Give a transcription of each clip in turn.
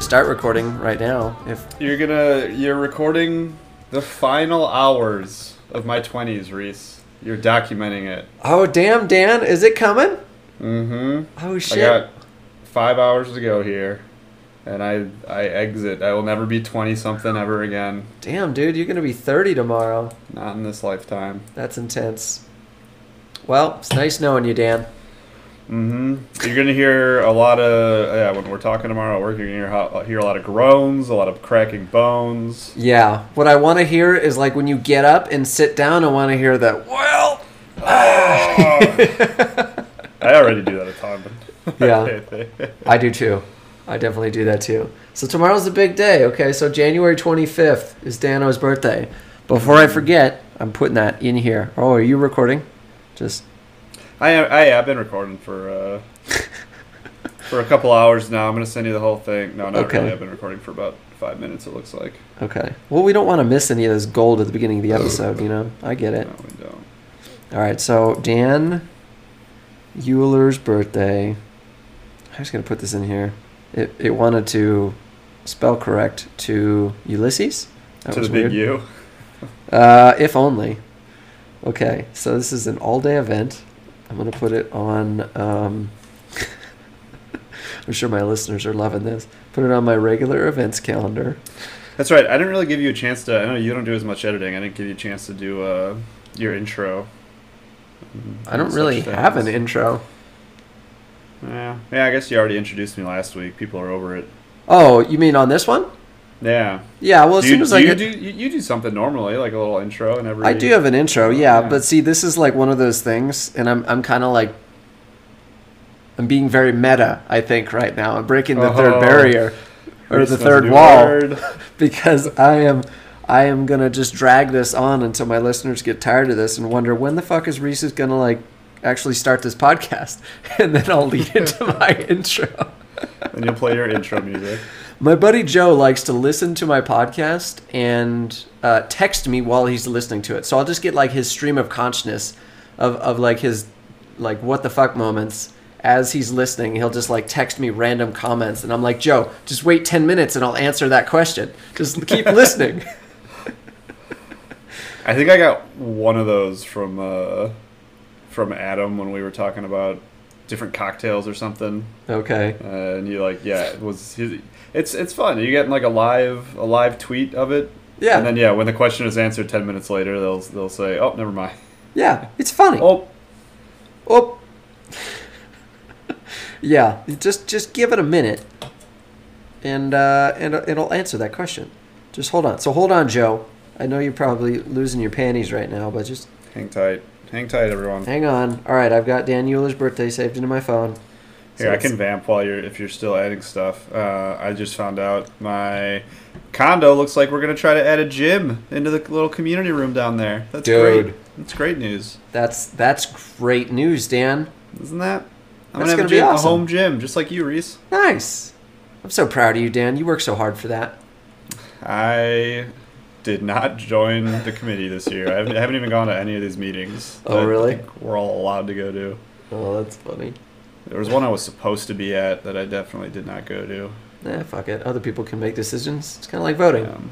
Start recording right now. If You're gonna you're recording the final hours of my twenties, Reese. You're documenting it. oh damn, Dan, is it coming? Mm-hmm. Oh I shit! got five hours to go here. And I I exit. I will never be twenty something ever again. Damn, dude, you're gonna be 30 tomorrow. Not in this lifetime. That's intense. Well, it's nice knowing you, Dan. Mm-hmm. You're gonna hear a lot of yeah. When we're talking tomorrow at work, you're gonna hear, hear a lot of groans, a lot of cracking bones. Yeah, what I want to hear is like when you get up and sit down, I want to hear that. Well, I already do that a ton. But Yeah. I do too. I definitely do that too. So tomorrow's a big day. Okay, so January 25th is Dano's birthday. Before I forget, I'm putting that in here. Oh, are you recording? Just I I I've been recording for uh, for a couple hours now. I'm gonna send you the whole thing. No, not Okay. really. I've been recording for about five minutes. It looks like. okay. Well, we don't want to miss any of this gold at the beginning of the episode. You know, I get it. No, we don't. All right, so Dan Euler's birthday. I'm just gonna put this in here. It it wanted to spell correct to Ulysses. That to the was big weird. U. Uh, if only. Okay, so this is an all-day event. I'm gonna put it on. Um, I'm sure my listeners are loving this. Put it on my regular events calendar. That's right. I didn't really give you a chance to. I know you don't do as much editing. I didn't give you a chance to do uh, your intro. I don't really have an intro. Yeah, yeah. I guess you already introduced me last week. People are over it. Oh, you mean on this one? Yeah. Yeah. Well, as do soon you, as do I you get, do you, you do something normally, like a little intro and every. I do have an intro, oh, yeah, Yeah. but see, this is like one of those things, and I'm I'm kind of like I'm being very meta, I think, right now. I'm breaking the third Oh. barrier or the third wall word. because I am I am gonna just drag this on until my listeners get tired of this and wonder when the fuck is Reese is gonna like actually start this podcast, and then I'll lead into my intro. and you'll play your intro music. My buddy Joe likes to listen to my podcast and uh, text me while he's listening to it. So I'll just get like his stream of consciousness of, of like his like what the fuck moments as he's listening. He'll just like text me random comments and I'm like, Joe, just wait 10 minutes and I'll answer that question. Just keep listening. I think I got one of those from uh, from Adam when we were talking about different cocktails or something. Okay. Uh, and you like, yeah, it was. It's it's fun. You get like a live a live tweet of it. Yeah. And then yeah, when the question is answered ten minutes later, they'll they'll say, oh, never mind. Yeah, it's funny. Oh, Oh. yeah, just just give it a minute, and uh, and it'll answer that question. Just hold on. So hold on, Joe. I know you're probably losing your panties right now, but just hang tight, hang tight, everyone. hang on. All right, I've got Dan Euler's birthday saved into my phone. So Here, I can vamp while you're if you're still adding stuff. Uh, I just found out my condo looks like we're gonna try to add a gym into the little community room down there. That's Dude. great. That's great news, That's that's great news, Dan. isn't that? I'm That's gonna have gonna a, be gym, awesome. a home gym, just like you, Reese. Nice. I'm so proud of you, Dan. You work so hard for that. I did not join the committee this year. I haven't, I haven't even gone to any of these meetings. Oh, really? we're all allowed to go to. Oh, that's funny. There was one I was supposed to be at that I definitely did not go to. Nah, fuck it. Other people can make decisions. It's kind of like voting. Um,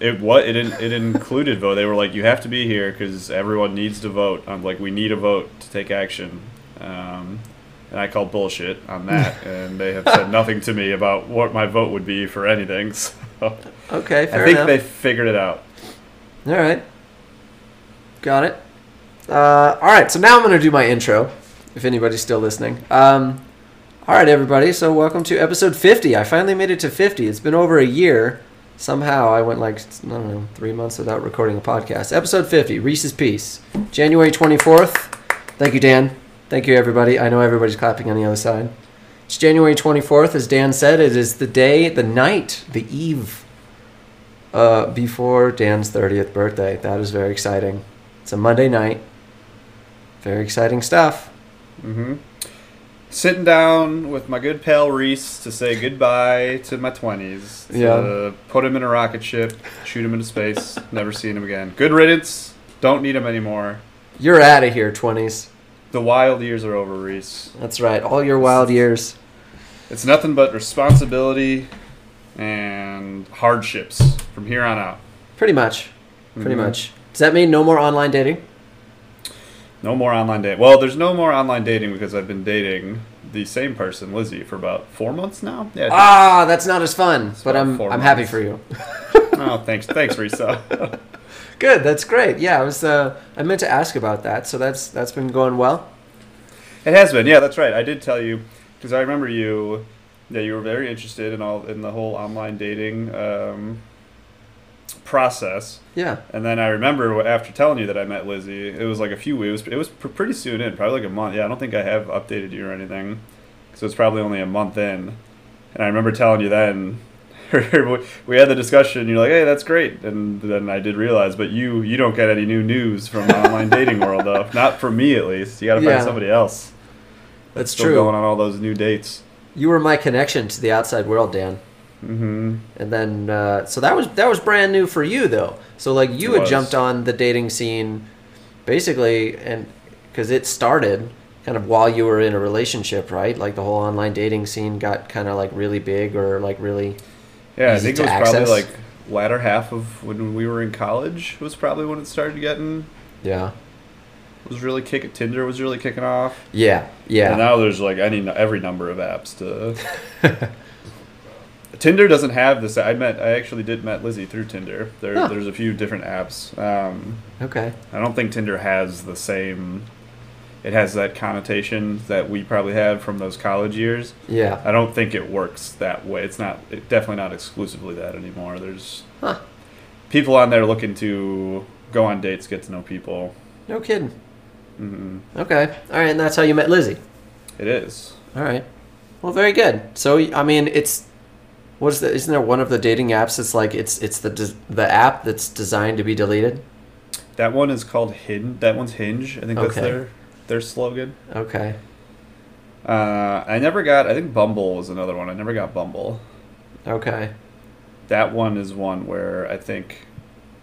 it what it in, it included vote. They were like, you have to be here because everyone needs to vote. I'm like, we need a vote to take action. Um, and I called bullshit on that, and they have said nothing to me about what my vote would be for anything. So Okay, fair I think enough. they figured it out. All right. Got it. Uh, all right, so now I'm going to do my intro, if anybody's still listening. Um, all right, everybody, so welcome to episode 50. I finally made it to 50. It's been over a year. Somehow I went like, I don't know, three months without recording a podcast. Episode 50, Reese's Piece, January 24th. Thank you, Dan. Thank you, everybody. I know everybody's clapping on the other side. It's January 24th, as Dan said. It is the day, the night, the eve uh, before Dan's 30th birthday. That is very exciting. It's a Monday night. Very exciting stuff. Mm-hmm. sitting down with my good pal Reese to say goodbye to my twenties. Yeah. Put him in a rocket ship, shoot him into space, never seen him again. Good riddance. Don't need him anymore. You're out of here, 20s. The wild years are over, Reese. That's right. All your wild years. It's nothing but responsibility and hardships from here on out. Pretty much. Pretty Mhm. much. Does that mean no more online dating? No more online dating. Well, there's no more online dating because I've been dating the same person, Lizzie, for about four months now. Yeah. Ah, that's not as fun. But I'm I'm happy for you. oh, thanks, thanks, Risa. Good. That's great. Yeah, I was uh, I meant to ask about that. So that's that's been going well. it has been. Yeah, that's right. I did tell you because I remember you. Yeah, you were very interested in all in the whole online dating um, process. Yeah. And then I remember after telling you that I met Lizzie, it was like a few weeks. It was pr- pretty soon in, probably like a month. Yeah, I don't think I have updated you or anything, so it's probably only a month in. And I remember telling you then, we had the discussion. You're like, "Hey, that's great," and then I did realize, but you you don't get any new news from the online dating world, though. Not from me, at least. You got to Yeah. find somebody else. That's Still true. going on all those new dates. You were my connection to the outside world, Dan. Mm-hmm. And then uh, so that was that was brand new for you though. So like you It had was. jumped on the dating scene basically and cuz it started kind of while you were in a relationship, right? Like the whole online dating scene got kind of like really big or like really Yeah, I think it was probably like latter half of when we were in college was probably when it started getting yeah. was really kicking Tinder was really kicking off. Yeah. Yeah. And now there's like any every number of apps to. Tinder doesn't have this. I met. I actually did met Lizzie through Tinder. There, Huh. there's a few different apps. Um, okay. I don't think Tinder has the same. It has that connotation that we probably had from those college years. Yeah. I don't think it works that way. It's not. It, definitely not exclusively that anymore. There's Huh. people on there looking to go on dates, get to know people. No kidding. hmm Okay. All right, and that's how you met Lizzie. It is. All right. Well, very good. So, I mean, it's what is the? Isn't there one of the dating apps that's like it's it's the the app that's designed to be deleted? That one is called Hinge. That one's Hinge. I think that's Okay. their their slogan. Okay. Uh, I never got. I think Bumble was another one. I never got Bumble. Okay. That one is one where I think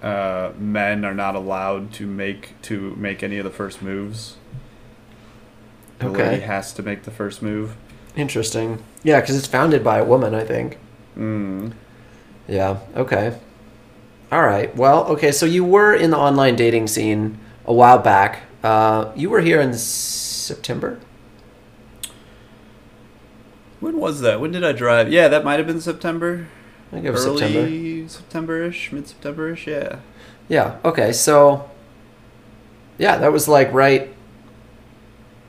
uh, men are not allowed to make to make any of the first moves. The Okay. lady has to make the first move. Interesting. Yeah, because it's founded by a woman, I think. Mm. Yeah. Okay. All right. Well, okay. So you were in the online dating scene a while back. Uh, you were here in September. When was that? When did I drive? Yeah, that might have been September. I think it was September. Early September-ish, mid-September-ish. Yeah. Yeah. Okay. So. Yeah, that was like right.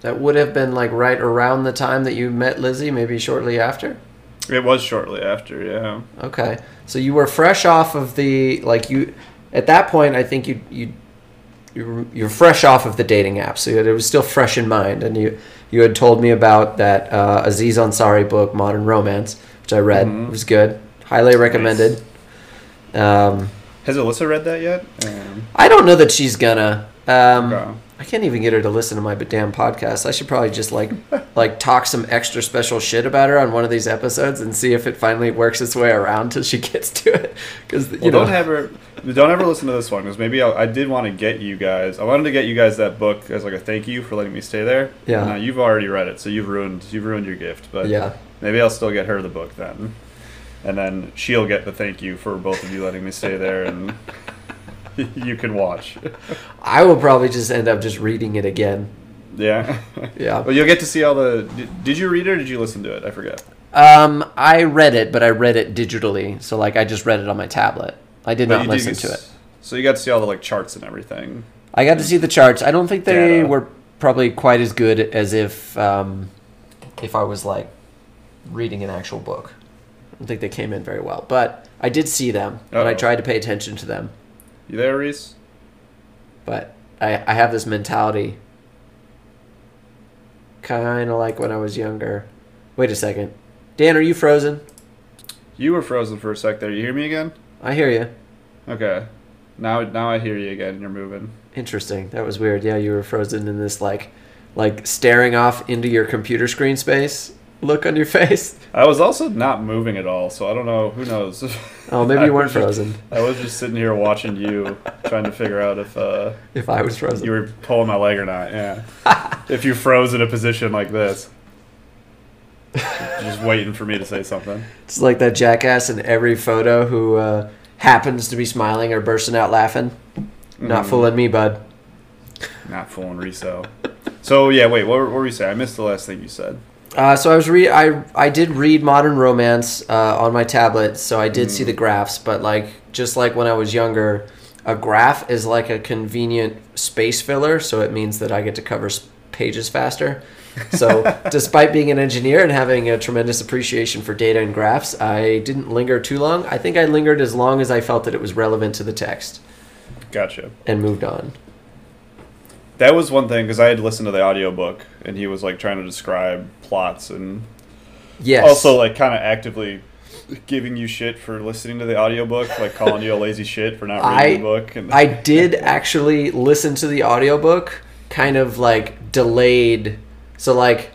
That would have been like right around the time that you met Lizzie, maybe shortly after. It was shortly after. Yeah. Okay. So you were fresh off of the like you at that point I think you you you were- you're fresh off of the dating app. So it was still fresh in mind and you you had told me about that uh, Aziz Ansari book Modern Romance, which I read. Mhm. It was good. Highly recommended. Um, Has Alyssa read that yet? Um, I don't know that she's gonna um, okay. I can't even get her to listen to my damn podcast. I should probably just like like talk some extra special shit about her on one of these episodes and see if it finally works its way around till she gets to it. Because you Well, know, don't have her. Don't ever listen to this one because maybe I'll, I did want to get you guys. I wanted to get you guys that book as like a thank you for letting me stay there. Yeah. Now you've already read it, so you've ruined you've ruined your gift. But yeah, maybe I'll still get her the book then, and then she'll get the thank you for both of you letting me stay there, and you can watch. I will probably just end up just reading it again. Yeah. Yeah. Well, you'll get to see all the. Did, did you read it or did you listen to it? I forget. Um, I read it, but I read it digitally. So like, I just read it on my tablet. I did But not you did listen to it. So you got to see all the like charts and everything. I got to see the charts. I don't think they Data. were probably quite as good as if um, if I was like reading an actual book. I don't think they came in very well, but I did see them and I tried to pay attention to them. You there, Reese? But I, I have this mentality, kind of like when I was younger. Wait a second, Dan, are you frozen? You were frozen for a sec there. You hear me again? I hear you. Okay. Now, now I hear you again. You're moving. Interesting. That was weird. Yeah, you were frozen in this like like staring off into your computer screen space look on your face. I was also not moving at all, so I don't know. Who knows? Oh, maybe you weren't was just- frozen. I was just sitting here watching you, trying to figure out if uh, If I was frozen. you were pulling my leg or not. Yeah. if you froze in a position like this, just waiting for me to say something. It's like that jackass in every photo who uh, happens to be smiling or bursting out laughing. Not Mhm. fooling me, bud. Not fooling resale. So yeah, wait. What, what were you saying? I missed the last thing you said. Uh, so I was re I I did read Modern Romance uh, on my tablet, so I did see the graphs. But like just like when I was younger, a graph is like a convenient space filler, so it means that I get to cover pages faster. So despite being an engineer and having a tremendous appreciation for data and graphs, I didn't linger too long. I think I lingered as long as I felt that it was relevant to the text Gotcha. and moved on. That was one thing because I had listened to the audiobook and he was like trying to describe plots and Yes. also like kind of actively giving you shit for listening to the audiobook, like calling you a lazy shit for not reading I- the book. And I did actually listen to the audiobook kind of like delayed. So like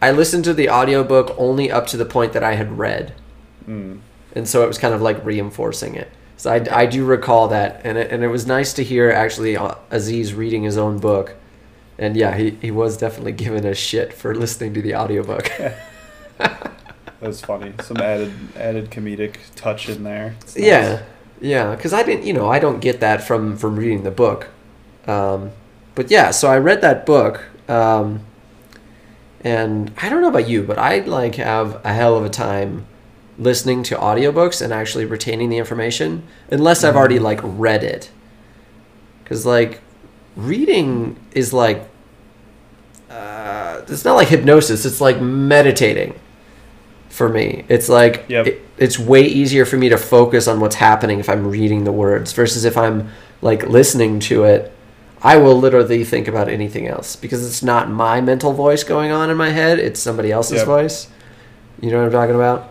I listened to the audiobook only up to the point that I had read. Mm. And so it was kind of like reinforcing it. So I, I do recall that and it, and it was nice to hear actually uh, Aziz reading his own book. And yeah, he, he was definitely given a shit for listening to the audiobook. that was funny. Some added added comedic touch in there. Nice. Yeah, yeah, because I didn't, you know, I don't get that from from reading the book. Um, but yeah, so I read that book, um, and I don't know about you, but I like have a hell of a time listening to audiobooks and actually retaining the information, unless I've already like read it. Because like reading is like uh, it's not like hypnosis; it's like meditating for me. It's like Yep. it- it's way easier for me to focus on what's happening if I'm reading the words versus if I'm like listening to it. I will literally think about anything else because it's not my mental voice going on in my head; it's somebody else's Yep. voice. You know what I'm talking about?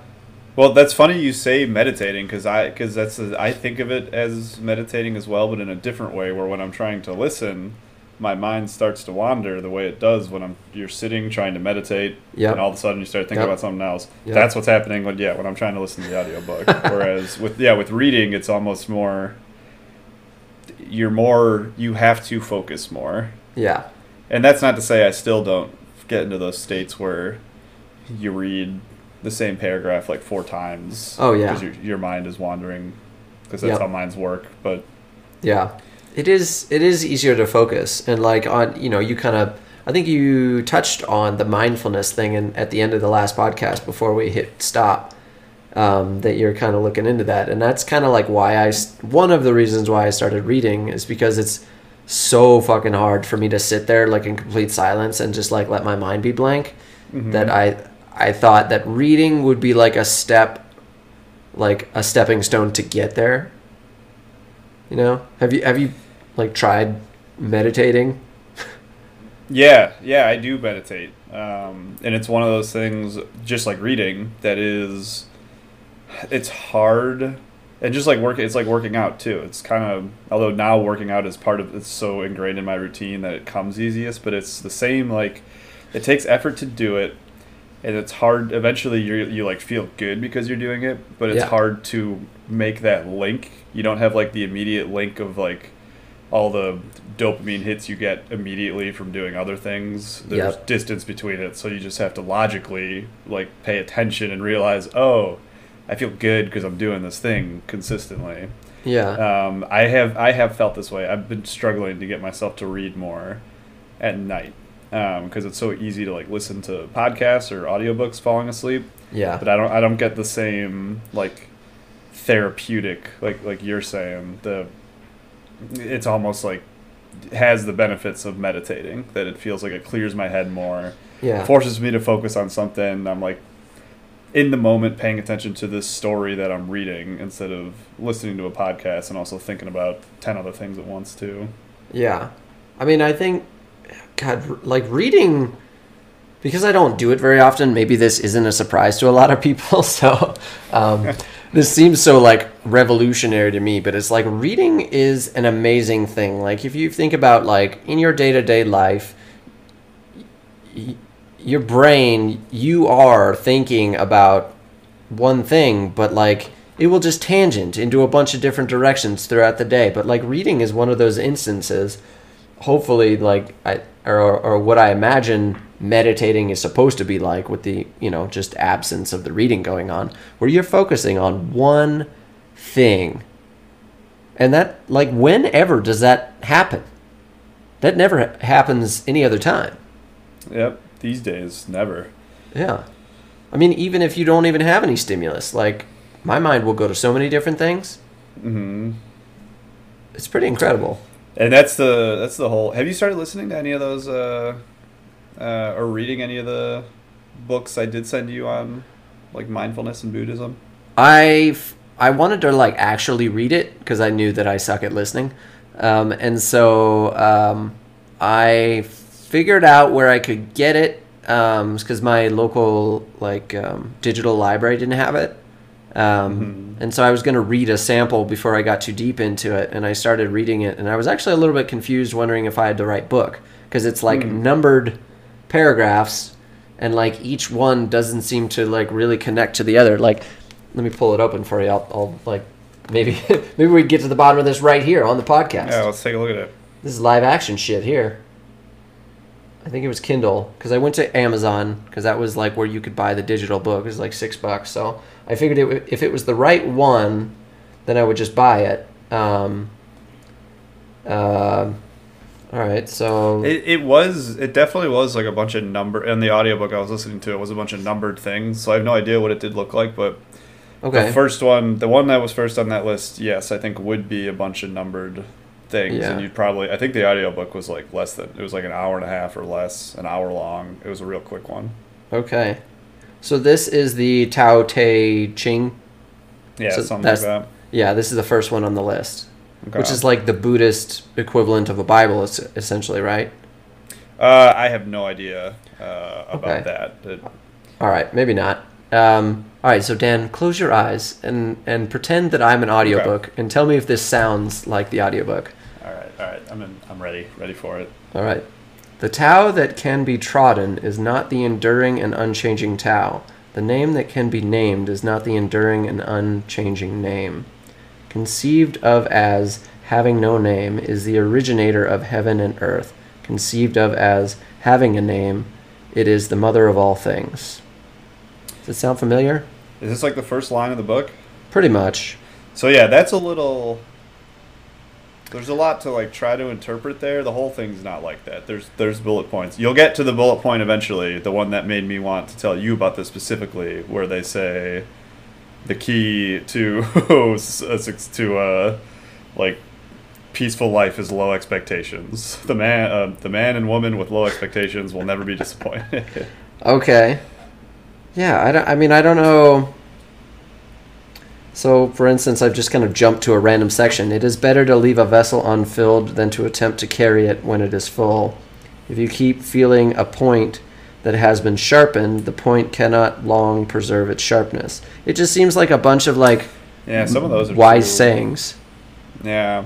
Well, that's funny you say meditating because I because that's a, I think of it as meditating as well, but in a different way. Where when I'm trying to listen, my mind starts to wander the way it does when I'm you're sitting trying to meditate, Yep. and all of a sudden you start thinking Yep. about something else. Yep. That's what's happening when yeah when I'm trying to listen to the audiobook. Whereas with yeah with reading, it's almost more. You're more you have to focus more, Yeah, and that's not to say I still don't get into those states where you read the same paragraph like four times. Oh, yeah. because your, your mind is wandering because that's Yep. how minds work. But yeah. It is. It is easier to focus and like on you know you kind of. I think you touched on the mindfulness thing and at the end of the last podcast before we hit stop. um, that you're kind of looking into that, and that's kind of like why I one of the reasons why I started reading is because it's so fucking hard for me to sit there like in complete silence and just like let my mind be blank. Mhm. That I I thought that reading would be like a step, like a stepping stone to get there. You know, have you have you like tried meditating? Yeah, yeah, I do meditate, um, and it's one of those things, just like reading, that is, it's hard, and just like work, it's like working out too. It's kind of, although now working out is part of, it's so ingrained in my routine that it comes easiest, but it's the same. Like, it takes effort to do it, and it's hard. Eventually, you you like feel good because you're doing it, but it's Yeah. hard to make that link. You don't have like the immediate link of like all the dopamine hits you get immediately from doing other things. There's Yep. distance between it, so you just have to logically like pay attention and realize, oh, I feel good because I'm doing this thing consistently. Yeah, Um, I have I have felt this way. I've been struggling to get myself to read more at night Um, because it's so easy to like listen to podcasts or audiobooks falling asleep yeah, but I don't I don't get the same like therapeutic like like you're saying the it's almost like has the benefits of meditating that it feels like it clears my head more yeah. forces me to focus on something I'm like in the moment paying attention to this story that I'm reading instead of listening to a podcast and also thinking about 10 other things at once too Yeah. I mean, I think, God, like reading, because I don't do it very often, maybe this isn't a surprise to a lot of people. So um, this seems so like revolutionary to me, but it's like reading is an amazing thing. Like, if you think about like in your day to day life, y- your brain, you are thinking about one thing, but like it will just tangent into a bunch of different directions throughout the day. But like reading is one of those instances. Hopefully, like I or or what I imagine meditating is supposed to be like with the you know just absence of the reading going on, where you're focusing on one thing. And that like whenever does that happen? That never happens any other time. Yep. These days, never. Yeah. I mean, even if you don't even have any stimulus, like my mind will go to so many different things. mm-hmm. It's pretty incredible. And that's the that's the whole. Have you started listening to any of those, uh, uh, or reading any of the books I did send you on, like mindfulness and Buddhism? I I wanted to like actually read it because I knew that I suck at listening, um, and so um, I figured out where I could get it because my local like um, digital library didn't have it. Um, And so I was going to read a sample before I got too deep into it, and I started reading it, and I was actually a little bit confused, wondering if I had the right book because it's like numbered paragraphs, and like each one doesn't seem to like really connect to the other. Like, let me pull it open for you. I'll, I'll like maybe maybe we get to the bottom of this right here on the podcast. Yeah, let's take a look at it. This is live action shit here. I think it was Kindle because I went to Amazon because that was like where you could buy the digital book. It was like six bucks. So I figured it, if it was the right one, then I would just buy it. Um, uh, all right, so It, it was it definitely was like a bunch of number and the audiobook I was listening to it was a bunch of numbered things so I have no idea what it did look like but okay, the first one the one that was first on that list yes I think would be a bunch of numbered things Yeah. and you'd probably I think the audiobook was like less than it was like an hour and a half or less an hour long it was a real quick one okay. So this is the Tao Te Ching. yeah So something like that Yeah, this is the first one on the list, Okay. which is like the Buddhist equivalent of a Bible, es- essentially, right? uh, I have no idea uh, about Okay. that It- All right, maybe not. Um, all right, so Dan, close your eyes and and pretend that I'm an audiobook and tell me if this sounds like the audiobook. All right I'm in, I'm ready ready for it All right. The Tao that can be trodden is not the enduring and unchanging Tao. The name that can be named is not the enduring and unchanging name. Conceived of as having no name is the originator of heaven and earth. Conceived of as having a name, it is the mother of all things. Does it sound familiar? is this like the first line of the book Pretty much. So yeah, that's a little. There's a lot to like try to interpret there. The whole thing's not like that. There's there's bullet points. You'll get to the bullet point eventually. The one that made me want to tell you about this specifically, where they say the key to to uh like peaceful life is low expectations. The man uh, the man and woman with low expectations will never be disappointed. Okay. Yeah, I, don't, I mean, I don't know. So, for instance, I've just kind of jumped to a random section. It is better to leave a vessel unfilled than to attempt to carry it when it is full. If you keep feeling a point that has been sharpened, the point cannot long preserve its sharpness. It just seems like a bunch of like yeah, some of those are wise true. sayings. Yeah,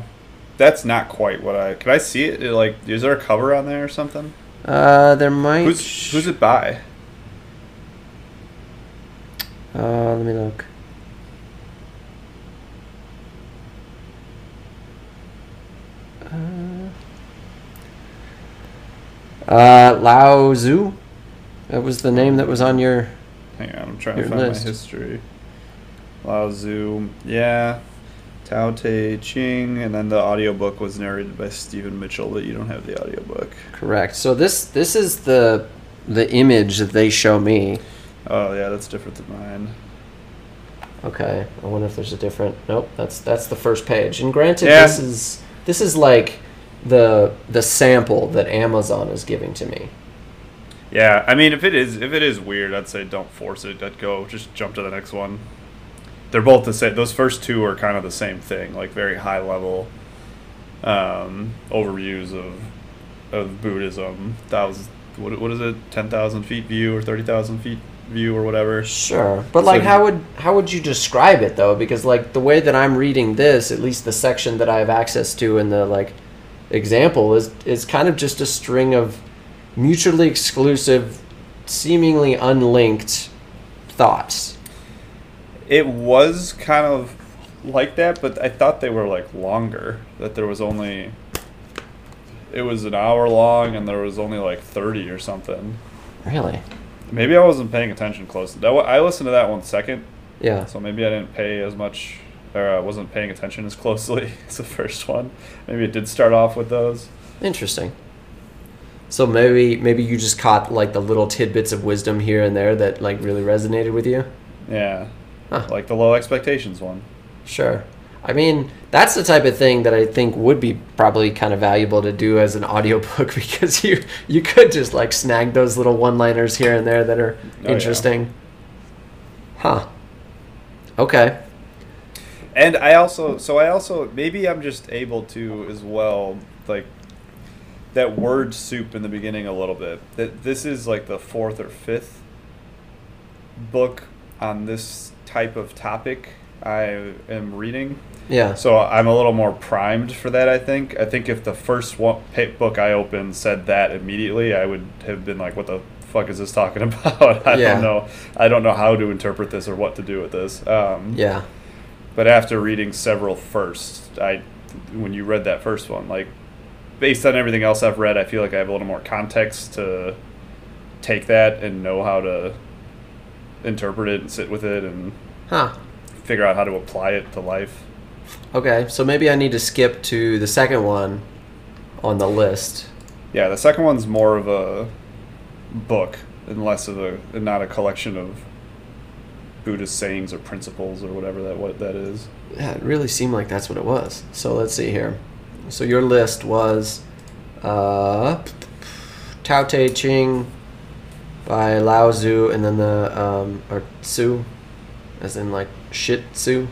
that's not quite what I. Can I see it? Like, is there a cover on there or something? Uh, there might. Who's who's it by? Uh, let me look. Uh, Lao Tzu. That was the name that was on your. Hang on, I'm trying to find list. my history. Lao Tzu, yeah. Tao Te Ching, and then the audiobook was narrated by Stephen Mitchell, but you don't have the audiobook. Correct. So this this is the the image that they show me. Oh yeah, that's different than mine. Okay. I wonder if there's a different. Nope. That's that's the first page. And granted, Yeah. this is this is like the the sample that Amazon is giving to me. Yeah, I mean, if it is if it is weird, I'd say don't force it. I'd go just jump to the next one. They're both the same. Those first two are kind of the same thing, like very high level um, overviews of of Buddhism. Thousand, what what is it? Ten thousand feet view or thirty thousand feet view or whatever. Sure, but like, how would how would you describe it though? Because like the way that I'm reading this, at least the section that I have access to in the like example is is kind of just a string of mutually exclusive, seemingly unlinked thoughts. It was kind of like that, but I thought they were like longer. That there was only. It was an hour long, and there was only like thirty or something. Really? Maybe I wasn't paying attention close. That I listened to that one second, Yeah. so maybe I didn't pay as much, or I wasn't paying attention as closely as the first one. Maybe it did start off with those. Interesting. So maybe maybe you just caught like the little tidbits of wisdom here and there that like really resonated with you. Yeah, Huh. like the low expectations one. Sure. I mean, that's the type of thing that I think would be probably kind of valuable to do as an audiobook because you you could just like snag those little one-liners here and there that are Oh, yeah. interesting. Huh. Okay. And I also, so I also, maybe I'm just able to as well, like that word soup in the beginning a little bit. That this is like the fourth or fifth book on this type of topic I am reading. Yeah. So I'm a little more primed for that. I think. I think if the first one, book I opened said that immediately, I would have been like, "What the fuck is this talking about?" I Yeah. don't know. I don't know how to interpret this or what to do with this. Um, Yeah. but after reading several first, I when you read that first one, like based on everything else I've read, I feel like I have a little more context to take that and know how to interpret it and sit with it and Huh. Figure out how to apply it to life. Okay. So maybe I need to skip to the second one on the list. Yeah, the second one's more of a book and less of a and not a collection of Buddhist sayings or principles or whatever that what that is. Yeah, it really seemed like that's what it was. So let's see here. So your list was uh, Tao Te Ching by Lao Tzu, and then the um, or Tzu, as in like shit Tzu,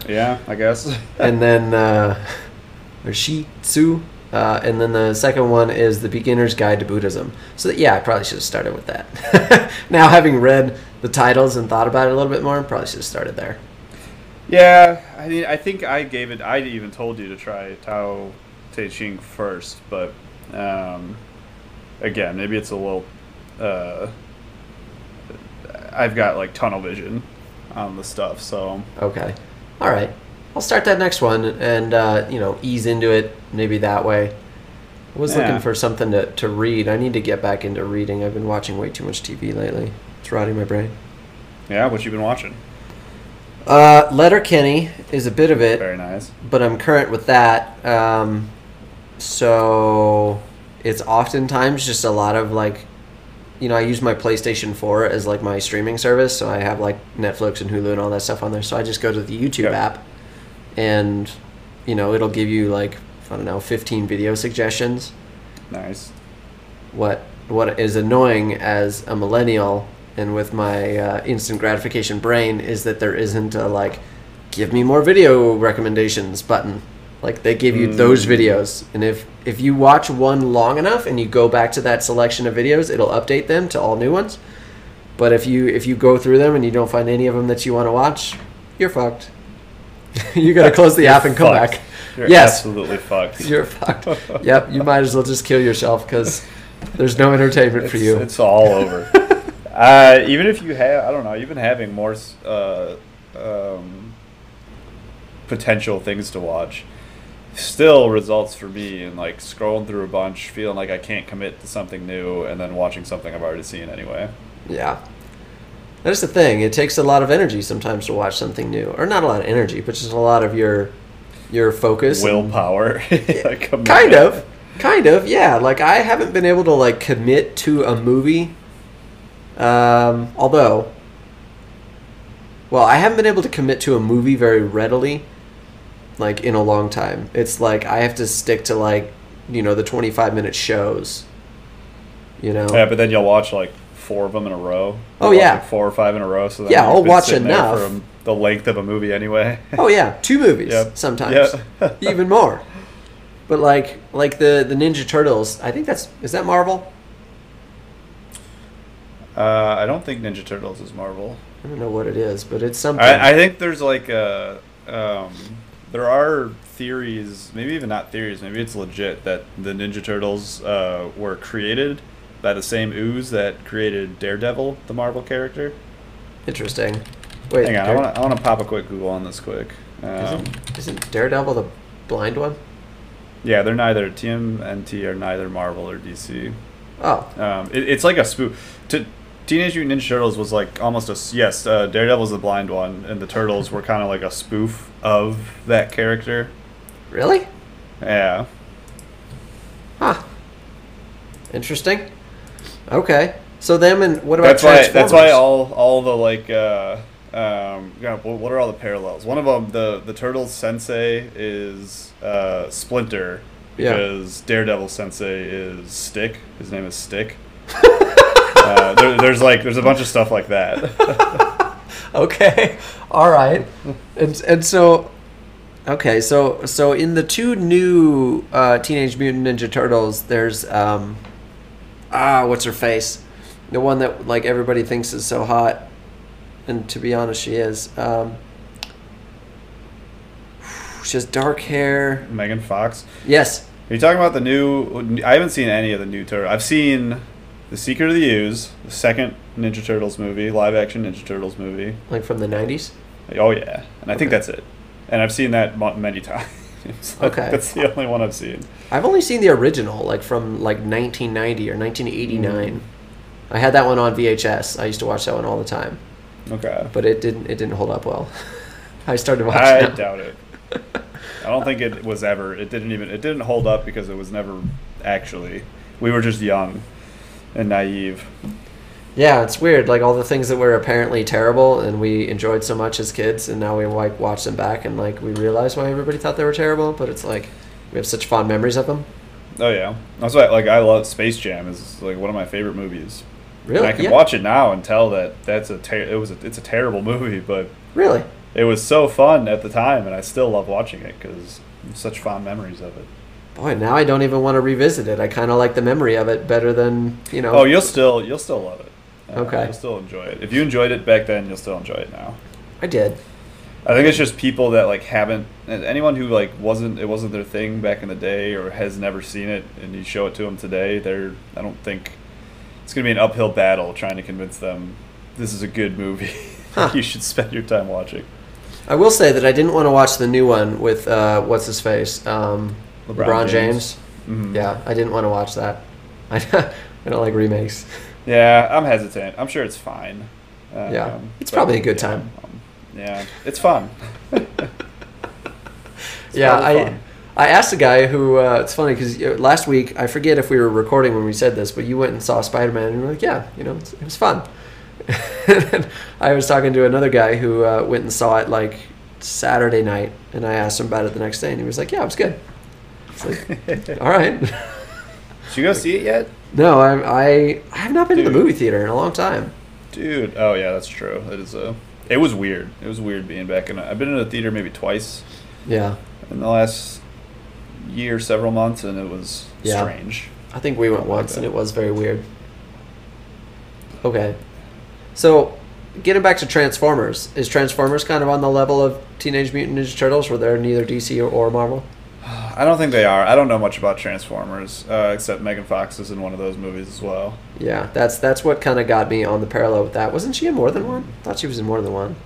Yeah, I guess. and then uh, or Shih Tzu, uh, and then the second one is the Beginner's Guide to Buddhism. So yeah, I probably should have started with that. now having read the titles and thought about it a little bit more, I probably should have started there. Yeah, I mean, I think I gave it. I even told you to try Tao Te Ching first, but um, again, maybe it's a little. Uh, I've got like tunnel vision on the stuff, so Okay. All right. I'll start that next one and, uh, you know, ease into it maybe that way. I was Yeah. looking for something to, to read. I need to get back into reading. I've been watching way too much TV lately. It's rotting my brain. yeah. What you been watching? Uh, Letterkenny is a bit of it, Very nice. but I'm current with that. Um, so it's oftentimes just a lot of like, you know, I use my PlayStation 4 as like my streaming service. So I have like Netflix and Hulu and all that stuff on there. So I just go to the YouTube Yeah. app and, you know, it'll give you like, I don't know, 15 video suggestions. Nice. What, what is annoying as a millennial and with my uh, instant gratification brain is that there isn't a like, give me more video recommendations button. Like they give you those Mm. videos, and if if you watch one long enough and you go back to that selection of videos, it'll update them to all new ones. But if you if you go through them and you don't find any of them that you want to watch, you're fucked. you gotta close the You're app and come fucked. back. You're Yes. absolutely fucked. You're fucked. yep, you might as well just kill yourself because there's no entertainment for you. It's all over. uh, even if you have, I don't know, even having more uh, um, potential things to watch, still results for me in like scrolling through a bunch, feeling like I can't commit to something new, and then watching something I've already seen anyway. Yeah. That's the thing. It takes a lot of energy sometimes to watch something new, or not a lot of energy, but just a lot of your your focus. Willpower. Like, kind of, kind of. Yeah. Like I haven't been able to like commit to a movie. Um, although, well, I haven't been able to commit to a movie very readily, like in a long time. It's like I have to stick to like, you know, the twenty-five minute shows. You know. Yeah, but then you'll watch like four of them in a row. Oh, yeah. like, four or five in a row. So Yeah, I'll watch enough. for um, the length of a movie anyway. Oh yeah, two movies Yep. sometimes, Yeah. even more. But like like the the Ninja Turtles, I think that's is that Marvel? Uh, I don't think Ninja Turtles is Marvel. I don't know what it is, but it's something. I, I think there's like a um, there are theories, maybe even not theories, maybe it's legit that the Ninja Turtles uh, were created by the same ooze that created Daredevil, the Marvel character. Interesting. Wait, Hang on, I want to I want to pop a quick Google on this quick. Um, isn't, isn't Daredevil the blind one? yeah, they're neither TMNT are neither Marvel or DC. Oh, Um, it, it's like a spoof. To, Teenage Mutant Ninja Turtles was like almost a yes. Uh, Daredevil's the blind one, and the Turtles were kind of like a spoof of that character. really? Yeah. Huh. Interesting. Okay. So them and what about that's why that's why all all the like uh um yeah, what are all the parallels one of them the the turtles sensei is uh splinter Yeah. because daredevil sensei is stick his name is stick uh, there, there's like there's a bunch of stuff like that Okay. All right. And and so okay, so so in the two new uh, Teenage Mutant Ninja Turtles, there's um ah, what's her face? The one that like everybody thinks is so hot. And to be honest, she is. Um She has dark hair. megan fox Yes. are you talking about the new i haven't seen any of the new turtle i've seen the secret of the ooze the second ninja turtles movie live action ninja turtles movie Like from the 90s. Oh yeah, and I think that's it. And I've seen that many times. Okay. that's the only one I've seen. I've only seen the original, like from like 1990 or 1989. Mm. I had that one on VHS. I used to watch that one all the time, Okay. but it didn't. It didn't hold up well. I started watching. I it. doubt it. I don't think it was ever. It didn't even. It didn't hold up because it was never actually. We were just young and naive. Yeah, it's weird. Like all the things that were apparently terrible and we enjoyed so much as kids, and now we like watch them back and like we realize why everybody thought they were terrible. But it's like we have such fond memories of them. Oh yeah, that's why. Like I love Space Jam. is like one of my favorite movies. Really? And I can yeah. watch it now and tell that that's a ter- it was a, it's a terrible movie, but Really? it was so fun at the time, and I still love watching it because such fond memories of it. Boy, now I don't even want to revisit it. I kind of like the memory of it better than you know. Oh, you'll still you'll still love it. Uh, Okay. You'll still enjoy it. If you enjoyed it back then, you'll still enjoy it now. I did. I think it's just people that like haven't anyone who like wasn't it wasn't their thing back in the day or has never seen it and you show it to them today, they're I don't think it's going to be an uphill battle trying to convince them this is a good movie. Huh. you should spend your time watching. I will say that I didn't want to watch the new one with uh, what's his face, um, LeBron, LeBron James. James. Mhm. Yeah, I didn't want to watch that. I, I don't like remakes. Yeah, I'm hesitant. I'm sure it's fine. Um, Yeah. It's probably a good yeah, time. um, yeah, it's fun. It's yeah, I fun. I asked a guy who uh, it's funny because last week I forget if we were recording when we said this, but you went and saw Spider Man and you were like, yeah, you know, it's, it was fun. and I was talking to another guy who uh, went and saw it like Saturday night, and I asked him about it the next day, and he was like, yeah, it was good. It's like, all right. Did you go see it yet? No, I, I I have not been to the movie theater in a long time. Dude, oh yeah, that's true. It is a. It was weird. It was weird being back in. A, I've been in a theater maybe twice Yeah, in the last year, several months, and it was Yeah. strange. I think we went Something like once, and it was very weird. Okay, so getting back to Transformers, is Transformers kind of on the level of Teenage Mutant Ninja Turtles, where they're neither DC or, or Marvel? I don't think they are. I don't know much about Transformers, uh, except Megan Fox is in one of those movies as well. Yeah, that's that's what kind of got me on the parallel with that. Wasn't she in more than one? I thought she was in more than one.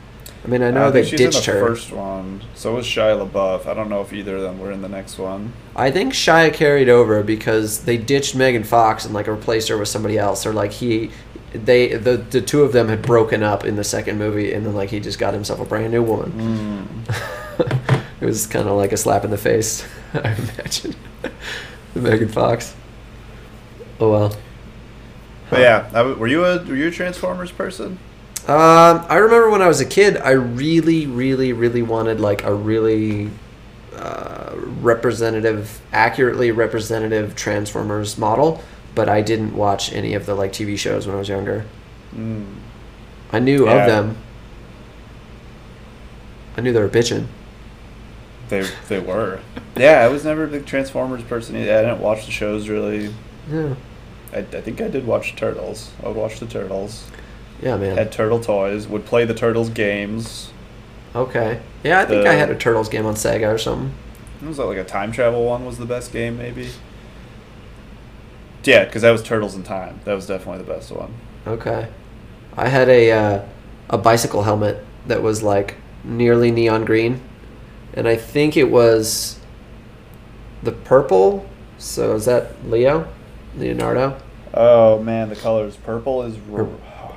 I mean, I know I they she's in ditched the her. first one. So was Shia LaBeouf. I don't know if either of them were in the next one. I think Shia carried over because they ditched Megan Fox and like replaced her with somebody else, or like he, they the the two of them had broken up in the second movie, and then like he just got himself a brand new woman. it was kind of like a slap in the face, I imagine. Megan Fox. Oh well. But yeah, w were you a were you a Transformers person? Um, I remember when I was a kid, I really, really, really wanted like a really uh, representative, accurately representative Transformers model, but I didn't watch any of the like TV shows when I was younger. Mm. I knew Yeah. of them. I knew they were bitching. They they were. yeah, I was never a big Transformers person. Either. I didn't watch the shows really. Yeah, I, I think I did watch Turtles. I would watch the Turtles. yeah, man. Had turtle toys. Would play the Turtles games. Okay. Yeah, I think The- I had a Turtles game on Sega or something. Was that like a time travel one? Was the best game maybe? Yeah, because that was Turtles in Time. That was definitely the best one. Okay. I had a uh, a bicycle helmet that was like nearly neon green, and I think it was the purple. So is that Leo, Leonardo, Oh man, the colors purple is Or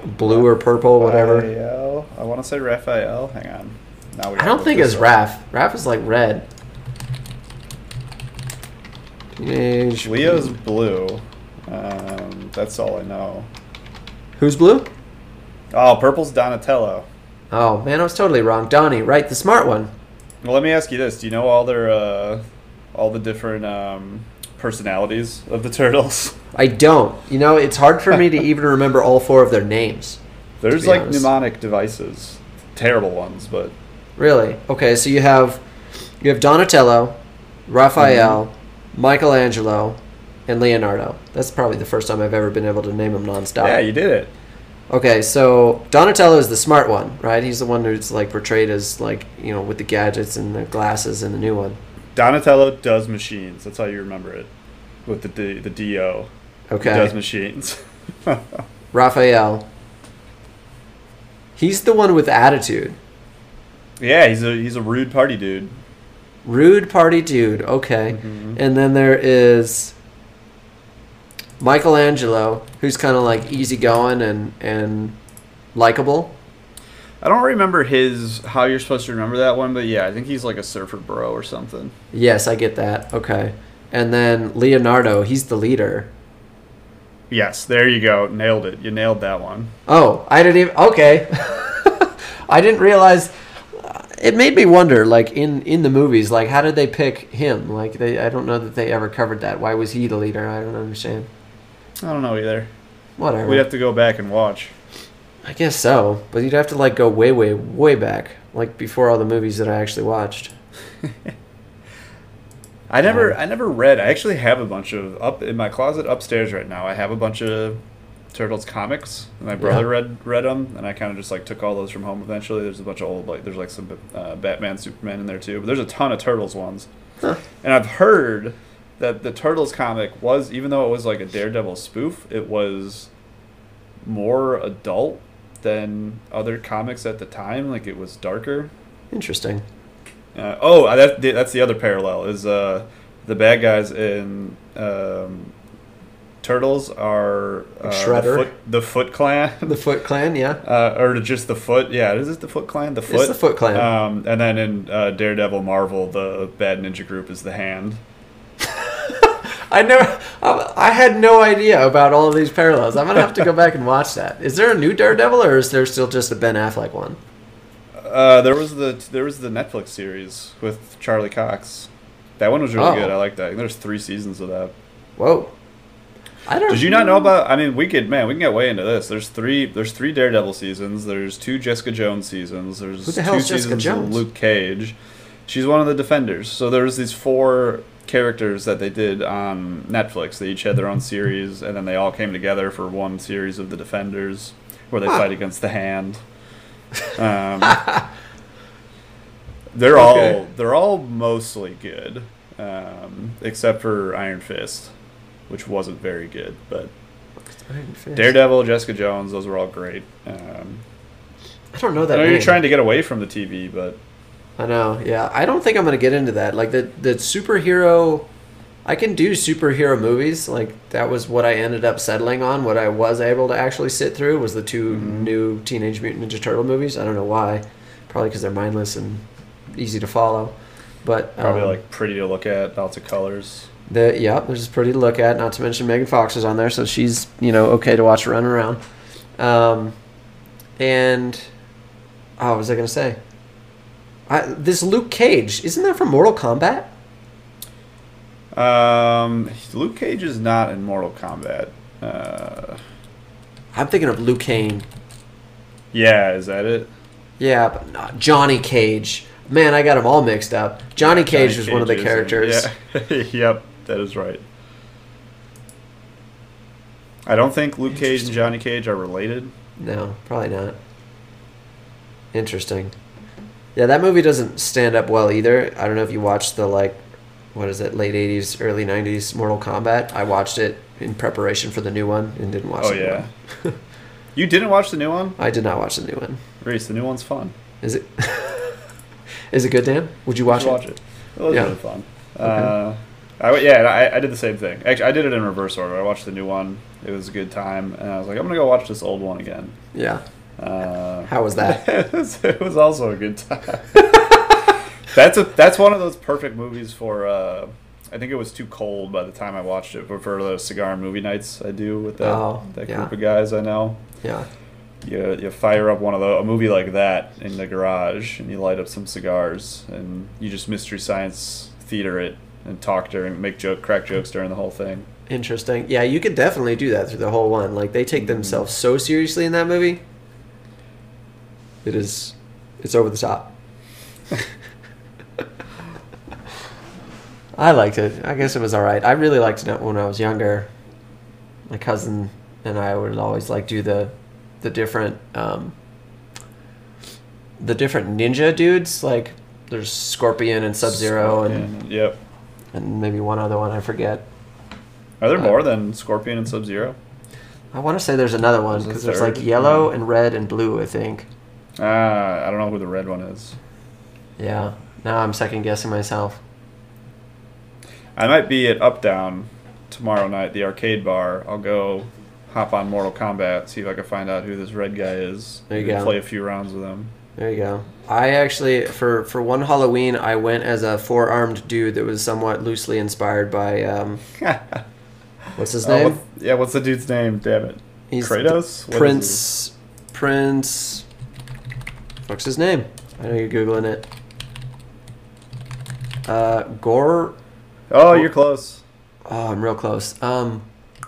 blue or purple, whatever? Raphael. I want to say Raphael. Hang on. Now we I don't think it's Raph. Raph is like red. Teenage. Leo's blue. Um, that's all I know. Who's blue? Oh, purple's Donatello. Oh man, I was totally wrong. Donnie, right? The smart one. Well, let me ask you this: Do you know all their, uh, all the different um, personalities of the turtles? I don't. You know, it's hard for me to even remember all four of their names. There's like honest. mnemonic devices, terrible ones, but Really? Okay, so you have you have Donatello, Raphael, Michelangelo, and Leonardo. That's probably the first time I've ever been able to name them nonstop. yeah, you did it. Okay, so Donatello is the smart one, right? He's the one who's like portrayed as like you know with the gadgets and the glasses and the new one. Donatello does machines. That's how you remember it, with the D, the Do. He does machines. Raphael. He's the one with attitude. yeah, he's a he's a rude party dude. Rude party dude. Okay. Mhm. And then there is Michelangelo, who's kind of like easygoing and and likable. I don't remember his how you're supposed to remember that one, but yeah, I think he's like a surfer bro or something. Yes, I get that. Okay. And then Leonardo, he's the leader. Yes, there you go. Nailed it. You nailed that one. Oh, I didn't even. Okay. I didn't realize. Uh, it made me wonder, like in in the movies, like how did they pick him? Like they, I don't know that they ever covered that. Why was he the leader? I don't understand. I don't know either. Whatever. We'd have to go back and watch. I guess so, but you'd have to like go way, way, way back, like before all the movies that I actually watched. I never, Um, I never read. I actually have a bunch of up in my closet upstairs right now. I have a bunch of Turtles comics. My brother Yeah. read read them, and I kind of just like took all those from home. Eventually, there's a bunch of old like there's like some uh, Batman, Superman in there too. But there's a ton of Turtles ones, Huh. and I've heard that the Turtles comic was even though it was like a Daredevil spoof, it was more adult than other comics at the time. Like it was darker. Interesting. Uh, oh, uh, that, that's the other parallel is uh, the bad guys in um, Turtles are uh, Shredder. the Foot, the Foot Clan, The Foot Clan, yeah. uh, or just the Foot. Yeah, is it the Foot Clan? The Foot. It's the Foot Clan. Um, and then in uh, Daredevil Marvel, the bad ninja group is the Hand. I never, I, had no idea about all of these parallels. I'm gonna have to go back and watch that. Is there a new Daredevil, or is there still just a Ben Affleck one? Uh, there was the there was the Netflix series with Charlie Cox. That one was really Oh. good. I like that. There's three seasons of that. Whoa. I don't. Did you not know about? I mean, we could man, we can get way into this. There's three. There's three Daredevil seasons. There's two Jessica Jones seasons. There's the two hell is Jessica seasons Jones? of Luke Cage. She's one of the Defenders. So there's these four characters that they did on Netflix. They each had their own series, and then they all came together for one series of the Defenders, where they Huh. fight against the Hand. Um, they're Okay. all they're all mostly good, um, except for Iron Fist, which wasn't very good, but. Daredevil, Jessica Jones, those were all great. Um, I don't know I that. know you're trying to get away from the TV, but I know. Yeah, I don't think I'm gonna get into that. Like the the superhero. I can do superhero movies. Like that was what I ended up settling on. What I was able to actually sit through was the 2 Mhm. new Teenage Mutant Ninja Turtle movies. I don't know why. Probably because they're mindless and easy to follow. But probably um, like pretty to look at, lots of colors. The yeah, there's pretty to look at. Not to mention Megan Fox is on there, so she's you know okay to watch running around. Um, and oh, what was I gonna say? I, this Luke Cage isn't that from Mortal Kombat? Um, Luke Cage is not in Mortal Kombat. Uh, I'm thinking of Luke Kane. yeah, is that it? Yeah, but not Johnny Cage. Man, I got them all mixed up. Johnny Cage Johnny was one of the characters. Yeah. yep, that is right. I don't think Luke Cage and Johnny Cage are related. No, probably not. Interesting. Yeah, that movie doesn't stand up well either. I don't know if you watched the like, what is it, late '80s, early '90s Mortal Kombat. I watched it in preparation for the new one and didn't watch. It. Oh the new yeah. You didn't watch the new one? I did not watch the new one. Reese, the new one's fun. Is it? is it good, Dan? Would you watch You it? watch it. It was Yeah. really fun. Uh, I, yeah, I, I did the same thing. Actually, I did it in reverse order. I watched the new one. It was a good time, and I was like, I'm gonna go watch this old one again. Yeah. Uh, How was that? it, was, it was also a good time. that's a that's one of those perfect movies for. Uh, I think it was too cold by the time I watched it, but for the cigar and movie nights I do with that Oh, that yeah. group of guys I know. Yeah. You, you fire up one of the a movie like that in the garage and you light up some cigars and you just mystery science theater it and talk during make joke crack jokes during the whole thing. Interesting. Yeah, you could definitely do that through the whole one. Like they take themselves so seriously in that movie. It is, it's over the top. I liked it. I guess it was all right. I really liked it when I was younger. My cousin and I would always like do the, the different, um, the different ninja dudes. Like there's Scorpion and Sub Zero and yep. and maybe one other one I forget. Are there Uh, more than Scorpion and Sub Zero? I want to say there's another one because there's like yellow and red and blue. I think. Ah, I don't know who the red one is. Yeah. Now I'm second guessing myself. I might be at Up Down tomorrow night, the arcade bar. I'll go hop on Mortal Kombat, see if I can find out who this red guy is. There you go. Play a few rounds with him. There you go. I actually for for one Halloween I went as a four armed dude that was somewhat loosely inspired by um, what's his Oh, name? what- yeah, what's the dude's name? Damn it. He's Kratos? the What is Prince. Prince. What's his name? I know you're googling it. Uh, Gore. Oh, you're close. Oh, I'm real close. Um, You,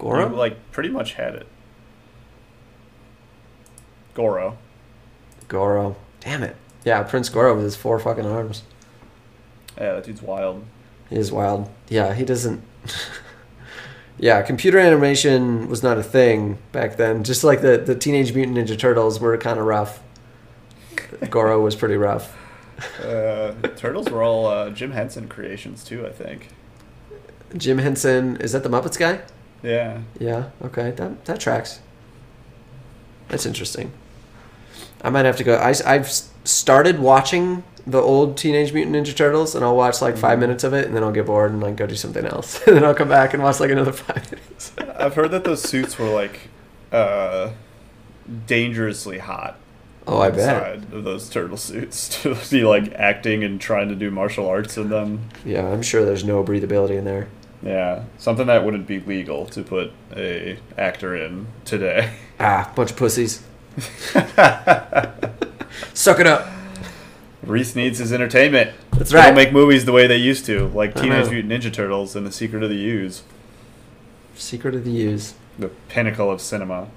Goro. like pretty much had it. Goro. Goro. Damn it. Yeah, Prince Goro with his four fucking arms. Yeah, that dude's wild. He is wild. Yeah, he doesn't. yeah, computer animation was not a thing back then. Just like the, the Teenage Mutant Ninja Turtles were kind of rough. Goro was pretty rough. Uh, Turtles were all uh, Jim Henson creations too, I think. Jim Henson, is that the Muppets guy? Yeah. Yeah, okay, that, that tracks. That's interesting. I might have to go. I, have started watching the old Teenage Mutant Ninja Turtles, and I'll watch like 5 Mhm. minutes of it, and then I'll get bored and like go do something else. and then I'll come back and watch like another five minutes. I've heard that those suits were like uh, dangerously hot. Oh, I bet. Of those turtle suits to be like acting and trying to do martial arts in them. Yeah, I'm sure there's no breathability in there. Yeah, something that wouldn't be legal to put a actor in today. Ah, bunch of pussies. Suck it up. Reese needs his entertainment. That's They right. don't make movies the way they used to, like Teenage. Mutant Ninja Turtles and The Secret of the Ooze, Secret of the Ooze. the pinnacle of cinema.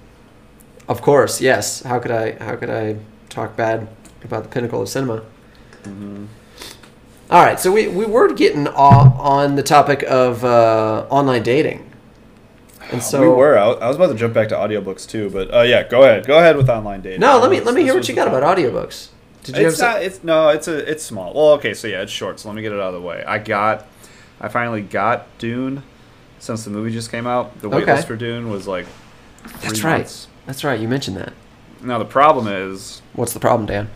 Of course, yes. How could I? How could I talk bad about the pinnacle of cinema? Mm-hmm. All right, so we, we were getting on, on the topic of uh, online dating, and so we were. I was, I was about to jump back to audiobooks too, but uh, yeah, go ahead. Go ahead with online dating. No, let me let me hear what you got about audiobooks. Did you it's have not. It's no. It's a. It's small. Well, okay. So yeah, it's short. So let me get it out of the way. I got. I finally got Dune, since the movie just came out. The Okay. waitlist for Dune was like. Three That's right. That's right. You mentioned that. Now the problem is, What's the problem, Dan?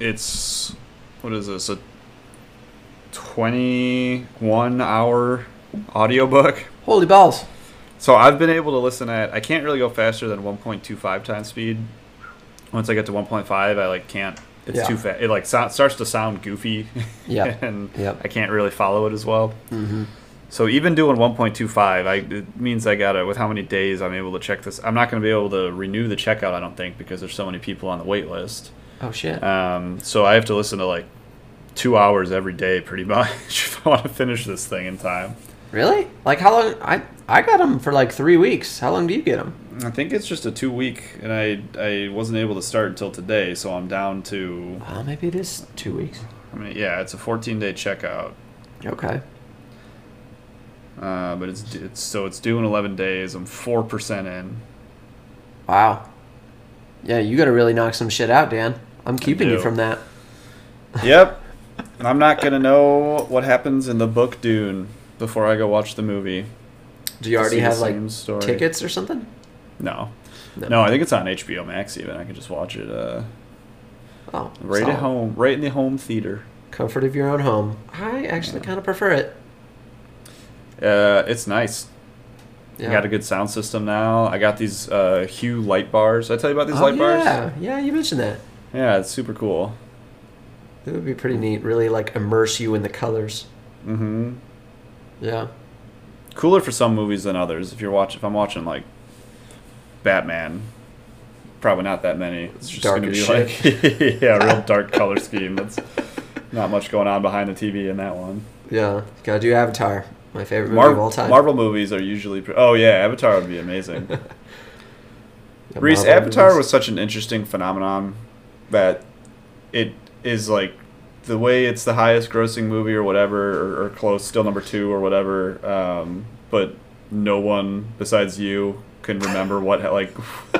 it's what is this a. 21 hour audiobook. Holy balls! So I've been able to listen at. I can't really go faster than 1.25 times speed. Once I get to 1.5, I like can't. It's Yeah. too fast. It like so, starts to sound goofy. Yeah. and Yep. I can't really follow it as well. Mm-hmm. So even doing 1.25, I it means I gotta with how many days I'm able to check this. I'm not gonna be able to renew the checkout. I don't think because there's so many people on the wait list. Oh shit! Um, so I have to listen to like two hours every day, pretty much, if I want to finish this thing in time. really? Like how long? I I got them for like three weeks. How long do you get them? I think it's just a two week, and I I wasn't able to start until today, so I'm down to. Well, maybe it is two weeks. I mean, yeah, it's a 14 day checkout, Okay. Uh, but it's it's so it's due in 11 days. I'm four percent in. Wow. Yeah, you got to really knock some shit out, Dan. I'm keeping you from that. Yep. I'm not gonna know what happens in the book Dune before I go watch the movie. Do you already have like story. tickets or something? No. No. no. I think it's on HBO Max. Even I can just watch it uh, Oh, right solid. at home, right in the home theater. Comfort of your own home. I actually kind of prefer it. Uh, it's nice. Yeah. I got a good sound system now. I got these uh, Hue light bars. Did I tell you about these oh, light bars? yeah, yeah, you mentioned that. Yeah, it's super cool. It would be pretty neat. Really like immerse you in the colors. Mm-hmm. Yeah. Cooler for some movies than others. If you're watch, if I'm watching like Batman, probably not that many. It's just Dark gonna be like yeah, real dark color scheme. That's not much going on behind the TV in that one. Yeah. Gotta do Avatar. My favorite movie Mar- of all time. Marvel movies are usually. Pre- oh yeah, Avatar would be amazing. Yeah, Reese, Marvel Avatar movies. was such an interesting phenomenon that it is like the way it's the highest grossing movie or whatever, or, or close, still number two or whatever. Um, but no one besides you can remember what like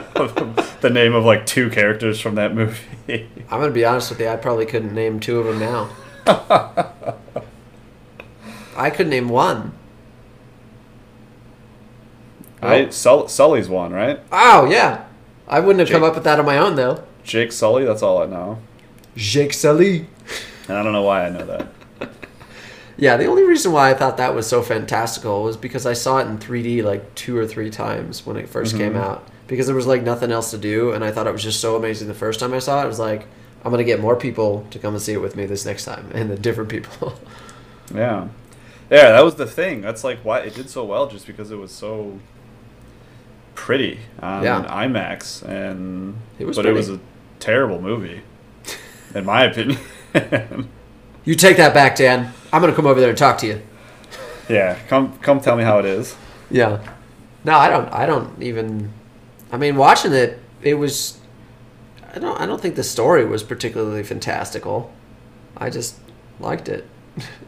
the name of like two characters from that movie. I'm gonna be honest with you. I probably couldn't name two of them now. I could name one. I Sul- Sully's one, right? Oh yeah. I wouldn't have come up with that on my own though. Jake Sully. That's all I know, Jake Sully. and I don't know why I know that. Yeah, the only reason why I thought that was so fantastical was because I saw it in 3D like two or three times when it 1st came Mhm. out. Because there was like nothing else to do, and I thought it was just so amazing the first time I saw it. It was like, I'm gonna get more people to come and see it with me this next time, and the different people. Yeah, yeah, that was the thing. That's like why it did so well, just because it was so pretty on Yeah. IMAX, and It was but it was a terrible movie, in my opinion. you take that back, Dan. I'm gonna come over there and talk to you. yeah, come come tell me how it is. Yeah. No, I don't. I don't even. I mean, watching it, it was. I don't. I don't think the story was particularly fantastical. I just liked it.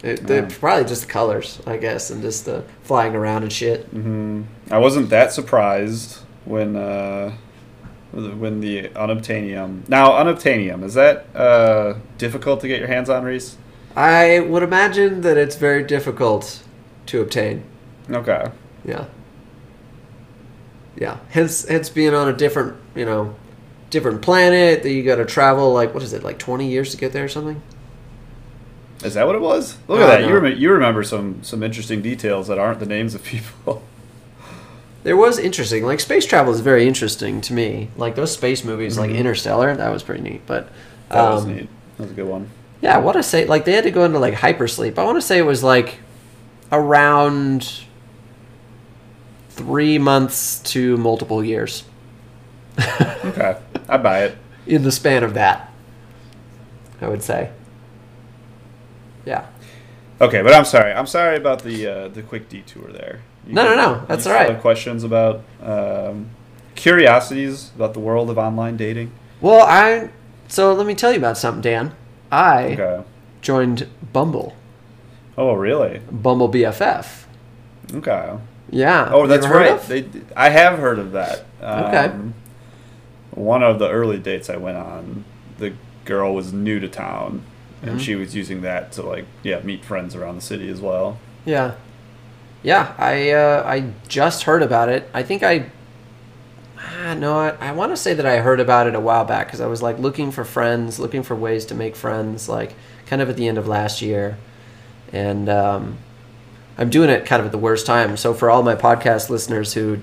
It Yeah. Probably just the colors, I guess, and just the flying around and shit. hmm I wasn't that surprised when uh, when the unobtainium. Now, unobtainium is that uh, difficult to get your hands on, Reese? I would imagine that it's very difficult to obtain. Okay. Yeah. Yeah. Hence, hence being on a different, you know, different planet that you got to travel like what is it, like twenty years to get there or something? Is that what it was? Look at that. no. You, rem- you remember some some interesting details that aren't the names of people. There was interesting. Like space travel is very interesting to me. Like those space movies, like Mhm. Interstellar, that was pretty neat. But That was um, neat. That was a good one. yeah, I want to say like they had to go into like hypersleep. I want to say it was like around three months to multiple years Okay, I buy it. in the span of that. I would say. Yeah. Okay, but I'm sorry. I'm sorry about the uh, the quick detour there. You No, no, no, that's all right. questions about um, curiosities about the world of online dating? Well, I so let me tell you about something, Dan. I Okay. joined Bumble, Oh, really? Bumble BFF. Okay. Yeah. Oh, that's right. They, I have heard of that. Um, Okay. One of the early dates I went on, the girl was new to town, and Mhm. she was using that to like, yeah, meet friends around the city as well. Yeah, yeah. I uh, I just heard about it. I think I. Ah, no, I, I want to say that I heard about it a while back because I was like looking for friends, looking for ways to make friends, like kind of at the end of last year, and um, I'm doing it kind of at the worst time. So for all my podcast listeners who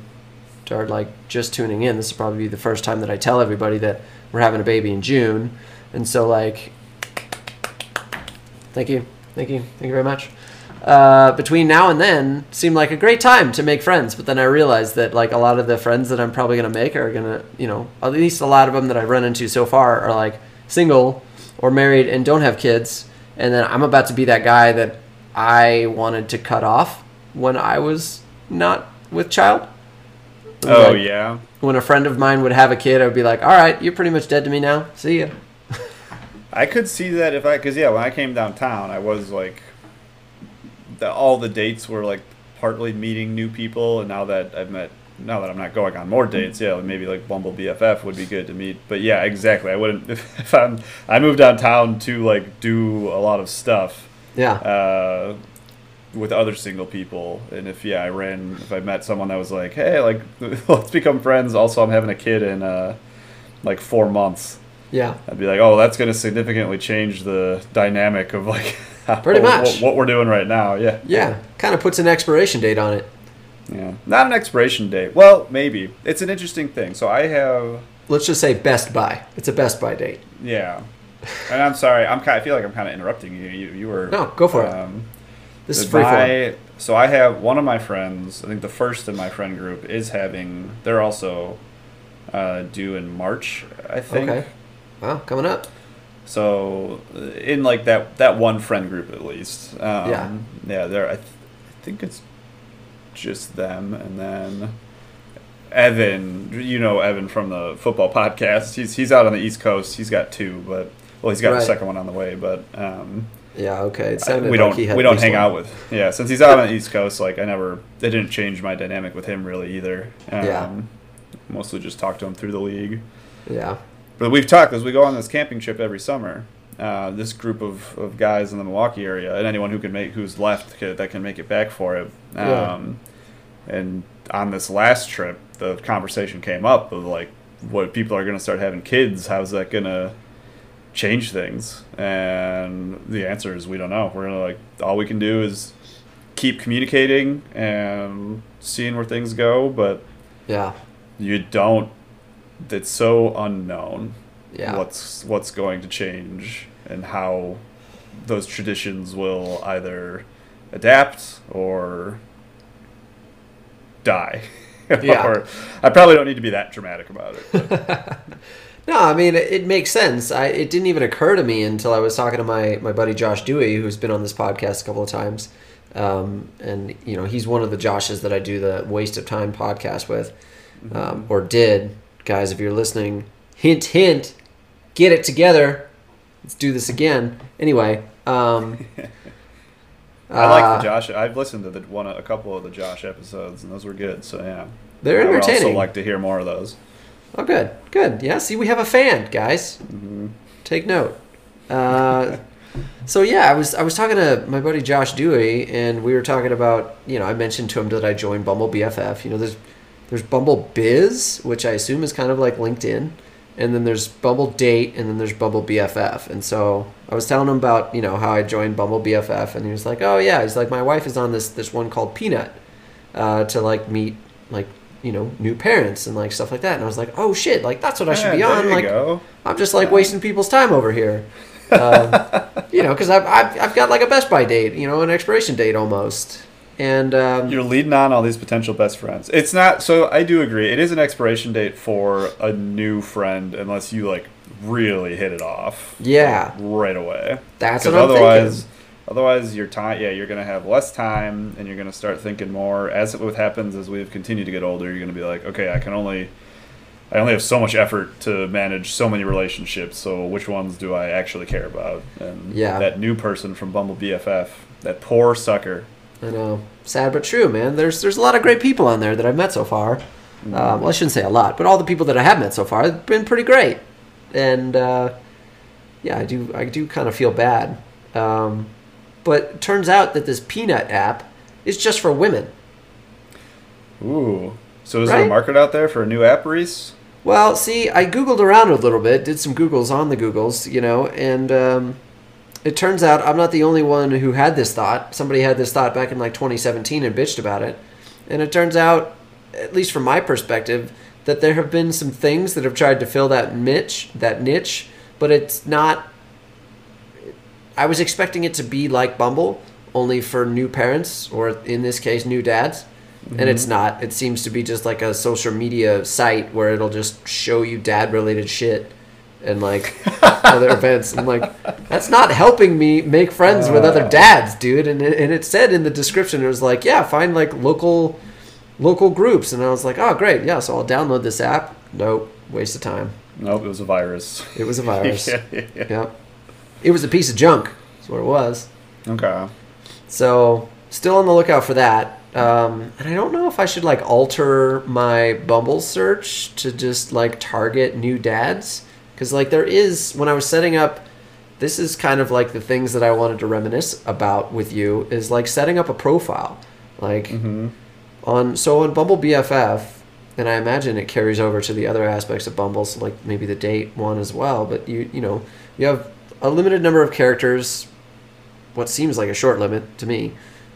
are like just tuning in, this will probably be the first time that I tell everybody that we're having a baby in June, and so like, thank you, thank you, thank you very much uh, between now and then seemed like a great time to make friends. But then I realized that like a lot of the friends that I'm probably gonna make are gonna, you know, at least a lot of them that I've run into so far are like single or married and don't have kids. And then I'm about to be that guy that I wanted to cut off when I was not with child. Oh Like, yeah. When a friend of mine would have a kid, I would be like, "All right, you're pretty much dead to me now. See ya." I could see that if I, because yeah, when I came downtown, I was like, the, all the dates were like partly meeting new people, and now that I've met now that I'm not going on more dates, yeah, maybe like Bumble BFF would be good to meet. But yeah, exactly. I wouldn't if, if I'm I moved downtown to like do a lot of stuff Yeah. uh, with other single people, and if yeah, I ran if I met someone that was like, hey, like let's become friends. Also, I'm having a kid in uh, like four months. Yeah. I'd be like, oh, that's going to significantly change the dynamic of like Pretty much. what, what we're doing right now. Yeah. Yeah. Kind of puts an expiration date on it. Yeah. Not an expiration date. Well, maybe. It's an interesting thing. So I have, Let's just say best by. It's a best by date. yeah. And I'm sorry. I'm kind. I feel like I'm kind of interrupting you. You, you were. No, go for it. um, This is free guy- So I have one of my friends. I think the first in my friend group is having. They're also uh, due in March. I think. Okay. Well, coming up. So uh, in like that that one friend group at least. Um, Yeah. Yeah. There. I, th- I think it's just them, and then Evan. You know Evan from the football podcast. He's he's out on the East Coast. He's got two, but well, he's got Right. the second one on the way. But um, Yeah. Okay. It I- we like don't he had we don't hang one. out with. Yeah, since he's out on the East Coast, like I never. It didn't change my dynamic with him really either. Um, Yeah. Mostly just talk to him through the league. Yeah. But we've talked as we go on this camping trip every summer. Uh, this group of, of guys in the Milwaukee area, and anyone who can make who's left that can make it back for it. Yeah. Um, and on this last trip, the conversation came up of like, what people are going to start having kids? How's that going to change things? And the answer is we don't know. We're gonna like all we can do is keep communicating and seeing where things go, but Yeah. you don't. It's so unknown Yeah. what's what's going to change and how those traditions will either adapt or die. Yeah. or I probably don't need to be that dramatic about it. No, I mean it, it makes sense. I it didn't even occur to me until I was talking to my my buddy Josh Dewey, who's been on this podcast a couple of times, um, and you know he's one of the Joshes that I do the Waste of Time podcast with, um, or did. Guys, if you're listening, hint hint, get it together. Let's do this again. Anyway, um, I like uh, the Josh. I've listened to the one a couple of the Josh episodes, and those were good. So yeah, They're entertaining. I would also like to hear more of those. Oh, good, good. Yeah, see, we have a fan, guys. Take note. Uh, so yeah, I was I was talking to my buddy Josh Dewey, and we were talking about you know I mentioned to him that I joined Bumble BFF. You know, there's there's Bumble Biz, which I assume is kind of like LinkedIn, and then there's Bumble Date, and then there's Bumble BFF. And so I was telling him about you know how I joined Bumble BFF, and he was like, oh yeah, he's like my wife is on this this one called Peanut, uh, to like meet like you know new parents and like stuff like that. And I was like, oh shit, like that's what I should Yeah, be there on. you Like go. I'm just like wasting people's time over here. Um, you know, because I've, I've, I've got like a best by date, you know, an expiration date almost. And um, You're leading on all these potential best friends. It's not so. I do agree. It is an expiration date for a new friend, unless you like really hit it off. Yeah. like, right away. That's what I'm otherwise, thinking. otherwise your time. Yeah, you're gonna have less time, and you're gonna start thinking more. As it happens as we've continued to get older, you're gonna be like, okay, I can only. I only have so much effort to manage so many relationships. So which ones do I actually care about? And Yeah. that new person from Bumble BFF, that poor sucker. I know. Sad but true, man. There's there's a lot of great people on there that I've met so far. Mm-hmm. Um, well, I shouldn't say a lot, but all the people that I have met so far have been pretty great. And uh, yeah, I do I do kind of feel bad. Um, but it turns out that this Peanut app is just for women. Ooh. So is there a market out there for a new app, Reese? Well, see, I googled around a little bit, did some googles on the googles, you know, and um, it turns out I'm not the only one who had this thought. Somebody had this thought back in like 2017 and bitched about it, and it turns out, at least from my perspective, that there have been some things that have tried to fill that niche, that niche, but it's not. I was expecting it to be like Bumble, only for new parents, or in this case, new dads. And mm-hmm. it's not. It seems to be just like a social media site where it'll just show you dad related shit and like other events. I'm like, that's not helping me make friends with other dads, dude. And it, and it said in the description, it was like, yeah, find like local local groups. And I was like, oh, great. Yeah, so I'll download this app. Nope. Waste of time. Nope, it was a virus. It was a virus. yeah, yeah, yeah. Yep. It was a piece of junk. That's what it was. Okay. So, still on the lookout for that. Um, and I don't know if I should like alter my Bumble search to just like target new dads because like there is when I was setting up. This is kind of like the things that I wanted to reminisce about with you is like setting up a profile, like Mm-hmm. on so on Bumble BFF, and I imagine it carries over to the other aspects of Bumble, so like maybe the date one as well. But you you know you have a limited number of characters, what seems like a short limit to me,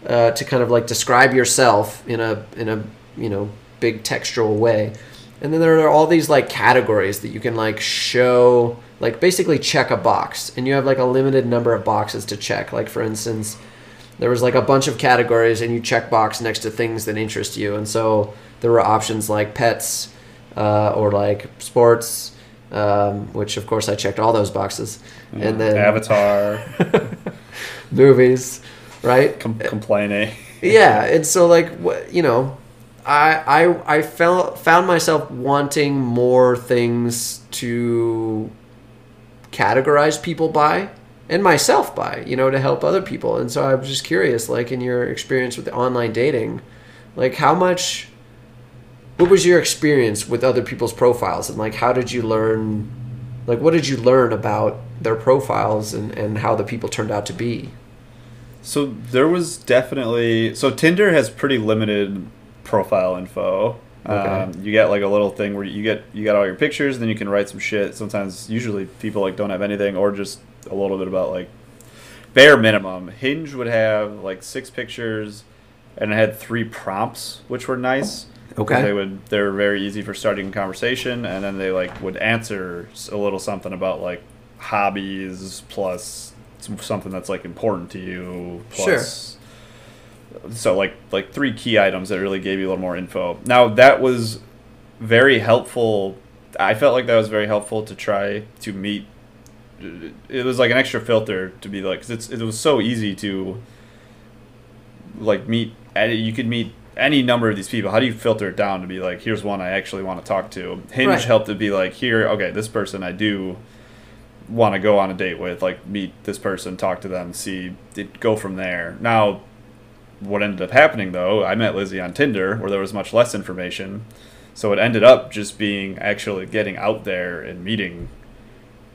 uh, to kind of like describe yourself in a in a you know big textual way, and then there are all these like categories that you can like show like basically check a box, and you have like a limited number of boxes to check. Like for instance there was like a bunch of categories and you check box next to things that interest you. And so there were options like pets uh, or like sports um, which of course i checked all those boxes. And then Avatar, movies right? Com- complaining. yeah and so like wh- you know i i i felt found myself wanting more things to categorize people by and myself by you know to help other people. And so i was just curious like in your experience with online dating like how much what was your experience with other people's profiles? And like how did you learn like what did you learn about their profiles and and how the people turned out to be? So there was definitely so Tinder has pretty limited profile info. Okay. Um, you get like a little thing where you get you got all your pictures, then you can write some shit. Sometimes, usually, people like don't have anything, or just a little bit about like bare minimum. Hinge would have like six pictures, and it had three prompts, which were nice. Okay. They would they were very easy for starting a conversation, and then they like would answer a little something about like hobbies plus something that's like important to you plus so like like three key items that really gave you a little more info. Now that was very helpful. I felt like that was very helpful to try to meet. It was like an extra filter to be like, 'cause it's it was so easy to like meet. any- You could meet any number of these people. How do you filter it down to be like, here's one I actually want to talk to? Hinge Right. helped to be like, here, okay, this person I do want to go on a date with, like meet this person, talk to them, see, it, go from there. Now, what ended up happening though, I met Lizzie on Tinder where there was much less information. So it ended up just being actually getting out there and meeting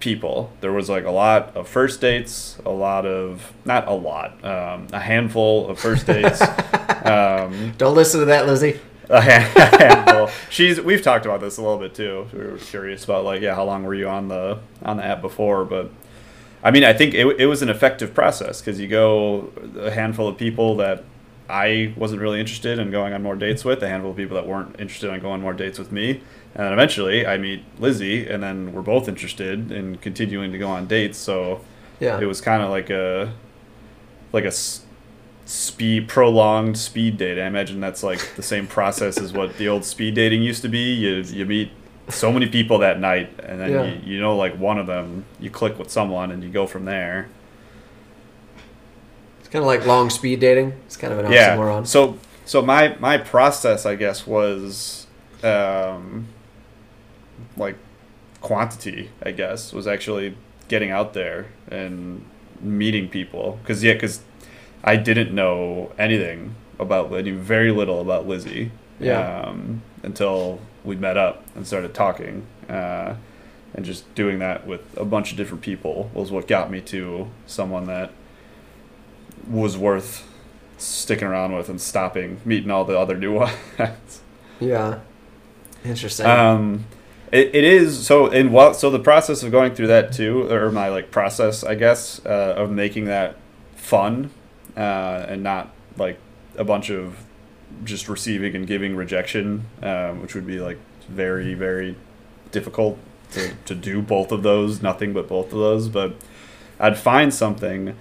people. There was like a lot of first dates, a lot of, not a lot, um, a handful of first dates. um, don't listen to that lizzie a hand- a handful. She's. We've talked about this a little bit too. We were curious about like, yeah, how long were you on the on the app before? But I mean, I think it, it was an effective process because you go a handful of people that I wasn't really interested in going on more dates with, a handful of people that weren't interested in going on more dates with me, and then eventually I meet Lizzie, and then we're both interested in continuing to go on dates. So yeah it was kind of like a like a speed prolonged speed date. I imagine that's like the same process as what the old speed dating used to be. You you meet so many people that night, and then Yeah. you, you know like one of them, you click with someone, and you go from there. It's kind of like long speed dating it's kind of an yeah. oxymoron So so my my process, I guess, was um, like quantity. I guess was actually getting out there and meeting people. Because yeah, because I didn't know anything about. I knew very little about Lizzie. Yeah. Um, until we met up and started talking. Uh, and just doing that with a bunch of different people was what got me to someone that was worth sticking around with and stopping meeting all the other new ones. yeah interesting um, it, it is so in what so the process of going through that too, or my like process, I guess, uh, of making that fun uh, and not like a bunch of just receiving and giving rejection, um, which would be like very very difficult to, to do both of those, nothing but both of those. But I'd find something.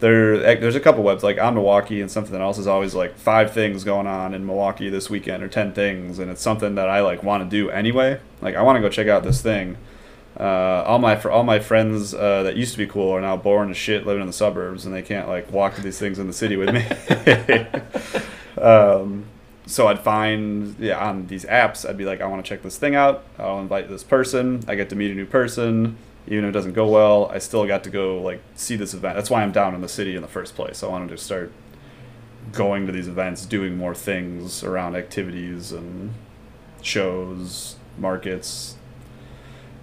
There, eh, there's a couple webs like on Milwaukee and something else is always like five things going on in Milwaukee this weekend or ten things, and it's something that I like want to do anyway. Like I want to go check out this thing. Uh, all my all my friends uh, that used to be cool are now boring as shit living in the suburbs, and they can't like walk to these things in the city with me. um, so I'd find yeah on these apps, I'd be like, I want to check this thing out. I'll invite this person. I get to meet a new person even if it doesn't go well, I still got to go like see this event. That's why I'm down in the city in the first place. I wanted to start going to these events, doing more things around activities and shows, markets,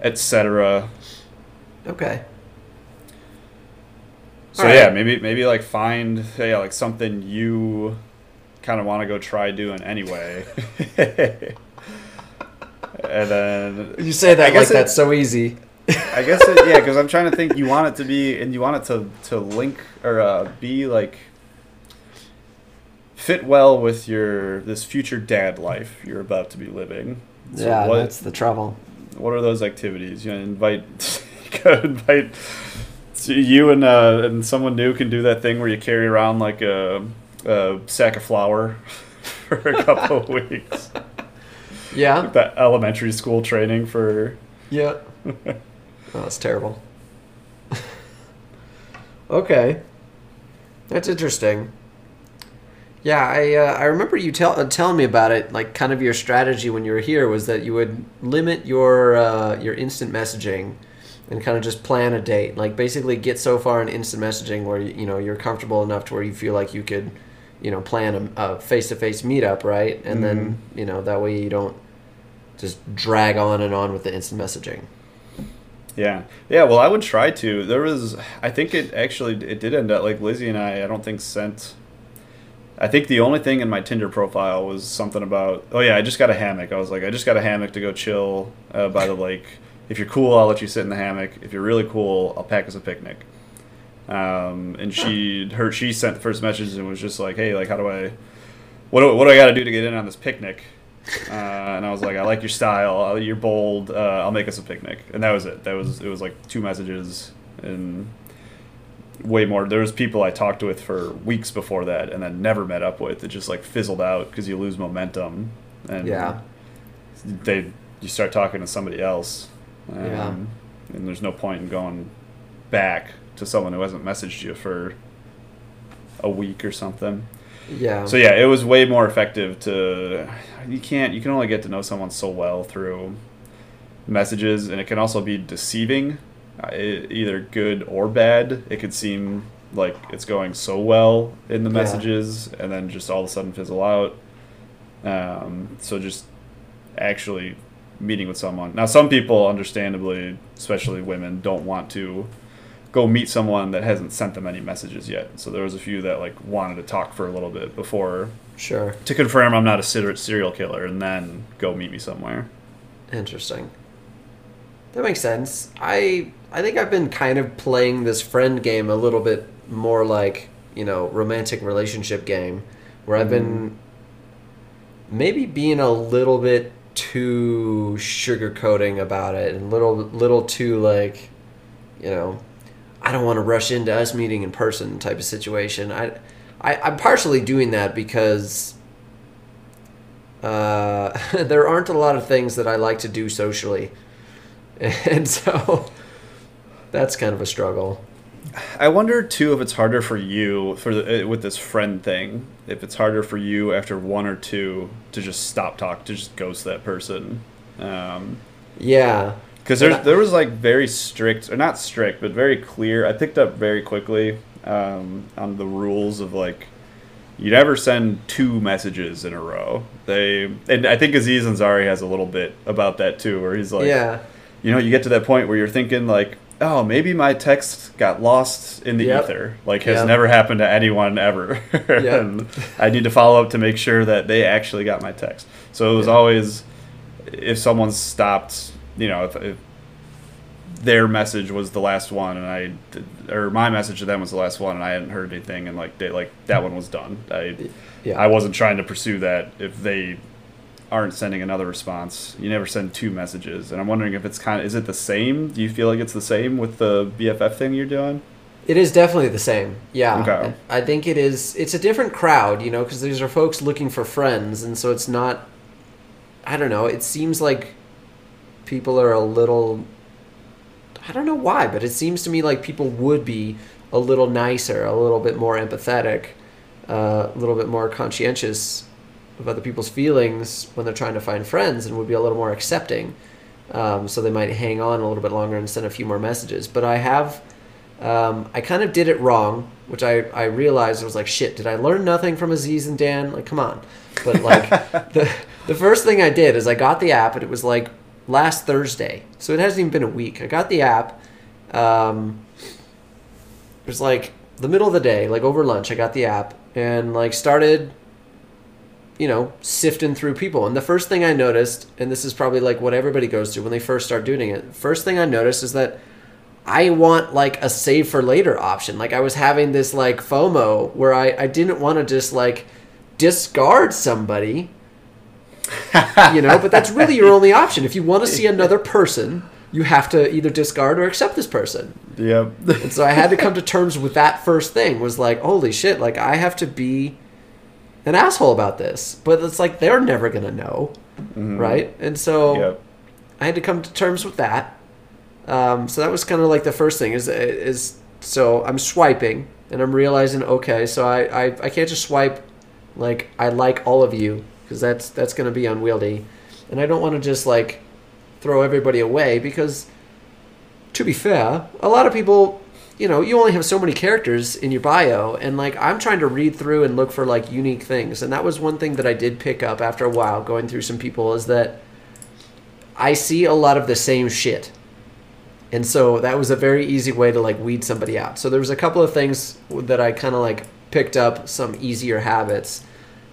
etc. Okay. So right. yeah, maybe maybe like find yeah like something you kind of want to go try doing anyway. and then You say that like that's it- so easy. I guess it, yeah, because I'm trying to think. You want it to be, and you want it to to link or uh, be like fit well with your this future dad life you're about to be living. So yeah, what that's the trouble. what are those activities? You know, invite go invite so you and uh, and someone new can do that thing where you carry around like a, a sack of flour for a couple of weeks. Yeah. That elementary school training for Yeah. Oh, that's terrible. okay. That's interesting. Yeah, I uh, I remember you tell, uh, telling me about it. Like, kind of your strategy when you were here was that you would limit your uh, your instant messaging, and kind of just plan a date. Like, basically, get so far in instant messaging where you know you're comfortable enough to where you feel like you could, you know, plan a face to face meetup, right? And then you know that way you don't just drag on and on with the instant messaging. Yeah, yeah. Well, I would try to. There was, I think it actually it did end up like Lizzie and I. I don't think sent. I think the only thing in my Tinder profile was something about. Oh yeah, I just got a hammock. I was like, I just got a hammock to go chill uh, by the lake. If you're cool, I'll let you sit in the hammock. If you're really cool, I'll pack us a picnic. Um, and she her she sent the first message and was just like, hey, like how do I, what do, what do I got to do to get in on this picnic? Uh, and I was like, I like your style. uh, You're bold. Uh, I'll make us a picnic. And that was it. That was it. Was like two messages and way more. There was people I talked with for weeks before that, and then never met up with. It just like fizzled out because you lose momentum, and Yeah. they you start talking to somebody else, um, Yeah. and there's no point in going back to someone who hasn't messaged you for a week or something. Yeah. So yeah, it was way more effective to you can't you can only get to know someone so well through messages and it can also be deceiving uh, either good or bad. It could seem like it's going so well in the Yeah. messages and then just all of a sudden fizzle out. Um, so just actually meeting with someone. Now some people understandably, especially women, don't want to go meet someone that hasn't sent them any messages yet. So there was a few that like wanted to talk for a little bit before Sure. to confirm I'm not a serial killer, and then go meet me somewhere. Interesting. That makes sense. I I think I've been kind of playing this friend game a little bit more like, you know, romantic relationship game where I've been mm-hmm. maybe being a little bit too sugarcoating about it and little little too like, you know, I don't want to rush into us meeting in person type of situation. I, I I'm partially doing that because uh, there aren't a lot of things that I like to do socially, and so that's kind of a struggle. I wonder too if it's harder for you for the, uh, with this friend thing. If it's harder for you after one or two to just stop talk, to just ghost that person. Um, Yeah, Because there, there was like very strict, or not strict, but very clear. I picked up very quickly um, on the rules of like you never send two messages in a row. They and I think Aziz Ansari has a little bit about that too, where he's like, yeah, you know, you get to that point where you're thinking like, oh, maybe my text got lost in the Yep. ether. Like has Yep. never happened to anyone ever. and I need to follow up to make sure that they actually got my text. So it was Yeah. always if someone stopped, you know, if, if their message was the last one and I or my message to them was the last one and I hadn't heard anything and like they like that one was done. I yeah. I wasn't trying to pursue that if they aren't sending another response. You never send two messages, and I'm wondering if it's kind of is it the same? Do you feel like it's the same with the BFF thing you're doing? It is definitely the same. Yeah. Okay. I I think it is. It's a different crowd, you know, because these are folks looking for friends, and so it's not. I don't know. It seems like people are a little. I don't know why, but it seems to me like people would be a little nicer, a little bit more empathetic, uh, a little bit more conscientious of other people's feelings when they're trying to find friends, and would be a little more accepting. Um, so they might hang on a little bit longer and send a few more messages. But I have. Um, I kind of did it wrong which I, I realized I was like, shit, did I learn nothing from Aziz and Dan? Like, come on. But like the the first thing I did is I got the app and it was like last Thursday. So it hasn't even been a week. I got the app. Um, it was like the middle of the day, like over lunch, I got the app and like started you know, sifting through people. And the first thing I noticed, and this is probably like what everybody goes through when they first start doing it, first thing I noticed is that I want like a save for later option. Like I was having this like FOMO where I, I didn't want to just like discard somebody. you know, but that's really your only option. If you want to see another person, you have to either discard or accept this person. Yep. And so I had to come to terms with that first thing was like, holy shit, like I have to be an asshole about this. But it's like they're never gonna know. Mhm. Right? And so Yep. I had to come to terms with that. Um, so that was kind of like the first thing is is so I'm swiping and I'm realizing okay, so I, I, I can't just swipe like I like all of you because that's that's gonna be unwieldy, and I don't want to just like throw everybody away because to be fair, a lot of people you know you only have so many characters in your bio and like i'm trying to read through and look for like unique things. And that was one thing that i did pick up after a while going through some people is that i see a lot of the same shit. And so that was a very easy way to like weed somebody out. So there was a couple of things that i kind of like picked up some easier habits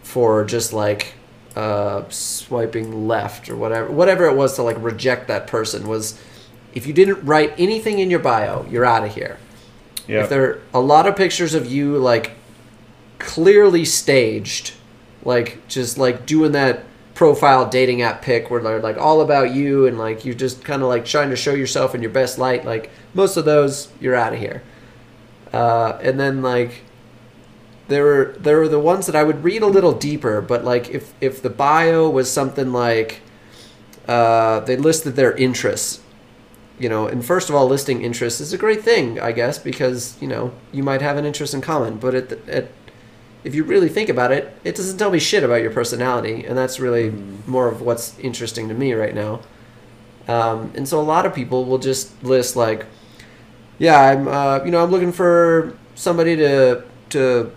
for just like uh, swiping left or whatever whatever it was to like reject that person was if you didn't write anything in your bio you're out of here Yep. if there are a lot of pictures of you like clearly staged like just like doing that profile dating app pic where they're like all about you and like you're just kind of like trying to show yourself in your best light like most of those you're out of here uh, and then like there were there were the ones that I would read a little deeper but like if if the bio was something like uh, they listed their interests you know, and first of all, listing interests is a great thing, I guess, because you know you might have an interest in common. But it, it, if you really think about it, it doesn't tell me shit about your personality, and that's really more of what's interesting to me right now. Um, and so a lot of people will just list like, yeah, I'm, uh, you know, I'm looking for somebody to to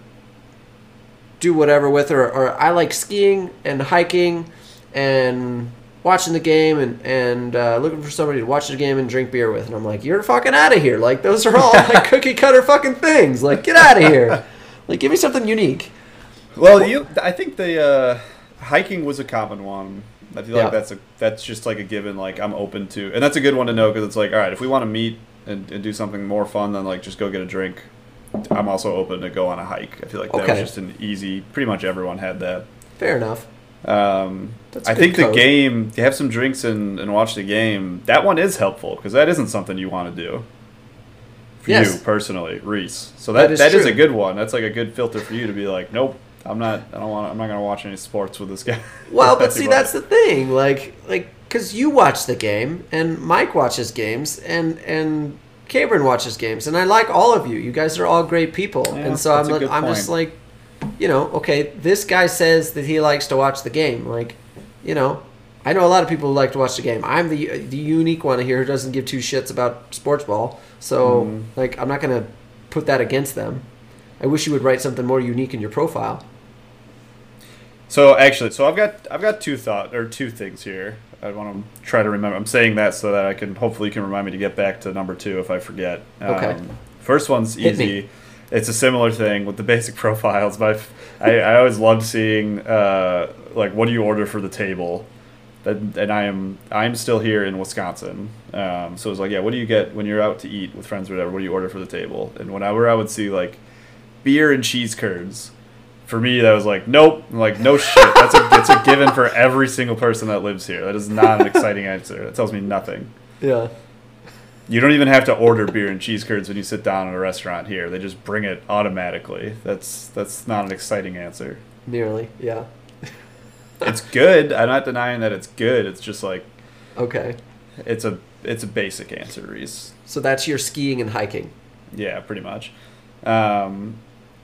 do whatever with, or, or I like skiing and hiking and watching the game and and uh, looking for somebody to watch the game and drink beer with, and I'm like, you're fucking out of here! Like those are all like cookie cutter fucking things. Like get out of here! Like give me something unique. Well, you. I think the uh, hiking was a common one. I feel Yeah. like that's a that's just like a given. Like I'm open to, and that's a good one to know because it's like, all right, if we want to meet and, and do something more fun than like just go get a drink, I'm also open to go on a hike. I feel like that Okay. was just an easy. Pretty much everyone had that. Fair enough. Um, That's I good think the game, You have some drinks and, and watch the game, that one is helpful because that isn't something you want to do. For Yes. you personally, Reese. So That that is that is a good one. That's like a good filter for you to be like, nope, I'm not. I don't want. I'm not gonna watch any sports with this guy. Well, but see, that's the thing. Like, like, cause you watch the game, and Mike watches games, and and Cabron watches games, and I like all of you. You guys are all great people, Yeah, and so I'm like, I'm just like, you know, okay, this guy says that he likes to watch the game. Like, you know, I know a lot of people who like to watch the game. I'm the the unique one here who doesn't give two shits about sports ball. So, Mhm. like, I'm not gonna put that against them. I wish you would write something more unique in your profile. So actually, so I've got I've got two thought or two things here. I want to try to remember. I'm saying that so that I can hopefully you can remind me to get back to number two if I forget. Okay. Um, first one's easy. It's a similar thing with the basic profiles, but I I always loved seeing uh, like what do you order for the table. That, and I am I'm still here in Wisconsin, um, so it's like yeah, what do you get when you're out to eat with friends or whatever? What do you order for the table? And whenever I would see like beer and cheese curds, for me that was like nope I'm like no shit that's a that's a given for every single person that lives here that is not an exciting answer that tells me nothing Yeah. you don't even have to order beer and cheese curds when you sit down at a restaurant here they just bring it automatically that's that's not an exciting answer Nearly. Yeah. it's good i'm not denying that it's good it's just like Okay. it's a it's a basic answer reese So that's your skiing and hiking. Yeah, pretty much. Um,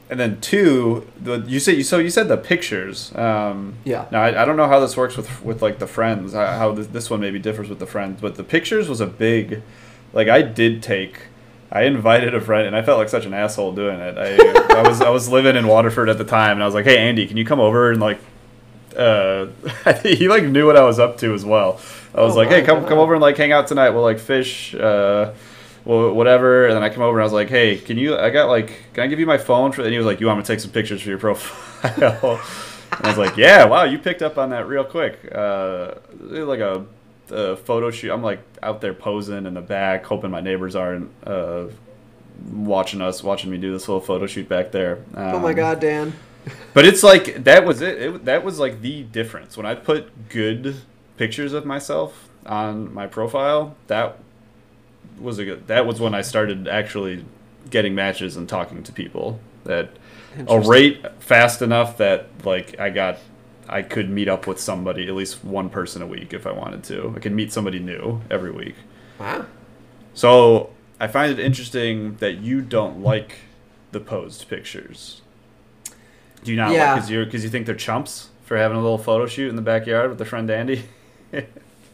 and then two, the, you said you so you said the pictures. Um, Yeah. Now I, I don't know how this works with with like the friends. How this, this one maybe differs with the friends, but the pictures was a big. Like I did take. I invited a friend, and I felt like such an asshole doing it. I, I was I was living in Waterford at the time, and I was like, "Hey, Andy, can you come over and like?" Uh, he like knew what I was up to as well. I was Oh, like, "Hey, come wow. come over and like hang out tonight. We'll like fish, uh, well, whatever." And then I come over and I was like, "Hey, can you? I got like, can I give you my phone for?" And he was like, "You want me to take some pictures for your profile?" and I was like, "Yeah, wow, you picked up on that real quick." Uh, like a, a photo shoot. I'm like out there posing in the back, hoping my neighbors aren't uh, watching us, watching me do this little photo shoot back there. oh my Um, god, Dan. But it's like that was it. it. That was like the difference when I put good pictures of myself on my profile. That was a good. That was when I started actually getting matches and talking to people that a rate fast enough that like I got. I could meet up with somebody, at least one person a week if I wanted to. I could meet somebody new every week. Wow. So I find it interesting that you don't like the posed pictures. Do you not Yeah. like because you because you think they're chumps for having a little photo shoot in the backyard with their friend Andy?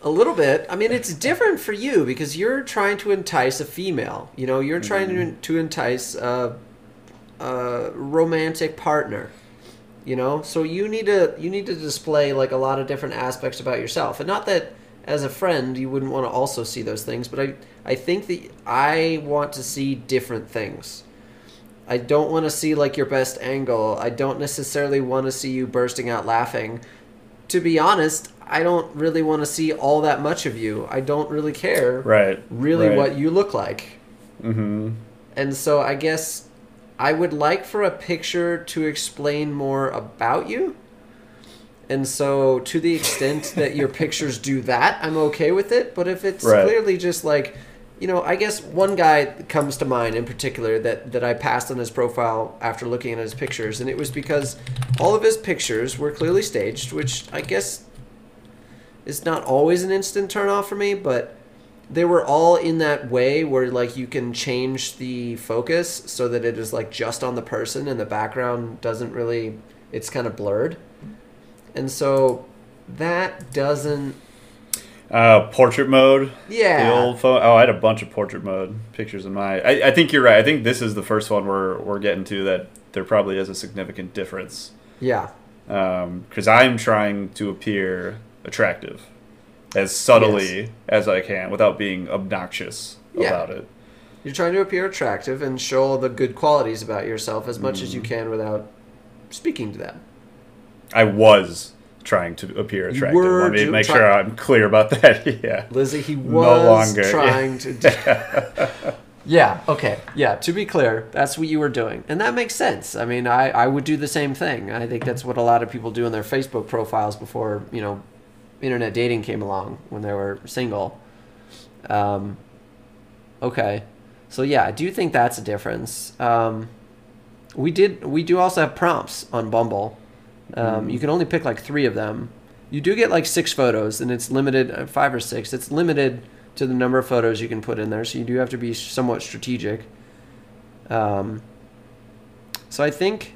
A little bit. I mean, it's different for you because you're trying to entice a female. You know, you're trying to, mm-hmm. to entice a, a romantic partner. You know, so you need to you need to display like a lot of different aspects about yourself, and not that as a friend you wouldn't want to also see those things, but I I think that I want to see different things. I don't want to see like your best angle. I don't necessarily want to see you bursting out laughing to be honest, I don't really want to see all that much of you. I don't really care right. really right. what you look like. Mm-hmm. And so I guess I would like for a picture to explain more about you. And so to the extent that your pictures do that, I'm okay with it, but if it's Right. clearly just like you know, I guess one guy comes to mind in particular that, that I passed on his profile after looking at his pictures, and it was because all of his pictures were clearly staged, which I guess is not always an instant turn off for me, but they were all in that way where like you can change the focus so that it is like just on the person and the background doesn't really it's kind of blurred. And so that doesn't Uh, portrait mode. yeah. The old phone. Oh, I had a bunch of portrait mode pictures in my. I, I think you're right. I think this is the first one we're we're getting to that there probably is a significant difference. yeah. because I'm trying to appear attractive as subtly as I can without being obnoxious Yeah. about it. You're trying to appear attractive and show all the good qualities about yourself as much as you mm. can without speaking to them. I was trying to appear attractive. Let me make try- sure I'm clear about that. yeah. Lizzie, he No was longer. trying to. Do- yeah. Okay. Yeah. To be clear, that's what you were doing, and that makes sense. I mean, I I would do the same thing. I think that's what a lot of people do in their Facebook profiles before you know, internet dating came along when they were single. Um. Okay. So yeah, I do think that's a difference. Um, we did. We do also have prompts on Bumble. Um, You can only pick like three of them. You do get like six photos, and it's limited, uh, five or six. It's limited to the number of photos you can put in there, so you do have to be somewhat strategic. Um, so I think,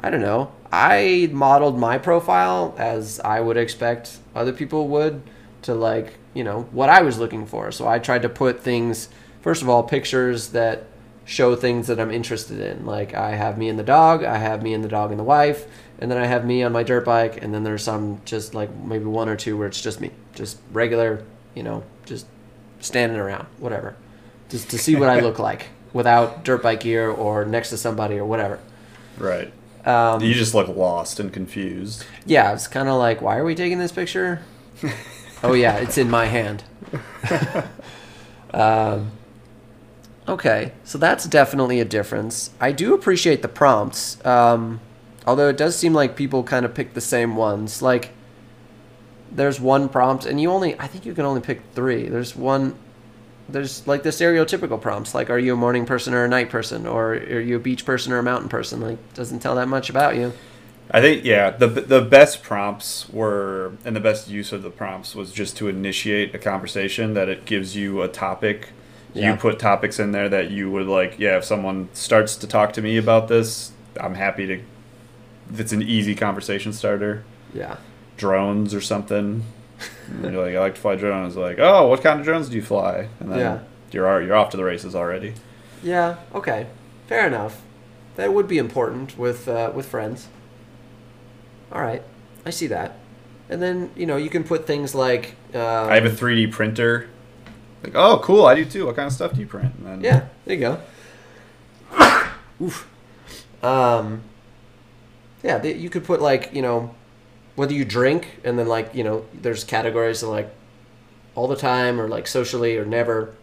I don't know, I modeled my profile as I would expect other people would to like, you know, what I was looking for. So I tried to put things, first of all, pictures that show things that I'm interested in. Like I have me and the dog, I have me and the dog and the wife, and then I have me on my dirt bike, and then there's some just like maybe one or two where it's just me, just regular, you know, just standing around, whatever, just to see what I look like without dirt bike gear or next to somebody or whatever. Right. Um, You just look lost and confused. yeah, it's kind of like, why are we taking this picture? oh yeah, it's in my hand. um, okay, so that's definitely a difference. I do appreciate the prompts, um, although it does seem like people kind of pick the same ones. Like, there's one prompt, and you only, I think you can only pick three. There's one. There's like the stereotypical prompts, like are you a morning person or a night person, or are you a beach person or a mountain person? Like, doesn't tell that much about you. I think yeah, the the best prompts were and the best use of the prompts was just to initiate a conversation that it gives you a topic. Yeah. You put topics in there that you would like, yeah, if someone starts to talk to me about this, I'm happy to it's an easy conversation starter. Yeah. Drones or something. Like, I like to fly drones. Like, oh, what kind of drones do you fly? And then Yeah. you're you're off to the races already. Yeah. Okay. Fair enough. That would be important with uh, with friends. All right, I see that. And then you know you can put things like. Uh, I have a 3D printer. Like, oh, cool! I do too. What kind of stuff do you print? And then, Yeah. There you go. Oof. Um. Yeah, you could put like you know, whether you drink and then like you know, there's categories of like all the time or like socially or never.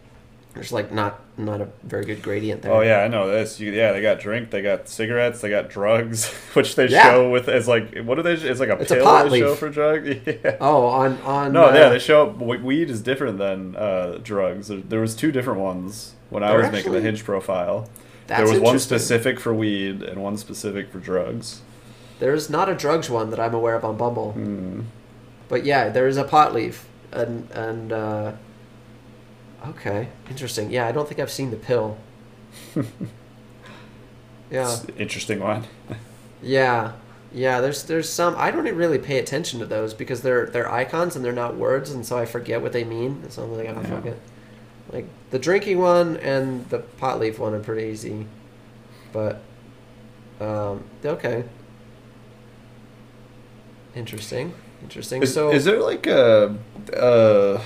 There's like not not a very good gradient there. Oh yeah, I know this. You, yeah, they got drink, they got cigarettes, they got drugs, which they Yeah. show with as like what do they? It's like a It's a pot they show leaf. for drugs. Yeah. Oh, on on. No, uh, yeah, they show we- weed is different than uh, drugs. There, there was two different ones when I was making the Hinge profile. that's there was one specific for weed and one specific for drugs. There's not a drugs one that I'm aware of on Bumble, Hmm. but yeah, there is a pot leaf, and and uh, okay, interesting. Yeah, I don't think I've seen the pill. yeah, interesting one. yeah, yeah. There's there's some I don't really pay attention to those because they're they're icons and they're not words, and so I forget what they mean. So I'm like, oh, fuck it. Like the drinking one and the pot leaf one are pretty easy, but um, okay. Interesting. Interesting. Is, so is there like a uh,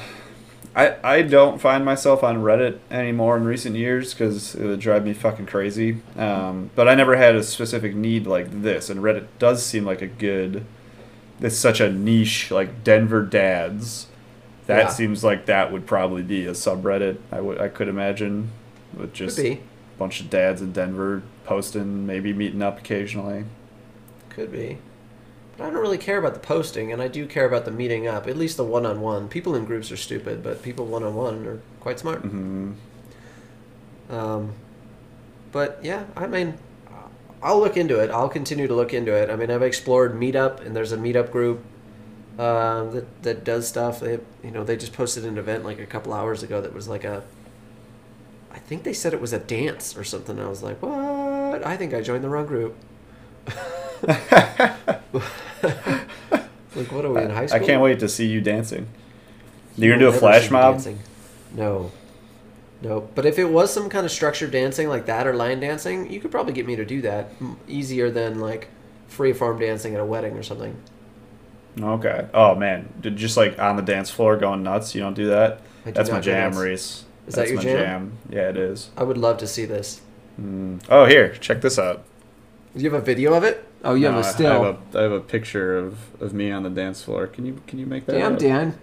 I I don't find myself on Reddit anymore in recent years because it would drive me fucking crazy. Um, but I never had a specific need like this, and Reddit does seem like a good. It's such a niche, like Denver dads. That Yeah. seems like that would probably be a subreddit. I would I could imagine with could just be. a bunch of dads in Denver posting, maybe meeting up occasionally. Could be. But I don't really care about the posting, and I do care about the meeting up. At least the one-on-one. People in groups are stupid, but people one-on-one are quite smart. hmm Um, but yeah, I mean, I'll look into it. I'll continue to look into it. I mean, I've explored Meetup, and there's a Meetup group um, that that does stuff. They, you know, they just posted an event like a couple hours ago that was like a. I think they said it was a dance or something. I was like, what? I think I joined the wrong group. like, what are we in high I can't wait to see you dancing. You You're gonna do a flash mob? dancing. No. No. But if it was some kind of structured dancing like that or line dancing, you could probably get me to do that easier than like free form dancing at a wedding or something. Okay. Oh man, just like on the dance floor going nuts. You don't do that. Do That's my jam. Reese. Is That's that your my jam? Yeah, it is. I would love to see this. Mm. Oh, here, check this out. Do you have a video of it? Oh, you No, have a still. I have a, I have a picture of, of me on the dance floor. Can you can you make that? Damn, out? Dan.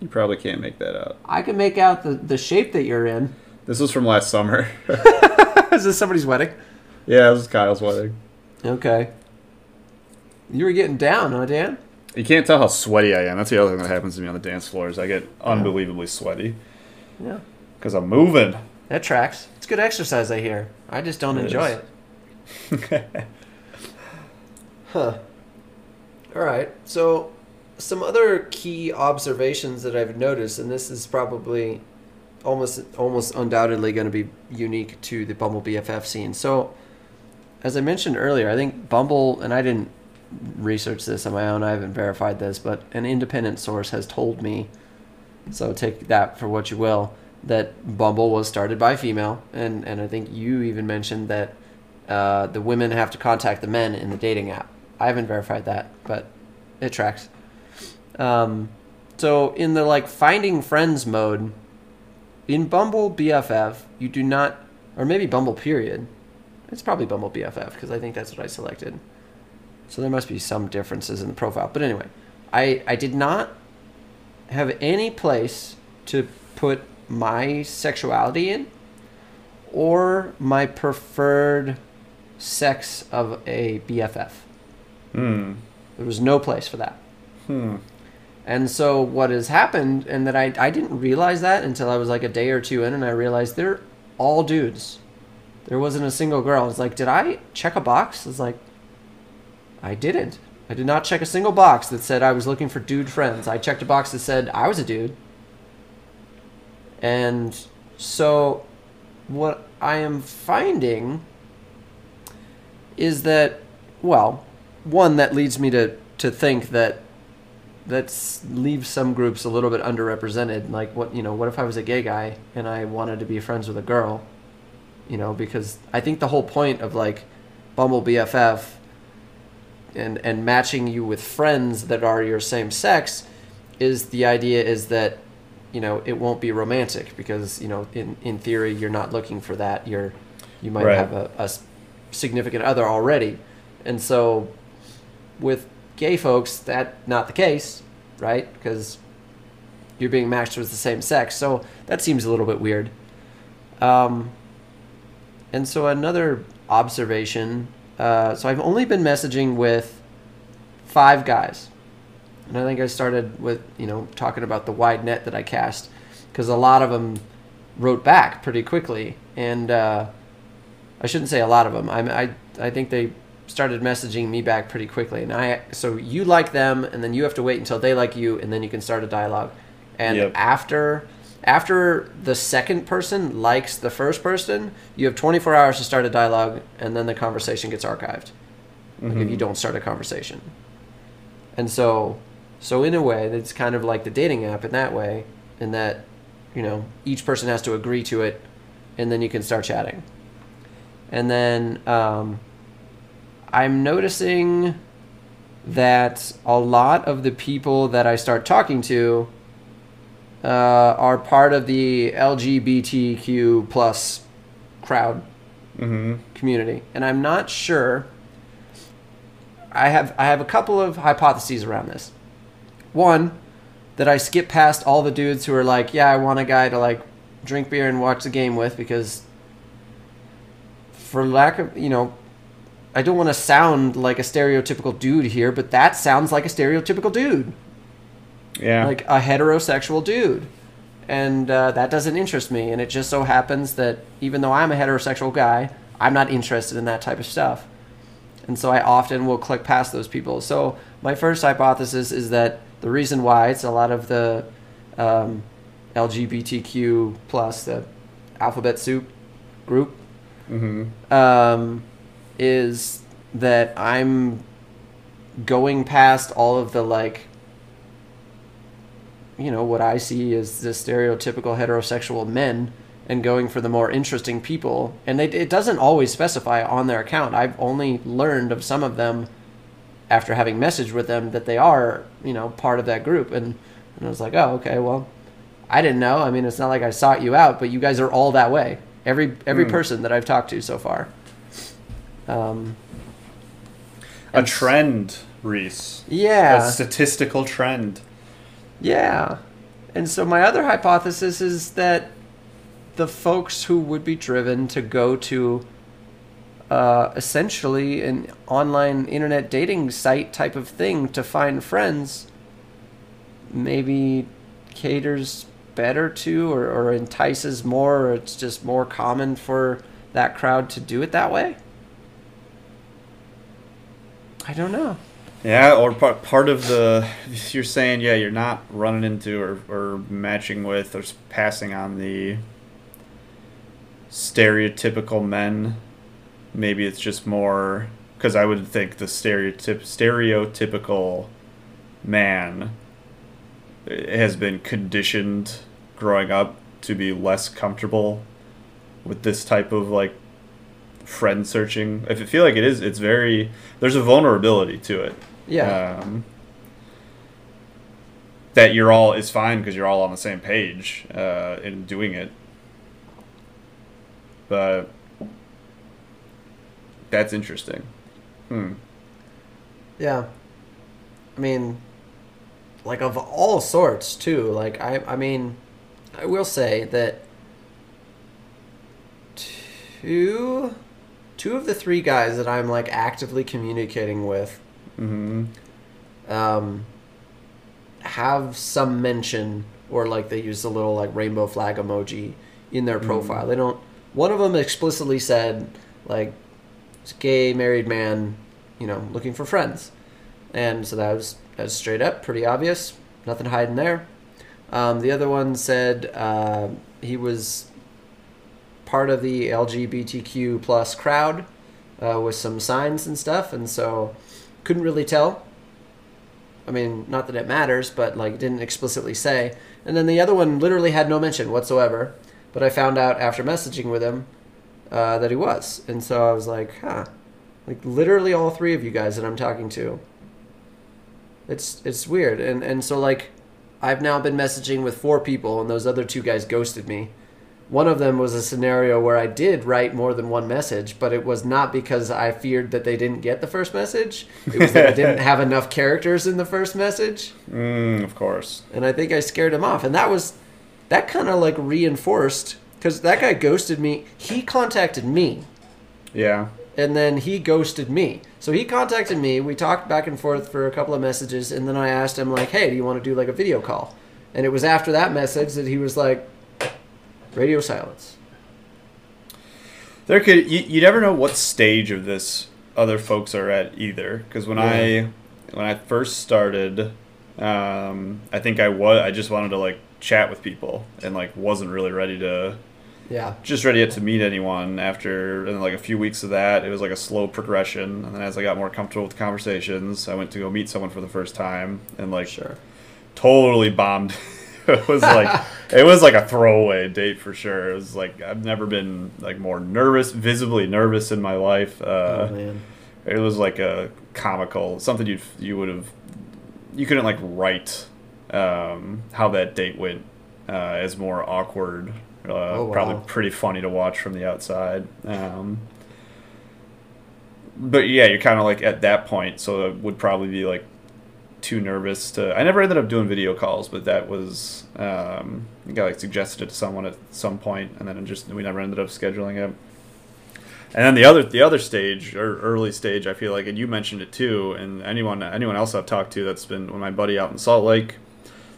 You probably can't make that out. I can make out the, the shape that you're in. This was from last summer. Is this somebody's wedding? yeah, this is Kyle's wedding. Okay. You were getting down, huh, Dan? You can't tell how sweaty I am. That's the other thing that happens to me on the dance floor is I get unbelievably sweaty Yeah. because I'm moving. That tracks. It's good exercise, I hear. I just don't It enjoy is. it. Huh. All right. So, some other key observations that I've noticed, and this is probably almost almost undoubtedly going to be unique to the Bumble BFF scene. So, as I mentioned earlier, I think Bumble, and I didn't research this on my own. I haven't verified this, but an independent source has told me. So take that for what you will. That Bumble was started by female, and and I think you even mentioned that uh, the women have to contact the men in the dating app. I haven't verified that, but it tracks. Um, so in the like finding friends mode, in Bumble BFF, you do not, or maybe Bumble period. It's probably Bumble BFF because I think that's what I selected. So there must be some differences in the profile. But anyway, I I did not have any place to put my sexuality in or my preferred sex of a BFF. Hmm. There was no place for that. Hmm. And so what has happened, and that I, I didn't realize that until I was like a day or two in, and I realized they're all dudes. There wasn't a single girl. It's like, did I check a box? It's like, I didn't. I did not check a single box that said I was looking for dude friends. I checked a box that said I was a dude. And so what I am finding is that, well, one that leads me to, to think that that's leaves some groups a little bit underrepresented. Like what you know, what if I was a gay guy and I wanted to be friends with a girl? You know, because I think the whole point of like Bumble BFF and and matching you with friends that are your same sex is the idea is that you know it won't be romantic because you know in in theory you're not looking for that you're you might Right. have a, a significant other already. And so with gay folks that not the case right? Because you're being matched with the same sex. So that seems a little bit weird. Um, and so another observation uh, so i've only been messaging with five guys. And I think I started with, you know, talking about the wide net that I cast because a lot of them wrote back pretty quickly. And uh, I shouldn't say a lot of them. I, I, I think they started messaging me back pretty quickly. And I, so you like them and then you have to wait until they like you and then you can start a dialogue. And Yep. after, after the second person likes the first person, you have 24 hours to start a dialogue and then the conversation gets archived like if mm-hmm. you don't start a conversation. And so, so in a way, it's kind of like the dating app in that way, in that, you know, each person has to agree to it, and then you can start chatting. And then um, I'm noticing that a lot of the people that I start talking to uh, are part of the LGBTQ plus crowd Mm-hmm. community, and I'm not sure. I have I have a couple of hypotheses around this. One, that I skip past all the dudes who are like, yeah, I want a guy to like drink beer and watch the game with because, for lack of you know, I don't want to sound like a stereotypical dude here, but that sounds like a stereotypical dude. Yeah. like a heterosexual dude. And uh, that doesn't interest me and it just so happens that even though i'm a heterosexual guy i'm not interested in that type of stuff. And so i often will click past those people. So my first hypothesis is that the reason why it's a lot of the um, lgbtq plus the alphabet soup group mm-hmm. um, is that I'm going past all of the like, you know, what I see as the stereotypical heterosexual men and going for the more interesting people. And it doesn't always specify on their account. I've only learned of some of them after having messaged with them that they are, you know, part of that group. And, and I was like, oh, okay, well, I didn't know. I mean, it's not like I sought you out, but you guys are all that way. Every every Hmm. person that I've talked to so far. Um, A trend, Reese. Yeah. A statistical trend. Yeah. And so my other hypothesis is that the folks who would be driven to go to uh, essentially an online internet dating site type of thing to find friends maybe caters better to or, or entices more or it's just more common for that crowd to do it that way i don't know Yeah, or part part of the you're saying yeah you're not running into or, or matching with or passing on the stereotypical men. Maybe it's just more because I would think the stereotyp stereotypical man has been conditioned growing up to be less comfortable with this type of like friend searching. If I feel like it is. It's very there's a vulnerability to it yeah um, that you're all is fine because you're all on the same page uh, in doing it. But that's interesting. Hmm. Yeah. I mean, like of all sorts too. Like I, I mean, I will say that two, two of the three guys that I'm like actively communicating with, hmm um, have some mention or like they use the little like rainbow flag emoji in their profile. They don't. One of them explicitly said like, gay married man, you know, looking for friends," and so that was that was straight up, pretty obvious, nothing hiding there. Um, the other one said uh, he was part of the LGBTQ plus crowd uh, with some signs and stuff, and so couldn't really tell I mean, not that it matters, but like didn't explicitly say. And then the other one literally had no mention whatsoever. But I found out after messaging with him uh, that he was, and so I was like, huh, like literally all three of you guys that I'm talking to. It's it's weird, and and so like, I've now been messaging with four people, and those other two guys ghosted me. One of them was a scenario where I did write more than one message, but it was not because I feared that they didn't get the first message. It was that I didn't have enough characters in the first message. Mm, of course. And I think I scared him off. And that was, that kind of like reinforced, because that guy ghosted me. He contacted me, Yeah. And then he ghosted me. So he contacted me. We talked back and forth for a couple of messages, and then I asked him, like, hey, do you want to do like a video call? And it was after that message that he was like, radio silence. There could you, you never know what stage of this other folks are at either. Because when Yeah. I when I first started, um, I think I was I just wanted to like chat with people and like wasn't really ready to Yeah. just ready yet to meet anyone. After and like a few weeks of that, it was like a slow progression. And then as I got more comfortable with conversations, I went to go meet someone for the first time and like Sure. totally bombed. it was like it was like a throwaway date for sure. It was like I've never been like more nervous, visibly nervous in my life. Uh, oh man. it was like a comical something you you would have you couldn't like write um, how that date went uh, as more awkward. Uh, Oh, wow. Probably pretty funny to watch from the outside. Um, but yeah, you're kind of like at that point, so it would probably be like too nervous to. I never ended up doing video calls, but that was um, I got like suggested it to someone at some point, and then just we never ended up scheduling it. And then the other the other stage or early stage, I feel like, and you mentioned it too, and anyone anyone else I've talked to that's been when my buddy out in Salt Lake,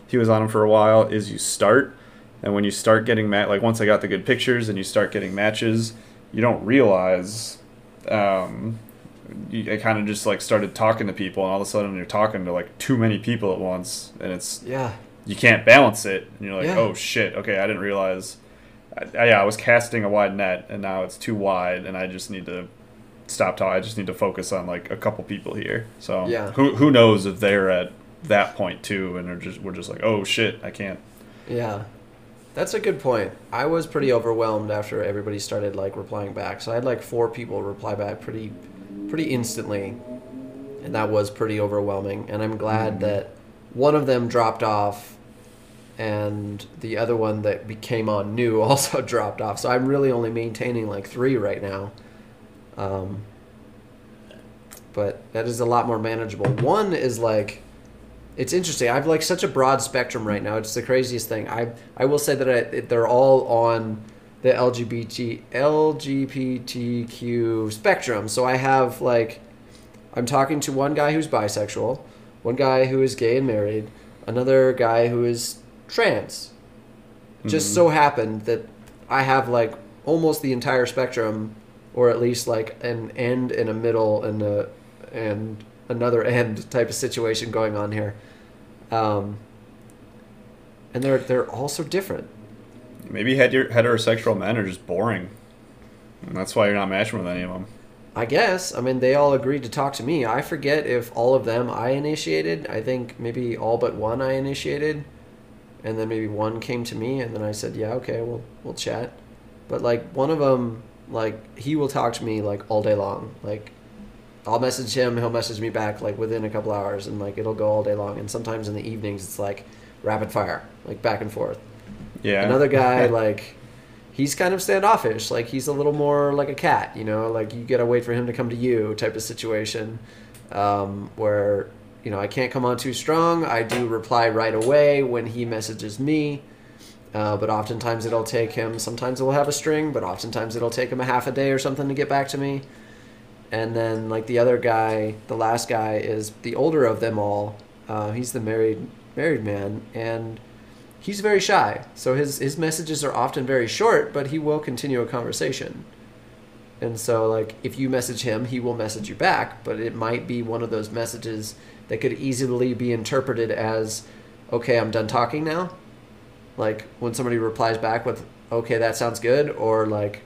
he was on him for a while. Is you start, and when you start getting mat like once I got the good pictures and you start getting matches, you don't realize. Um, you, I kind of just like started talking to people, and all of a sudden you're talking to like too many people at once, and it's Yeah. you can't balance it, and you're like, Yeah. oh shit, okay, I didn't realize. I, I, yeah, I was casting a wide net, and now it's too wide, and I just need to stop talking. I just need to focus on like a couple people here. So Yeah. who who knows if they're at that point too, and they're just we're just like, oh shit, I can't. Yeah. That's a good point. I was pretty overwhelmed after everybody started like replying back. So I had like four people reply back pretty pretty instantly. And that was pretty overwhelming. And I'm glad that one of them dropped off and the other one that became on new also dropped off. So I'm really only maintaining like 3 right now. Um but that is a lot more manageable. One is like it's interesting. I've like such a broad spectrum right now. It's the craziest thing. I I will say that I, they're all on the LGBT LGBTQ spectrum. So I have like I'm talking to one guy who's bisexual, one guy who is gay and married, another guy who is trans. Just Mhm. so happened that I have like almost the entire spectrum, or at least like an end and a middle and a and another end type of situation going on here. Um, and they're they're all so different. Maybe hetero- heterosexual men are just boring, and that's why you're not matching with any of them. I guess. I mean, they all agreed to talk to me. I forget if all of them I initiated. I think maybe all but one I initiated, and then maybe one came to me, and then I said, "Yeah, okay, we'll we'll chat." But like one of them, like he will talk to me like all day long. Like I'll message him, he'll message me back like within a couple hours, and like it'll go all day long. And sometimes in the evenings, it's like rapid fire, like back and forth. Yeah. Another guy like he's kind of standoffish. Like he's a little more like a cat, you know, like you gotta wait for him to come to you type of situation. Um, where you know I can't come on too strong. I do reply right away when he messages me. Uh, but oftentimes it'll take him. Sometimes it'll have a string, but oftentimes it'll take him a half a day or something to get back to me. And then like the other guy, the last guy is the older of them all. Uh, he's the married married man, and he's very shy. So his his messages are often very short, but he will continue a conversation. And so like if you message him, he will message you back, but it might be one of those messages that could easily be interpreted as okay, I'm done talking now. Like when somebody replies back with okay, that sounds good or like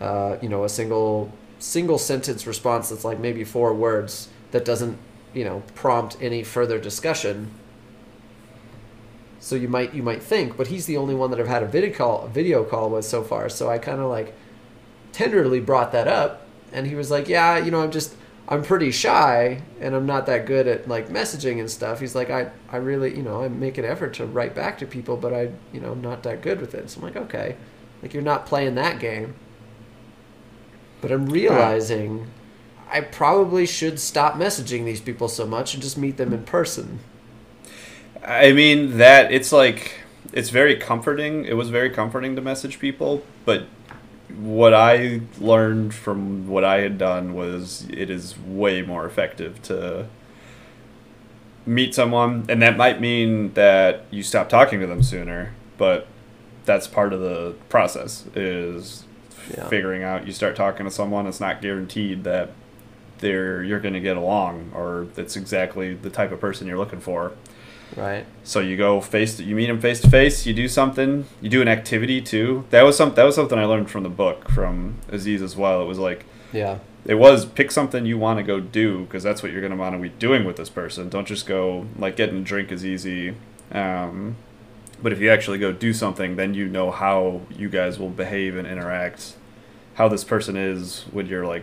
uh, you know, a single single sentence response that's like maybe four words that doesn't you know, prompt any further discussion. So you might you might think, but he's the only one that I've had a video call video call with so far. So I kind of like tenderly brought that up, and he was like, "Yeah, you know, I'm just I'm pretty shy and I'm not that good at like messaging and stuff." He's like, "I I really you know I make an effort to write back to people, but I you know I'm not that good with it." So I'm like, "Okay, like you're not playing that game." But I'm realizing I probably should stop messaging these people so much and just meet them in person. I mean that it's like it's very comforting. It was very comforting to message people, but what I learned from what I had done was it is way more effective to meet someone, and that might mean that you stop talking to them sooner, but that's part of the process is Yeah. figuring out you start talking to someone it's not guaranteed that they're you're going to get along or that's exactly the type of person you're looking for Right. so you go face to, you meet them face to face. You do something. You do an activity too. That was some that was something I learned from the book from Aziz as well. It was like Yeah. it was pick something you want to go do because that's what you're going to want to be doing with this person. Don't just go like getting a drink is easy. Um, but if you actually go do something, then you know how you guys will behave and interact. How this person is when you're like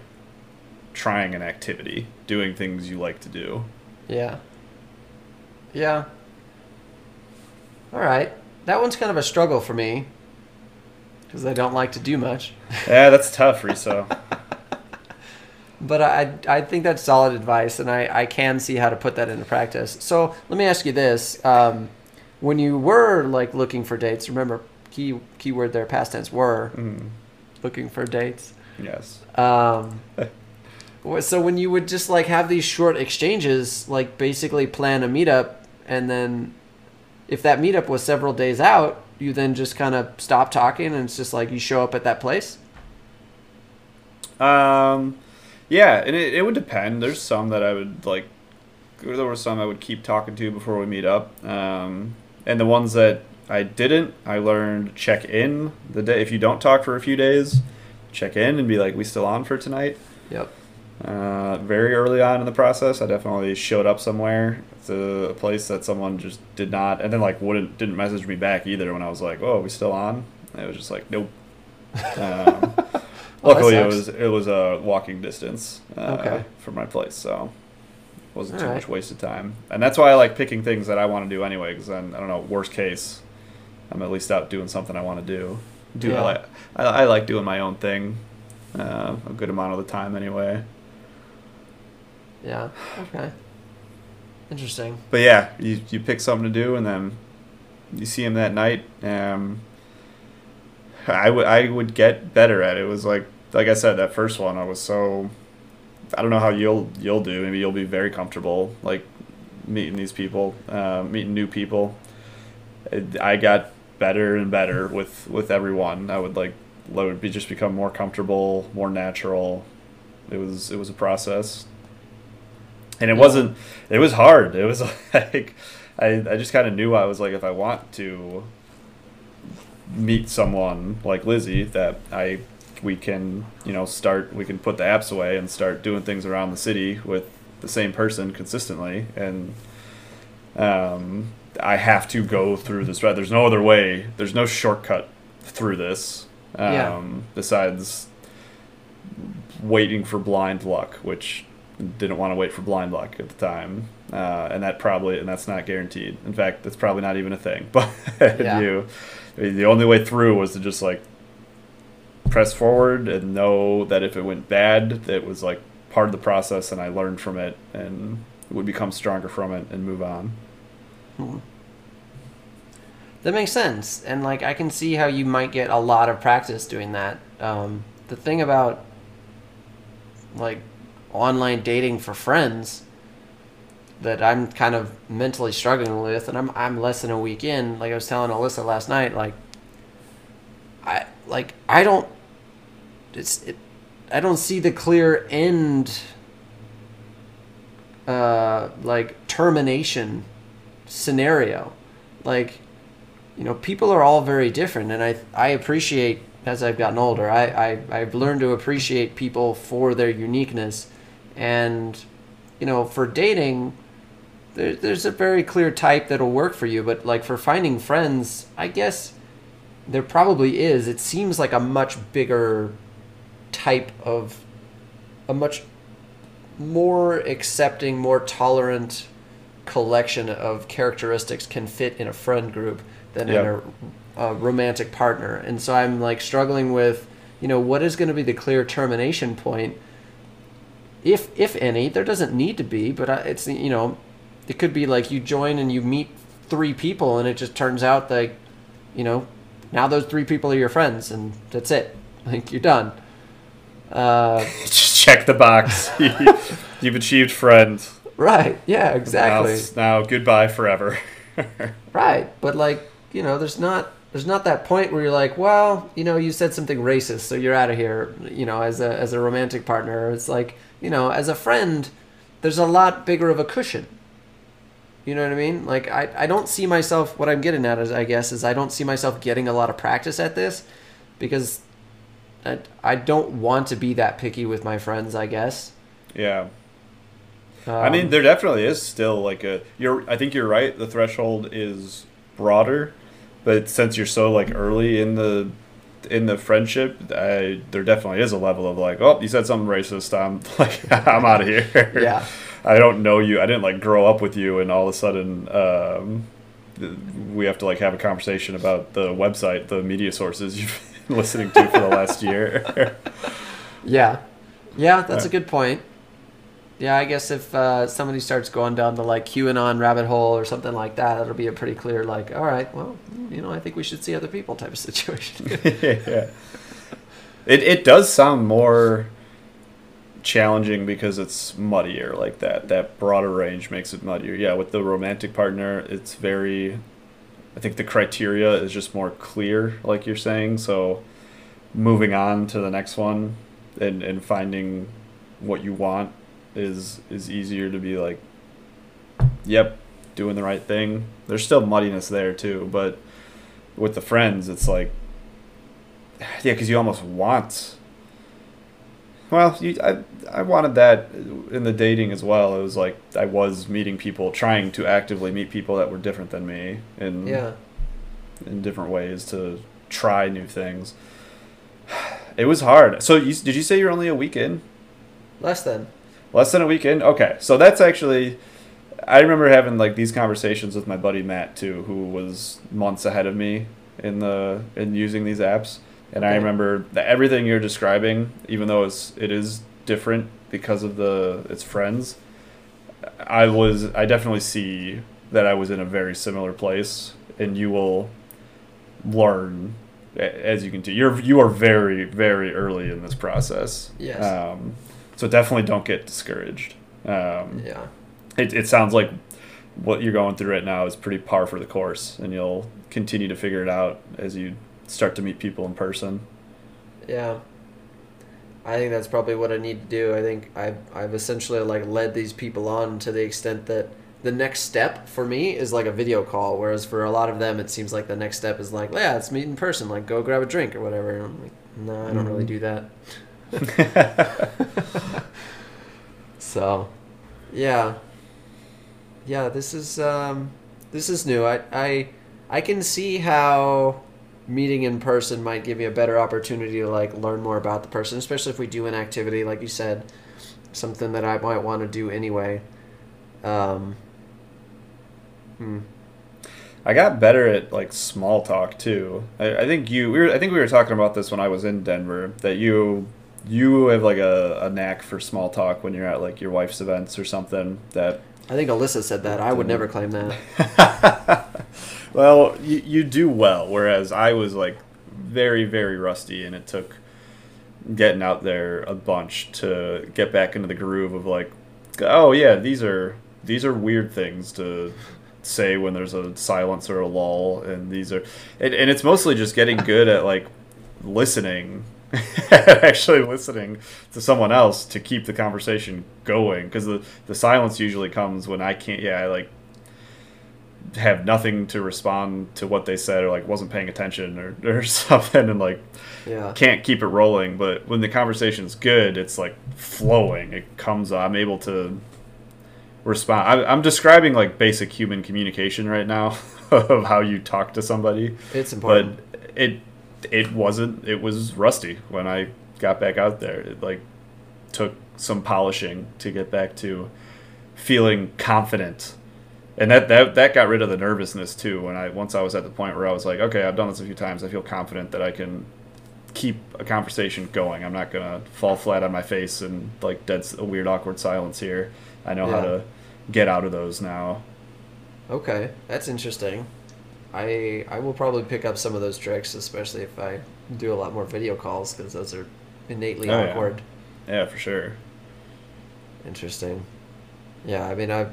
trying an activity, doing things you like to do. Yeah. Yeah. All right. That one's kind of a struggle for me because I don't like to do much. Yeah, that's tough, Riso. But I, I think that's solid advice, and I, I can see how to put that into practice. So let me ask you this: um, when you were like looking for dates, remember key keyword there, past tense were Mm, looking for dates. yes. Um, so when you would just like have these short exchanges, like basically plan a meetup, and then if that meetup was several days out, you then just kind of stop talking, and it's just like you show up at that place. Um, yeah, and it, it would depend. There's some that I would like. There were some I would keep talking to before we meet up. Um, and the ones that I didn't, I learned check in the day. If you don't talk for a few days, check in and be like, "We still on for tonight?" Yep. Uh, very early on in the process, I definitely showed up somewhere to a place that someone just did not, and then like wouldn't didn't message me back either when I was like, "Oh, are we still on?" And it was just like, "Nope." Um, Well, luckily, it was it was a walking distance uh, Okay. from my place, so it wasn't too Alright. much wasted time. And that's why I like picking things that I want to do anyway, because then I don't know. Worst case, I'm at least out doing something I want to do. Do Yeah. I like I, I like doing my own thing uh, a good amount of the time anyway. Yeah. Okay. Interesting. But yeah, you you pick something to do, and then you see him that night. Um, I would I would get better at it. It was like like I said, that first one I was so. I don't know how you'll you'll do. Maybe you'll be very comfortable like meeting these people, uh, meeting new people. I got better and better with with everyone. I would like I would be just become more comfortable, more natural. It was it was a process, and it Yeah. wasn't. It was hard. It was like I I just kind of knew I was like if I want to meet someone like Lizzie that I we can you know start we can put the apps away and start doing things around the city with the same person consistently and um, I have to go through this right there's no other way there's no shortcut through this um, Yeah. besides waiting for blind luck which didn't want to wait for blind luck at the time uh, and that probably and that's not guaranteed in fact that's probably not even a thing but Yeah. you I mean, the only way through was to just like press forward and know that if it went bad, it was like part of the process and I learned from it and would become stronger from it and move on. Hmm. That makes sense, and like I can see how you might get a lot of practice doing that. Um, the thing about like online dating for friends that I'm kind of mentally struggling with, and I'm I'm less than a week in. Like I was telling Alyssa last night, like I like I don't it's it I don't see the clear end uh like termination scenario. Like you know, people are all very different and I I appreciate as I've gotten older, I, I I've learned to appreciate people for their uniqueness and you know, for dating, there, there's a very clear type that'll work for you. But like for finding friends, I guess there probably is. It seems like a much bigger type of a much more accepting, more tolerant collection of characteristics can fit in a friend group than Yeah. in a, a romantic partner. And so I'm like struggling with, you know, what is going to be the clear termination point, if if any. There doesn't need to be, but I- it's you know, it could be like you join and you meet three people, and it just turns out like, you know, now those three people are your friends, and that's it. Like you're done. Uh, Just check the box. You've achieved friends. Right? Yeah, exactly. Now, now goodbye forever. Right, but like you know, there's not there's not that point where you're like, well, you know, you said something racist, so you're out of here. You know, as a as a romantic partner, it's like you know, as a friend, there's a lot bigger of a cushion. You know what I mean? Like I I don't see myself. What I'm getting at is, I guess, is I don't see myself getting a lot of practice at this because I I don't want to be that picky with my friends. I guess. yeah. I mean, Um, there definitely is still like a. You're. I think you're right. The threshold is broader, but since you're so like early in the in the friendship, I, there definitely is a level of like, oh, you said something racist. I'm like, I'm out of here. Yeah. I don't know you. I didn't like grow up with you, and all of a sudden, um, we have to like have a conversation about the website, the media sources you've been listening to for the last year. Yeah, yeah, that's Yeah. a good point. Yeah, I guess if uh, somebody starts going down the like QAnon rabbit hole or something like that, it'll be a pretty clear like, all right, well, you know, I think we should see other people type of situation. yeah. It it does sound more challenging because it's muddier like that. That broader range makes it muddier. Yeah, with the romantic partner, it's very I think the criteria is just more clear, like you're saying. So moving on to the next one and, and finding what you want is is easier to be like, Yep, doing the right thing. There's still muddiness there too, but with the friends, it's like yeah, because you almost want. Well, you, I I wanted that in the dating as well. It was like I was meeting people, trying to actively meet people that were different than me in yeah, in different ways to try new things. It was hard. So, you, did you say you're only a week in? less than. Less than a weekend. Okay, so that's actually. I remember having like these conversations with my buddy Matt too, who was months ahead of me in the in using these apps, and I remember that everything you're describing, even though it's it is different because of the its friends. I was I definitely see that I was in a very similar place, and you will learn as you can do. You're you are very very early in this process. Yes. Um, so definitely don't get discouraged. Um, Yeah, it, it sounds like what you're going through right now is pretty par for the course, and you'll continue to figure it out as you start to meet people in person. yeah. I think that's probably what I need to do. I think I've I've essentially like led these people on to the extent that the next step for me is like a video call, whereas for a lot of them it seems like the next step is like, yeah, let's meet in person, like go grab a drink or whatever. And I'm like, no, I don't really do that. So, yeah, yeah. This is um, this is new. I I I can see how meeting in person might give you a better opportunity to like learn more about the person, especially if we do an activity like you said, something that I might want to do anyway. Um, hmm. I got better at like small talk too. I, I think you we were I think we were talking about this when I was in Denver that you you have like a, a knack for small talk when you're at like your wife's events or something that I think Alyssa said that. I would never claim that. well, you, you do well, whereas I was like very, very rusty, and it took getting out there a bunch to get back into the groove of like, oh yeah, these are these are weird things to say when there's a silence or a lull, and these are, and, and it's mostly just getting good at like listening. actually listening to someone else to keep the conversation going because the, the silence usually comes when i can't yeah i like have nothing to respond to what they said or like wasn't paying attention or, or something and like Yeah. can't keep it rolling but when the conversation's good it's like flowing it comes i'm able to respond. I, I'm describing like basic human communication right now of how you talk to somebody, It's important. but it it wasn't. It was rusty when I got back out there. It like took some polishing to get back to feeling confident. And that, that that got rid of the nervousness too. When I once I was at the point where I was like, okay, I've done this a few times. I feel confident that I can keep a conversation going. I'm not gonna fall flat on my face and like dead a weird awkward silence here. I know how to get out of those now. Okay, that's interesting. I I will probably pick up some of those tricks, especially if I do a lot more video calls, because those are innately Oh, yeah. awkward. Yeah, for sure. Interesting. Yeah, I mean, I've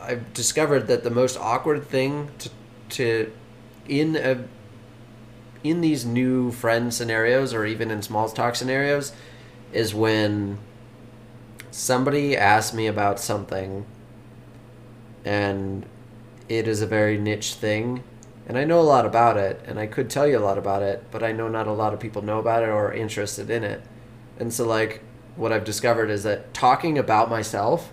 I've discovered that the most awkward thing to to in a in these new friend scenarios or even in small talk scenarios is when somebody asks me about something and it is a very niche thing and I know a lot about it and I could tell you a lot about it, but I know not a lot of people know about it or are interested in it. And so like what I've discovered is that talking about myself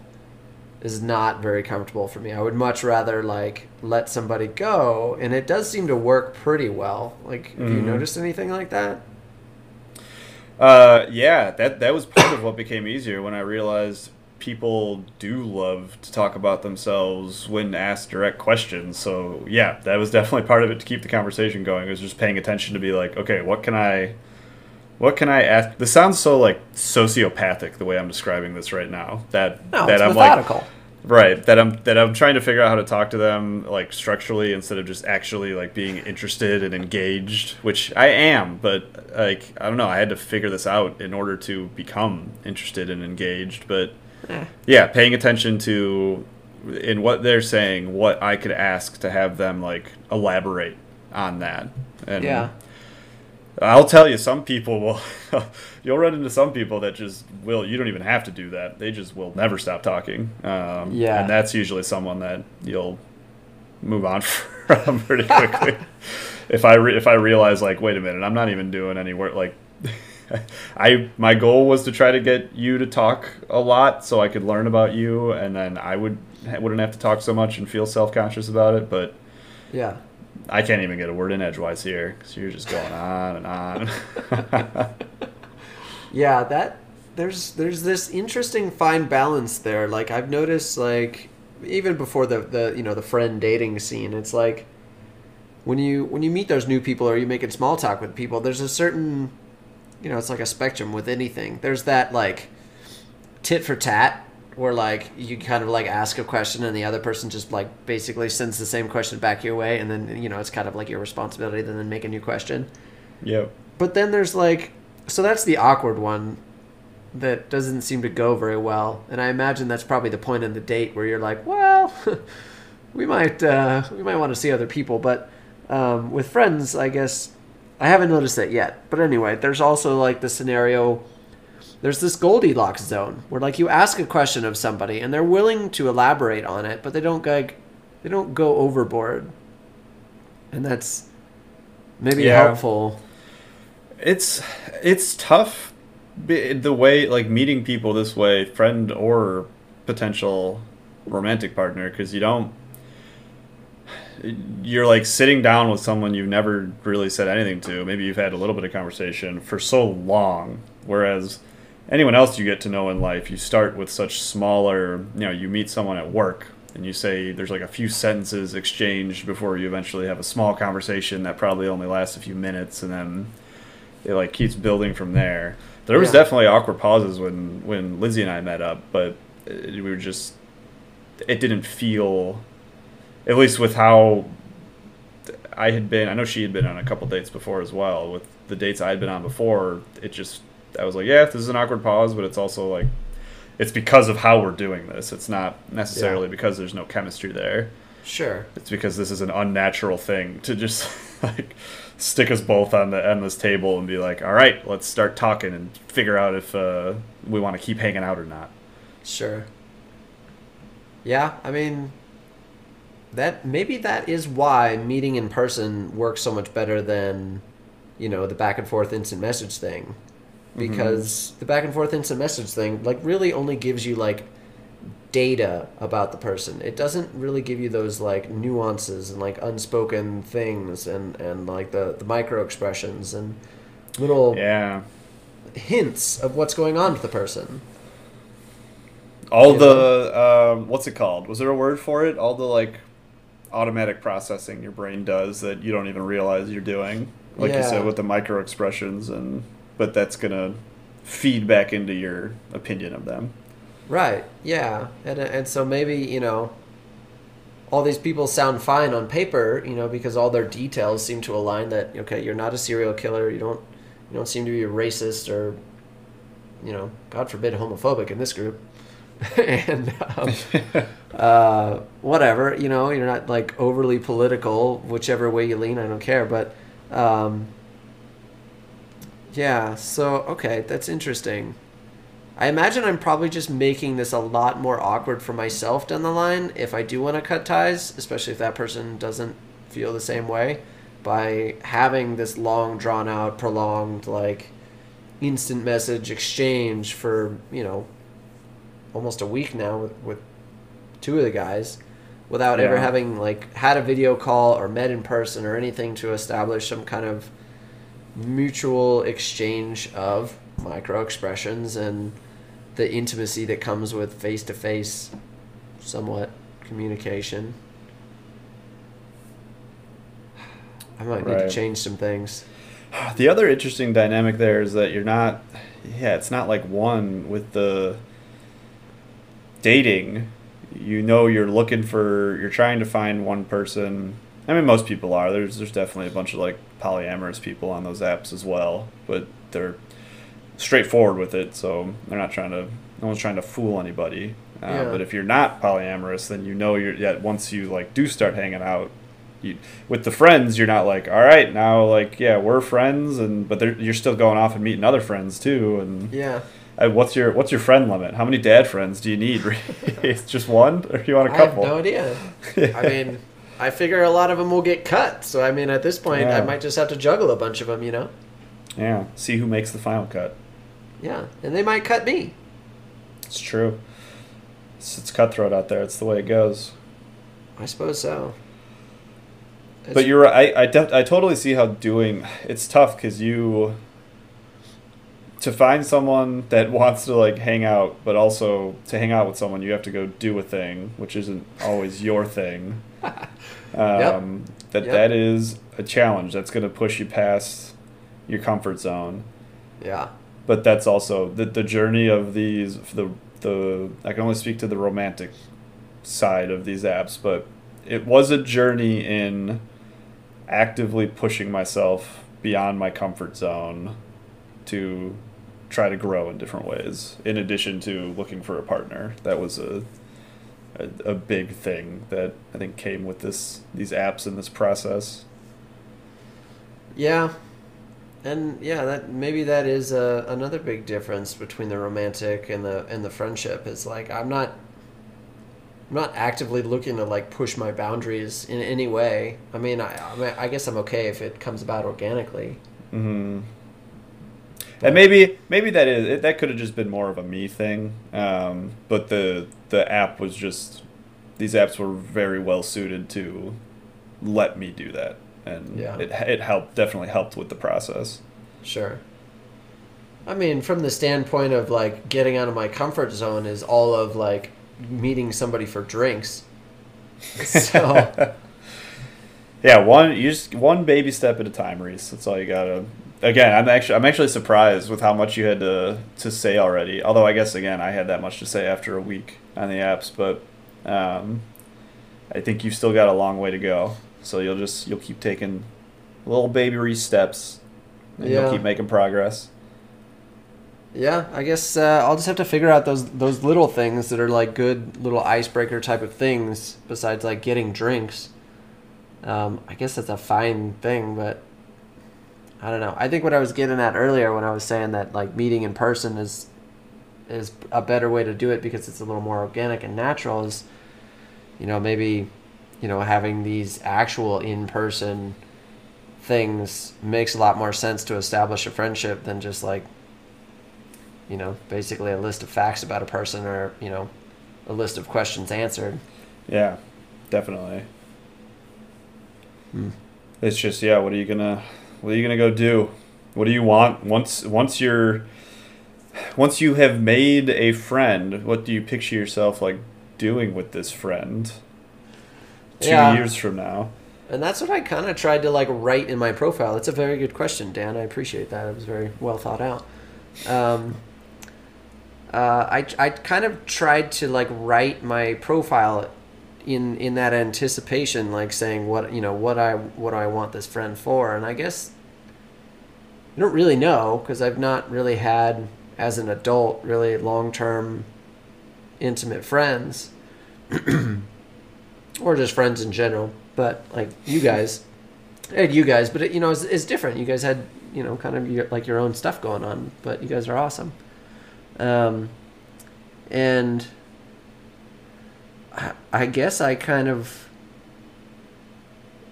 is not very comfortable for me. I would much rather like let somebody go and it does seem to work pretty well. Like have you noticed anything like that? Uh, yeah, that that was part of what became easier when I realized people do love to talk about themselves when asked direct questions. So yeah, that was definitely part of it to keep the conversation going. It was just paying attention to be like, okay, what can I, what can I ask? This sounds so like sociopathic the way I'm describing this right now. That No, that I'm like. Right, that I'm that I'm trying to figure out how to talk to them like structurally instead of just actually like being interested and engaged, which I am, but like I don't know, I had to figure this out in order to become interested and engaged, but Eh. yeah, paying attention to in what they're saying, what I could ask to have them like elaborate on that. And Yeah. I'll tell you, some people will. you'll run into some people that just will. You don't even have to do that. They just will never stop talking. Um, Yeah. and that's usually someone that you'll move on from pretty quickly. if I re- if I realize like, wait a minute, I'm not even doing any work. Like, I my goal was to try to get you to talk a lot so I could learn about you, and then I would wouldn't have to talk so much and feel self conscious about it. But Yeah. I can't even get a word in edgewise here because you're just going on and on. Yeah, that there's there's this interesting fine balance there. Like I've noticed like even before the the you know the friend dating scene, it's like when you when you meet those new people or you making small talk with people, there's a certain you know, it's like a spectrum with anything. There's that like tit for tat where like you kind of like ask a question and the other person just like basically sends the same question back your way and then you know it's kind of like your responsibility to then make a new question. yep. But then there's like, so that's the awkward one that doesn't seem to go very well. And I imagine that's probably the point in the date where you're like, well, we might uh, we might want to see other people. But um, with friends, I guess I haven't noticed that yet. But anyway, there's also like the scenario. There's this Goldilocks zone where like you ask a question of somebody and they're willing to elaborate on it, but they don't like they don't go overboard, and that's maybe Yeah. helpful. It's it's tough the way like meeting people this way, friend or potential romantic partner, because you don't. You're like sitting down with someone you've never really said anything to. Maybe you've had a little bit of conversation for so long. Whereas anyone else you get to know in life, you start with such smaller. You know, you meet someone at work and you say there's like a few sentences exchanged before you eventually have a small conversation that probably only lasts a few minutes, and then it like keeps building from there. There was Yeah. definitely awkward pauses when when Lindsay and I met up, but it, we were just it didn't feel at least with how I had been. I know she had been on a couple dates before as well. With the dates I had been on before, it just I was like, yeah, this is an awkward pause, but it's also like it's because of how we're doing this. It's not necessarily Yeah. because there's no chemistry there. Sure. It's because this is an unnatural thing to just like stick us both on the endless table and be like, all right, let's start talking and figure out if uh, we want to keep hanging out or not. Sure. Yeah, I mean that maybe that is why meeting in person works so much better than you know the back and forth instant message thing because the back and forth instant message thing like really only gives you like data about the person. It doesn't really give you those like nuances and like unspoken things and and like the the micro expressions and little Yeah. hints of what's going on with the person. All You the um, what's it called? Was there a word for it? All the like automatic processing your brain does that you don't even realize you're doing. Like you said with the micro expressions and but that's gonna feed back into your opinion of them. Right. Yeah. And uh, and so maybe, you know, all these people sound fine on paper, you know, because all their details seem to align that okay, you're not a serial killer, you don't you don't seem to be a racist or you know, god forbid homophobic in this group. and um, uh, whatever, you know, you're not like overly political, whichever way you lean, I don't care, but um, yeah, so okay, that's interesting. I imagine I'm probably just making this a lot more awkward for myself down the line if I do want to cut ties, especially if that person doesn't feel the same way, by having this long, drawn out, prolonged, like instant message exchange for, you know, almost a week now with, with two of the guys without ever having like had a video call or met in person or anything to establish some kind of mutual exchange of micro expressions and the intimacy that comes with face to face somewhat communication. I might need to change some things. The other interesting dynamic there is that you're not, yeah, it's not like one with the dating. You know, you're looking for, you're trying to find one person. I mean, most people are. There's there's definitely a bunch of like polyamorous people on those apps as well, but they're straightforward with it, so they're not trying to. No one's trying to fool anybody. Uh, Yeah. But if you're not polyamorous, then you know you're. Yeah, once you like do start hanging out, you with the friends you're not like all right now like yeah we're friends and but you're still going off and meeting other friends too and Yeah. Uh, what's your what's your friend limit how many dad friends do you need it's just one or you want a I have couple no idea. I mean, I figure a lot of them will get cut. So I mean, at this point, I might just have to juggle a bunch of them, you know? yeah see who makes the final cut Yeah, and they might cut me. it's true it's, it's cutthroat out there it's the way it goes I suppose so. but you're right I I, def- I totally see how doing it's tough because you to find someone that wants to like hang out but also to hang out with someone you have to go do a thing which isn't always your thing um, that Yep. that is a challenge that's going to push you past your comfort zone Yeah. but that's also the, the journey of these the the I can only speak to the romantic side of these apps, but it was a journey in actively pushing myself beyond my comfort zone to try to grow in different ways. In addition to looking for a partner, that was a a, a big thing that I think came with this these apps and this process. Yeah. And yeah, that maybe that is uh, another big difference between the romantic and the and the friendship. Is like I'm not I'm not actively looking to like push my boundaries in any way. I mean, I I, mean, I guess I'm okay if it comes about organically. hmm And maybe maybe that is that could have just been more of a me thing. Um, but the the app was just these apps were very well suited to let me do that, and Yeah. it it helped definitely helped with the process. Sure. I mean, from the standpoint of like getting out of my comfort zone is all of like meeting somebody for drinks. So Yeah, one you just one baby step at a time, Reese. That's all you gotta. Again, I'm actually I'm actually surprised with how much you had to to say already. Although I guess again I had that much to say after a week on the apps, but um, I think you've still got a long way to go. So you'll just you'll keep taking little baby steps, and Yeah. you'll keep making progress. yeah, I guess uh, I'll just have to figure out those those little things that are like good little icebreaker type of things besides like getting drinks. Um, I guess that's a fine thing, but I don't know. I think what I was getting at earlier when I was saying that like meeting in person is is a better way to do it because it's a little more organic and natural is you know maybe you know having these actual in person things makes a lot more sense to establish a friendship than just like you know basically a list of facts about a person or you know a list of questions answered. Yeah, definitely. Hmm. It's just yeah. What are you gonna What are you gonna go do? What do you want once once you're once you have made a friend? What do you picture yourself like doing with this friend? Two Yeah. years from now. And that's what I kind of tried to like write in my profile. It's a very good question, Dan. I appreciate that. It was very well thought out. Um, uh, I I kind of tried to like write my profile in in that anticipation, like saying what you know what I what do I want this friend for, and I guess I don't really know because I've not really had as an adult really long term intimate friends. Or just friends in general but like you guys. Had you guys but it, you know it's, it's different. You guys had you know kind of your, like your own stuff going on but you guys are awesome. Um, and I, guess i kind of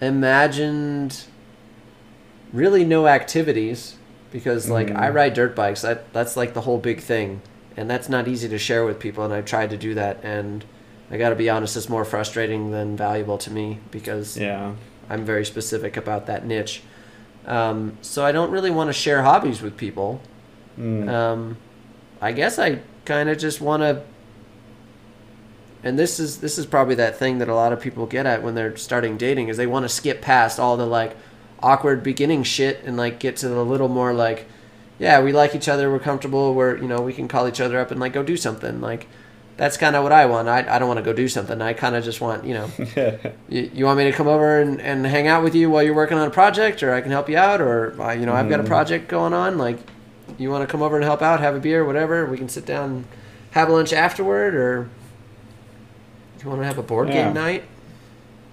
imagined really no activities because like Mhm. i ride dirt bikes that that's like the whole big thing and that's not easy to share with people and i tried to do that and i got to be honest it's more frustrating than valuable to me because Yeah. i'm very specific about that niche um, so i don't really want to share hobbies with people Mm. um, i guess i kind of just want to and this is this is probably that thing that a lot of people get at when they're starting dating is they want to skip past all the like awkward beginning shit and like get to the little more like yeah we like each other we're comfortable we're you know we can call each other up and like go do something. Like that's kind of what i want. I, I don't want to go do something. I kind of just want you know you, you want me to come over and, and hang out with you while you're working on a project or i can help you out or uh, you know i've got a Mhm. project going on. Like you want to come over and help out have a beer whatever. We can sit down and have lunch afterward or you want to have a board Yeah. game night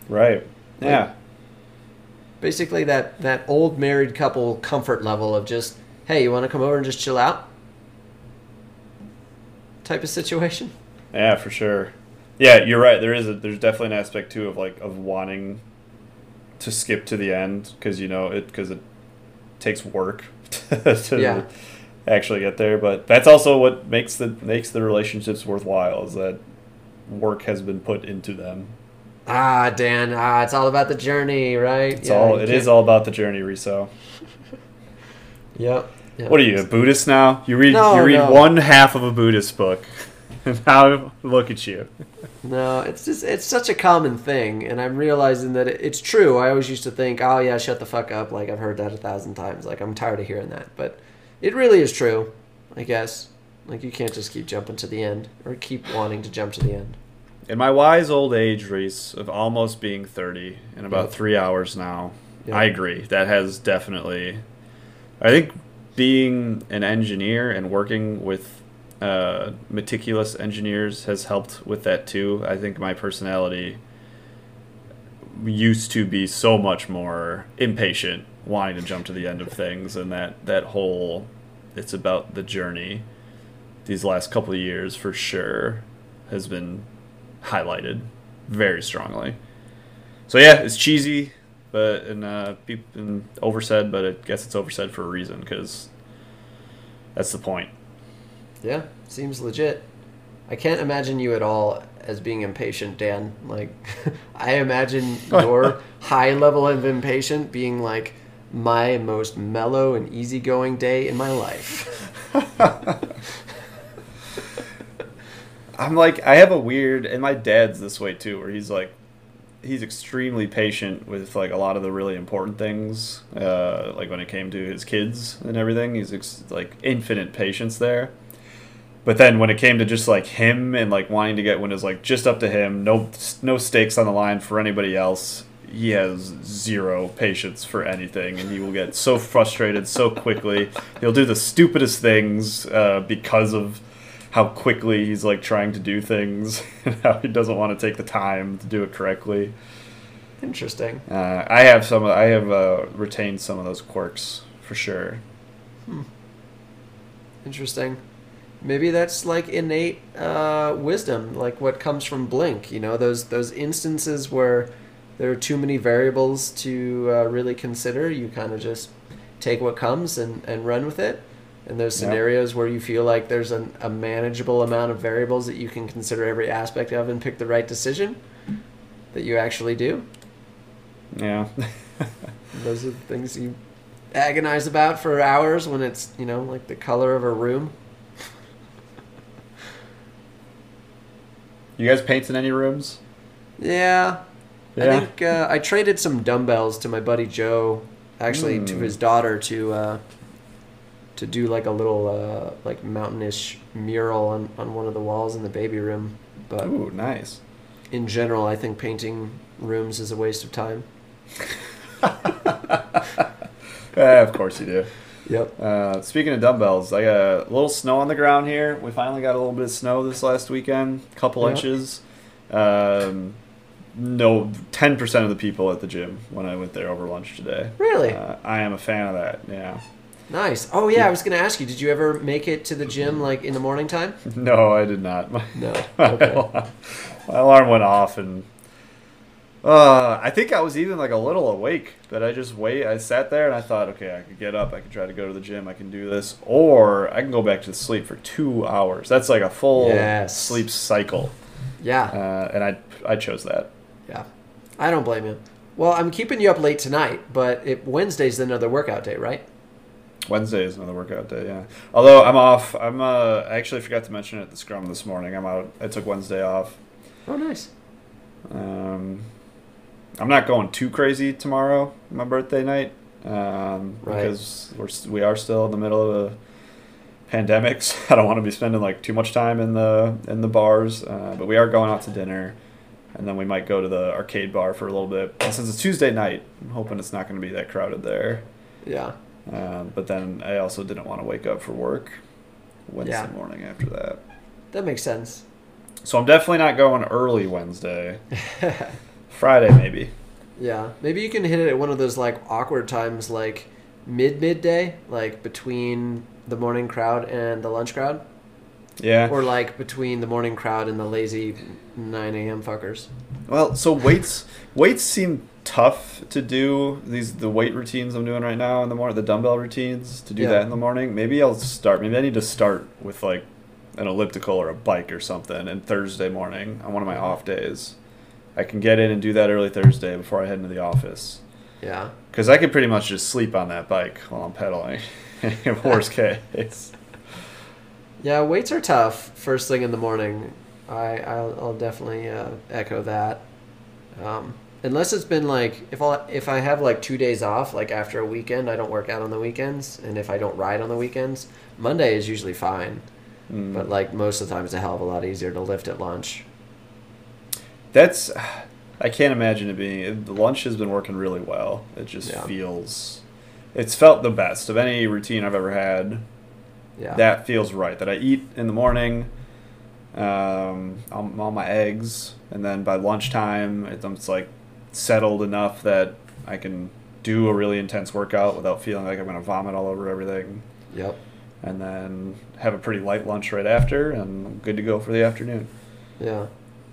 right. Yeah. basically that that old married couple comfort level of just hey you want to come over and just chill out type of situation Yeah, for sure. Yeah, you're right. There is a there's definitely an aspect too of like of wanting to skip to the end because you know it because it takes work to Yeah. actually get there. But that's also what makes the makes the relationships worthwhile is that work has been put into them. ah dan ah it's all about the journey right It's all it is all about the journey, Riso. yep, yep. What are you, a Buddhist now? You read No, you read no. one half of a Buddhist book. And now look at you. No, it's just it's such a common thing, and I'm realizing that it, it's true. I always used to think, oh yeah, shut the fuck up. Like I've heard that a thousand times. Like I'm tired of hearing that, but it really is true. I guess. Like you can't just keep jumping to the end or keep wanting to jump to the end. In my wise old age, Reese, of almost being 30 in about Yep. three hours now, Yep. I agree. That has definitely. I think being an engineer and working with uh, meticulous engineers has helped with that too. I think my personality used to be so much more impatient, wanting to jump to the end of things, and that, that whole it's about the journey these last couple of years for sure has been highlighted very strongly. So yeah, it's cheesy, but and uh, people and oversaid, but I guess it's oversaid for a reason because that's the point. Yeah, seems legit. I can't imagine you at all as being impatient, Dan. Like, I imagine your high level of impatient being like my most mellow and easygoing day in my life. I'm like I have a weird, and my dad's this way too, where he's like he's extremely patient with like a lot of the really important things, uh, like when it came to his kids and everything. He's ex- like infinite patience there. But then when it came to just like him and like wanting to get when it's like just up to him, no no stakes on the line for anybody else, he has zero patience for anything, and he will get so frustrated so quickly. He'll do the stupidest things uh, because of how quickly he's like trying to do things, and how he doesn't want to take the time to do it correctly. Interesting. Uh, I have some. I have uh, retained some of those quirks for sure. Hmm. Interesting. Maybe that's like innate uh, wisdom, like what comes from Blink. You know, those those instances where there are too many variables to uh, really consider. You kind of just take what comes and, and run with it. In those Yep. scenarios where you feel like there's an, a manageable amount of variables that you can consider every aspect of and pick the right decision that you actually do. Yeah. Those are the things you agonize about for hours when it's, you know, like the color of a room. you guys paint in any rooms? Yeah. I think uh, I traded some dumbbells to my buddy Joe, actually to Mm. his daughter to uh, to do like a little uh, like mountainish mural on, on one of the walls in the baby room. But Ooh, nice. in general, I think painting rooms is a waste of time. Eh, of course you do. Yep. Uh, speaking of dumbbells, I got a little snow on the ground here. We finally got a little bit of snow this last weekend, a couple Yeah. inches. Um, no, ten percent of the people at the gym when I went there over lunch today. Really? Uh, I am a fan of that. Yeah. Nice. Oh yeah, I was gonna ask you. Did you ever make it to the gym like in the morning time? No, I did not. My, No. my Okay. alarm- my alarm went off, and uh, I think I was even like a little awake. But I just wait. I sat there and I thought, okay, I could get up. I could try to go to the gym. I can do this, or I can go back to sleep for two hours. That's like a full Yes. sleep cycle. Yeah. Uh, and I I chose that. Yeah. I don't blame you. Well, I'm keeping you up late tonight, but it, Wednesday's another workout day, right? Wednesday is another workout day. Yeah. Although I'm off. I'm uh, I actually forgot to mention it at the scrum this morning. I'm out. I took Wednesday off. Oh, nice. Um, I'm not going too crazy tomorrow, my birthday night, um, Right. because we're we are still in the middle of a pandemic. So I don't want to be spending like too much time in the in the bars. Uh, but we are going out to dinner, and then we might go to the arcade bar for a little bit. And since it's Tuesday night, I'm hoping it's not going to be that crowded there. Yeah. Um, but then I also didn't want to wake up for work Wednesday Yeah. morning after that. That makes sense. So I'm definitely not going early Wednesday. Friday maybe. Yeah. Maybe you can hit it at one of those like awkward times, like mid midday, like between the morning crowd and the lunch crowd, Yeah. or like between the morning crowd and the lazy 9 a.m. fuckers. Well, so weights weights seem tough to do. These the weight routines I'm doing right now in the morning, the dumbbell routines to do Yeah. that in the morning. Maybe I'll start. Maybe I need to start with like an elliptical or a bike or something. And Thursday morning on one of my off days, I can get in and do that early Thursday before I head into the office. Yeah. Because I could pretty much just sleep on that bike while I'm pedaling. Worst case. Yeah, weights are tough first thing in the morning. I I'll, I'll definitely uh, echo that. Um, unless it's been like if I if I have like two days off, like after a weekend, I don't work out on the weekends, and if I don't ride on the weekends, Monday is usually fine. Mm. But like most of the time, it's a hell of a lot easier to lift at lunch. That's I can't imagine it being the lunch has been working really well. It just Yeah. feels it's felt the best of any routine I've ever had. Yeah. That feels right. That I eat in the morning, um, on, on my eggs, and then by lunchtime it's, it's like settled enough that I can do a really intense workout without feeling like I'm gonna vomit all over everything, Yep. and then have a pretty light lunch right after, and I'm good to go for the afternoon. Yeah.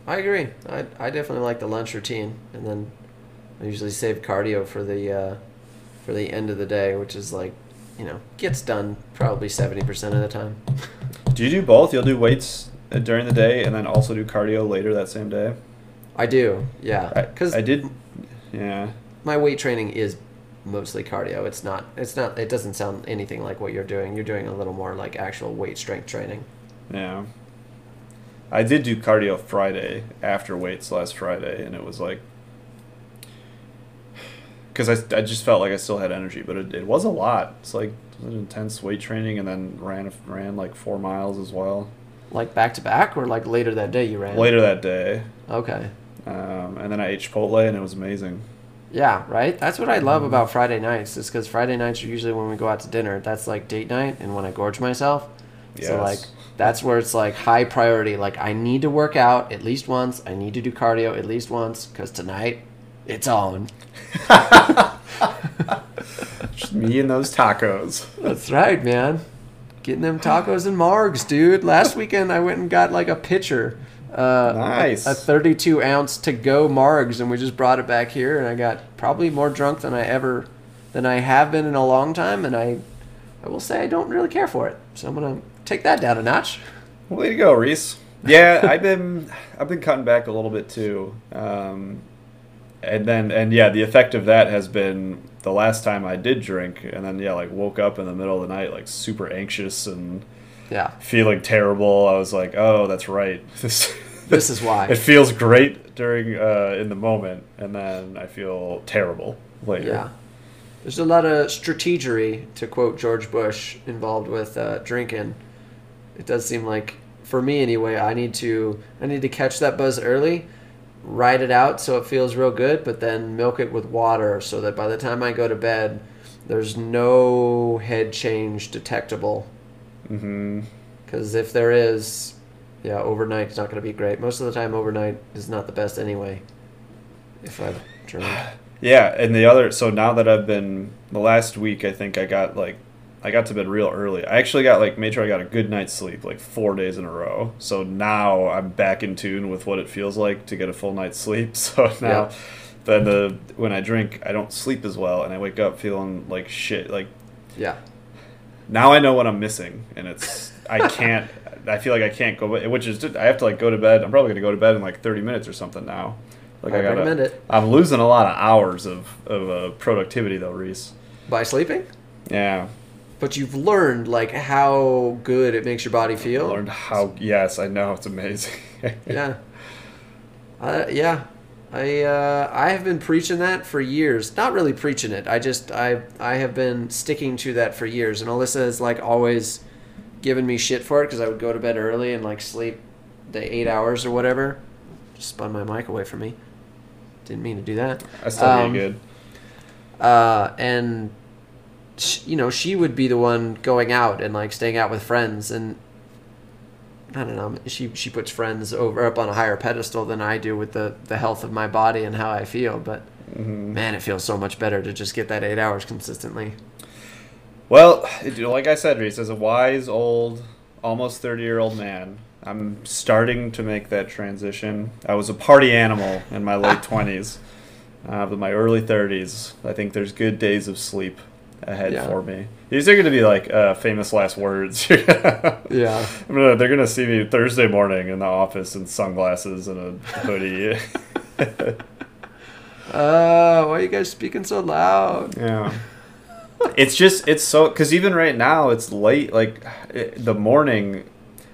I agree. I I definitely like the lunch routine, and then I usually save cardio for the uh, for the end of the day, which is like, you know, gets done probably seventy percent of the time. Do you do both? You'll do weights uh, during the day and then also do cardio later that same day? I do, yeah, because I did. Yeah. my weight training is mostly cardio. It's not. It's not. It doesn't sound anything like what you're doing. You're doing a little more like actual weight strength training. Yeah. I did do cardio Friday after weights last Friday, and it was like. Because I, I just felt like I still had energy, but it, it was a lot. It's like it was intense weight training, and then ran ran like four miles as well. Like back to back, or like later that day you ran. Later that day, Okay. Um, and then I ate Chipotle, and it was amazing. Yeah, right. That's what I Mm-hmm. love about Friday nights. Is because Friday nights are usually when we go out to dinner. That's like date night, and when I gorge myself. So like that's where it's like high priority. Like I need to work out at least once. I need to do cardio at least once because tonight it's on. Just me and those tacos. That's right, man. Getting them tacos and margs, dude. Last weekend I went and got like a pitcher. Uh, Nice. A 32 ounce to go margs, and we just brought it back here, and I got probably more drunk than I ever, than I have been in a long time, and I I will say I don't really care for it. So I'm gonna take that down a notch. Way to go, Reese. Yeah, I've been I've been cutting back a little bit too, um, and then and yeah, the effect of that has been the last time I did drink, and then yeah, like woke up in the middle of the night like super anxious and Yeah. feeling terrible. I was like, oh, that's right. This This is why. it feels great during uh, in the moment, and then I feel terrible later. Yeah. There's a lot of strategery, to quote George Bush, involved with uh, drinking. It does seem like, for me anyway, I need to I need to catch that buzz early, ride it out so it feels real good, but then milk it with water so that by the time I go to bed, there's no head change detectable. Hmm Because if there is, yeah, overnight it's not going to be great. Most of the time, overnight is not the best anyway. If I drink. Yeah, and the other so now that I've been the last week, I think I got like I got to bed real early. I actually got like made sure I got a good night's sleep like four days in a row. So now I'm back in tune with what it feels like to get a full night's sleep. So now, Yeah. then the when I drink, I don't sleep as well, and I wake up feeling like shit. Like Yeah. Now I know what I'm missing, and it's I can't. I feel like I can't go, which is I have to like go to bed. I'm probably gonna go to bed in like 30 minutes or something now. Like I I, gotta, recommend it. I'm losing a lot of hours of of uh, productivity though, Reese. By sleeping? Yeah, But you've learned like how good it makes your body feel. learned how. Yes, I know it's amazing. Yeah. Uh, yeah. I uh, I have been preaching that for years. Not really preaching it. I just I I have been sticking to that for years. And Alyssa has like always given me shit for it because I would go to bed early and like sleep the eight hours or whatever. Just spun my mic away from me. Didn't mean to do that. I still Um, good. uh, and sh- you know she would be the one going out and like staying out with friends and I don't know she she puts friends over up on a higher pedestal than I do with the the health of my body and how I feel but Mhm. man it feels so much better to just get that 8 hours consistently Well, like I said, Reese, as a wise old, almost 30 year old man, I'm starting to make that transition. I was a party animal in my late 20s, uh, but my early 30s, I think there's good days of sleep ahead Yeah. for me. These are going to be like uh, famous last words. yeah I'm gonna, they're going to see me Thursday morning in the office in sunglasses and a hoodie. uh why are you guys speaking so loud Yeah. it's just it's so because even right now it's late. Like it, the morning,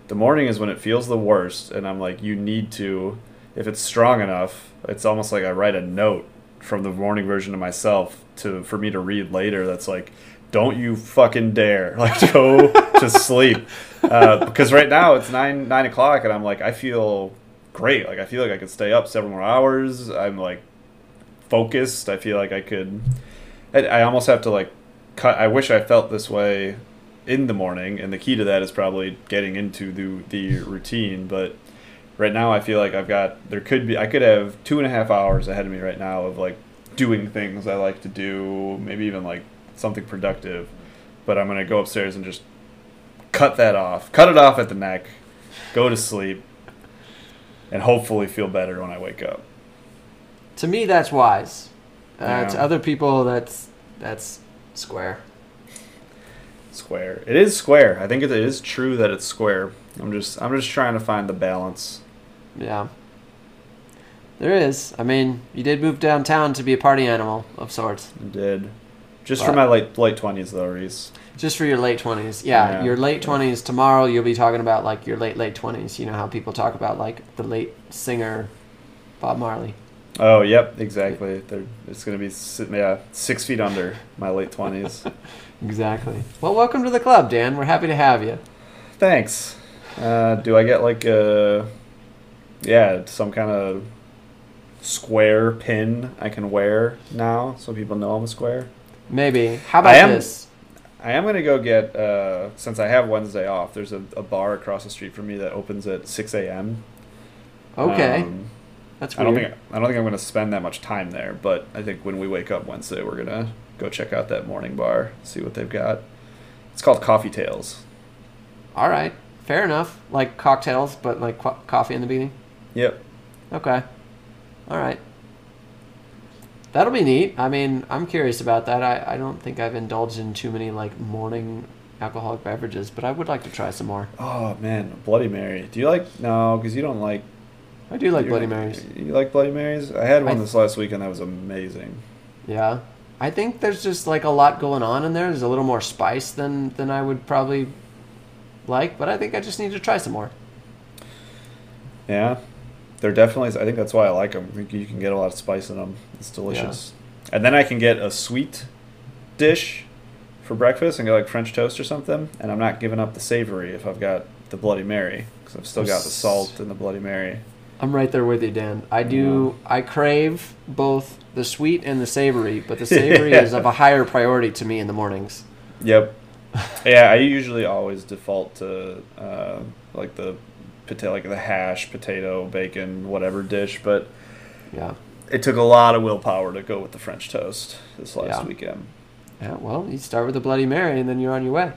the morning is when it feels the worst, and I'm like, you need to. If it's strong enough, it's almost like I write a note from the morning version of myself to for me to read later. That's like, don't you fucking dare like go to sleep uh, because right now it's nine nine o'clock and I'm like I feel great. Like I feel like I could stay up several more hours. I'm like focused. I feel like I could. I, I almost have to like cut. I wish I felt this way in the morning, and the key to that is probably getting into the the routine. But right now, I feel like I've got. There could be. I could have two and a half hours ahead of me right now of like doing things I like to do. Maybe even like something productive. But I'm gonna go upstairs and just cut that off. Cut it off at the neck. Go to sleep. And hopefully feel better when I wake up. to me that's wise uh, to other people that's that's square Square. It is square. I think it is true that it's square. I'm just I'm just trying to find the balance. yeah there is I mean you did move downtown to be a party animal of sorts I did. Just for my late late twenties though, Reese. Just for your late twenties, yeah, Yeah. Your late twenties. Tomorrow, you'll be talking about like your late late twenties. You know how people talk about like the late singer, Bob Marley. Oh, yep, exactly. They're, it's gonna be yeah six feet under my late twenties. Exactly. Well, welcome to the club, Dan. We're happy to have you. Thanks. Uh, do I get like a yeah some kind of square pin I can wear now so people know I'm a square? Maybe. How about I am- this? I am gonna go get uh, since I have Wednesday off. There's a, a bar across the street from me that opens at six a.m. Okay, Um, that's I weird. don't think I don't think I'm gonna spend that much time there, but I think when we wake up Wednesday, we're gonna go check out that morning bar, see what they've got. It's called Coffee Tales. All right, fair enough. Like cocktails, but like co- coffee in the beginning. Yep. Okay. All right. That'll be neat. I mean, I'm curious about that. I, I don't think I've indulged in too many like morning alcoholic beverages, but I would like to try some more. Oh man, Bloody Mary. Do you like no? Because you don't like. I do like Bloody Marys. You like Bloody Marys? I had one I- this last weekend that was amazing. Yeah. I think there's just like a lot going on in there. There's a little more spice than than I would probably like, but I think I just need to try some more. Yeah, they're definitely. I think that's why I like them. You can get a lot of spice in them. It's delicious. And then I can get a sweet dish for breakfast and get like French toast or something. And I'm not giving up the savory if I've got the Bloody Mary because I've still got the salt in the Bloody Mary. I'm right there with you, Dan. I do. I crave both the sweet and the savory, but the savory is of a higher priority to me in the mornings. Yep. yeah, I usually always default to uh, like the potato, like the hash, potato, bacon, whatever dish. But Yeah. it took a lot of willpower to go with the French toast this last Yeah. weekend. Yeah. Well, you start with the Bloody Mary, and then you're on your way.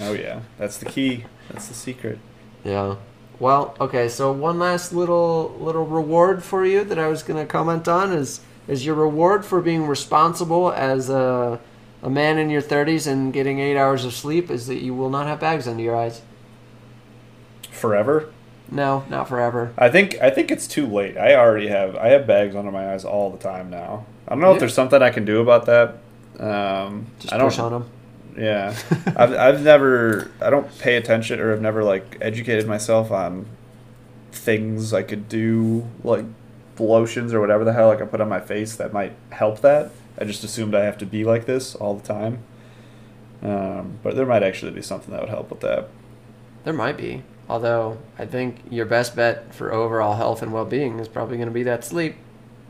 Oh yeah, that's the key. That's the secret. Yeah. Well, okay. So one last little little reward for you that I was going to comment on is is your reward for being responsible as a a man in your 30s and getting eight hours of sleep is that you will not have bags under your eyes. Forever. No, not forever. I think I think it's too late. I already have I have bags under my eyes all the time now. I don't know Yeah. if there's something I can do about that. Um, Just I don't. push on them. Yeah, I've I've never I don't pay attention or I've never like educated myself on things I could do like lotions or whatever the hell like I put on my face that might help that. I just assumed I have to be like this all the time. Um, but there might actually be something that would help with that. There might be. Although I think your best bet for overall health and well-being is probably going to be that sleep.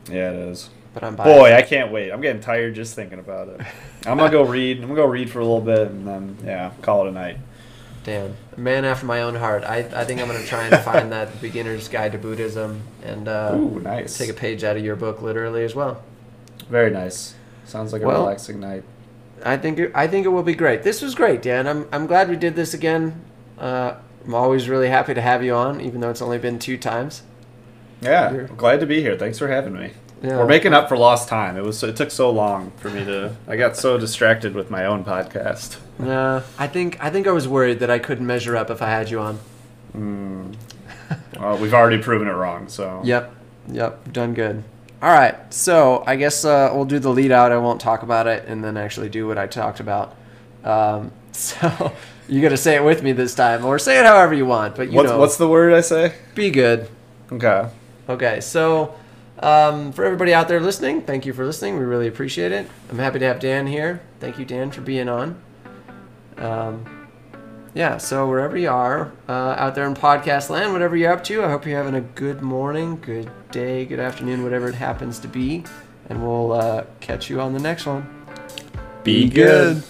Yeah, it is. But I'm biased. Boy, I can't wait. I'm getting tired just thinking about it. I'm gonna go read. I'm gonna go read for a little bit and then yeah, call it a night. Dan, a man after my own heart. I, I think I'm going to try and find that beginner's guide to Buddhism and uh, Ooh, nice. take a page out of your book literally as well. Very nice. Sounds like a Well- relaxing night. I think it, I think it will be great. This was great, Dan. I'm I'm glad we did this again. Uh, I'm always really happy to have you on, even though it's only been two times. Yeah, Here. I'm glad to be here. Thanks for having me. Yeah. We're making up for lost time. It was it took so long for me to. I got so distracted with my own podcast. Yeah, I think I think I was worried that I couldn't measure up if I had you on. Mm. well, we've already proven it wrong. So Yep, yep, done good. All right, so I guess uh, we'll do the lead out. I won't talk about it, and then actually do what I talked about. Um, so you got to say it with me this time, or say it however you want. But you what's know, what's the word I say? be good. Okay. Okay, so um, for everybody out there listening, thank you for listening. We really appreciate it. I'm happy to have Dan here. Thank you, Dan, for being on. Um, yeah, so wherever you are uh, out there in podcast land, whatever you're up to, I hope you're having a good morning, good day, good afternoon, whatever it happens to be. And we'll uh, catch you on the next one. Be good.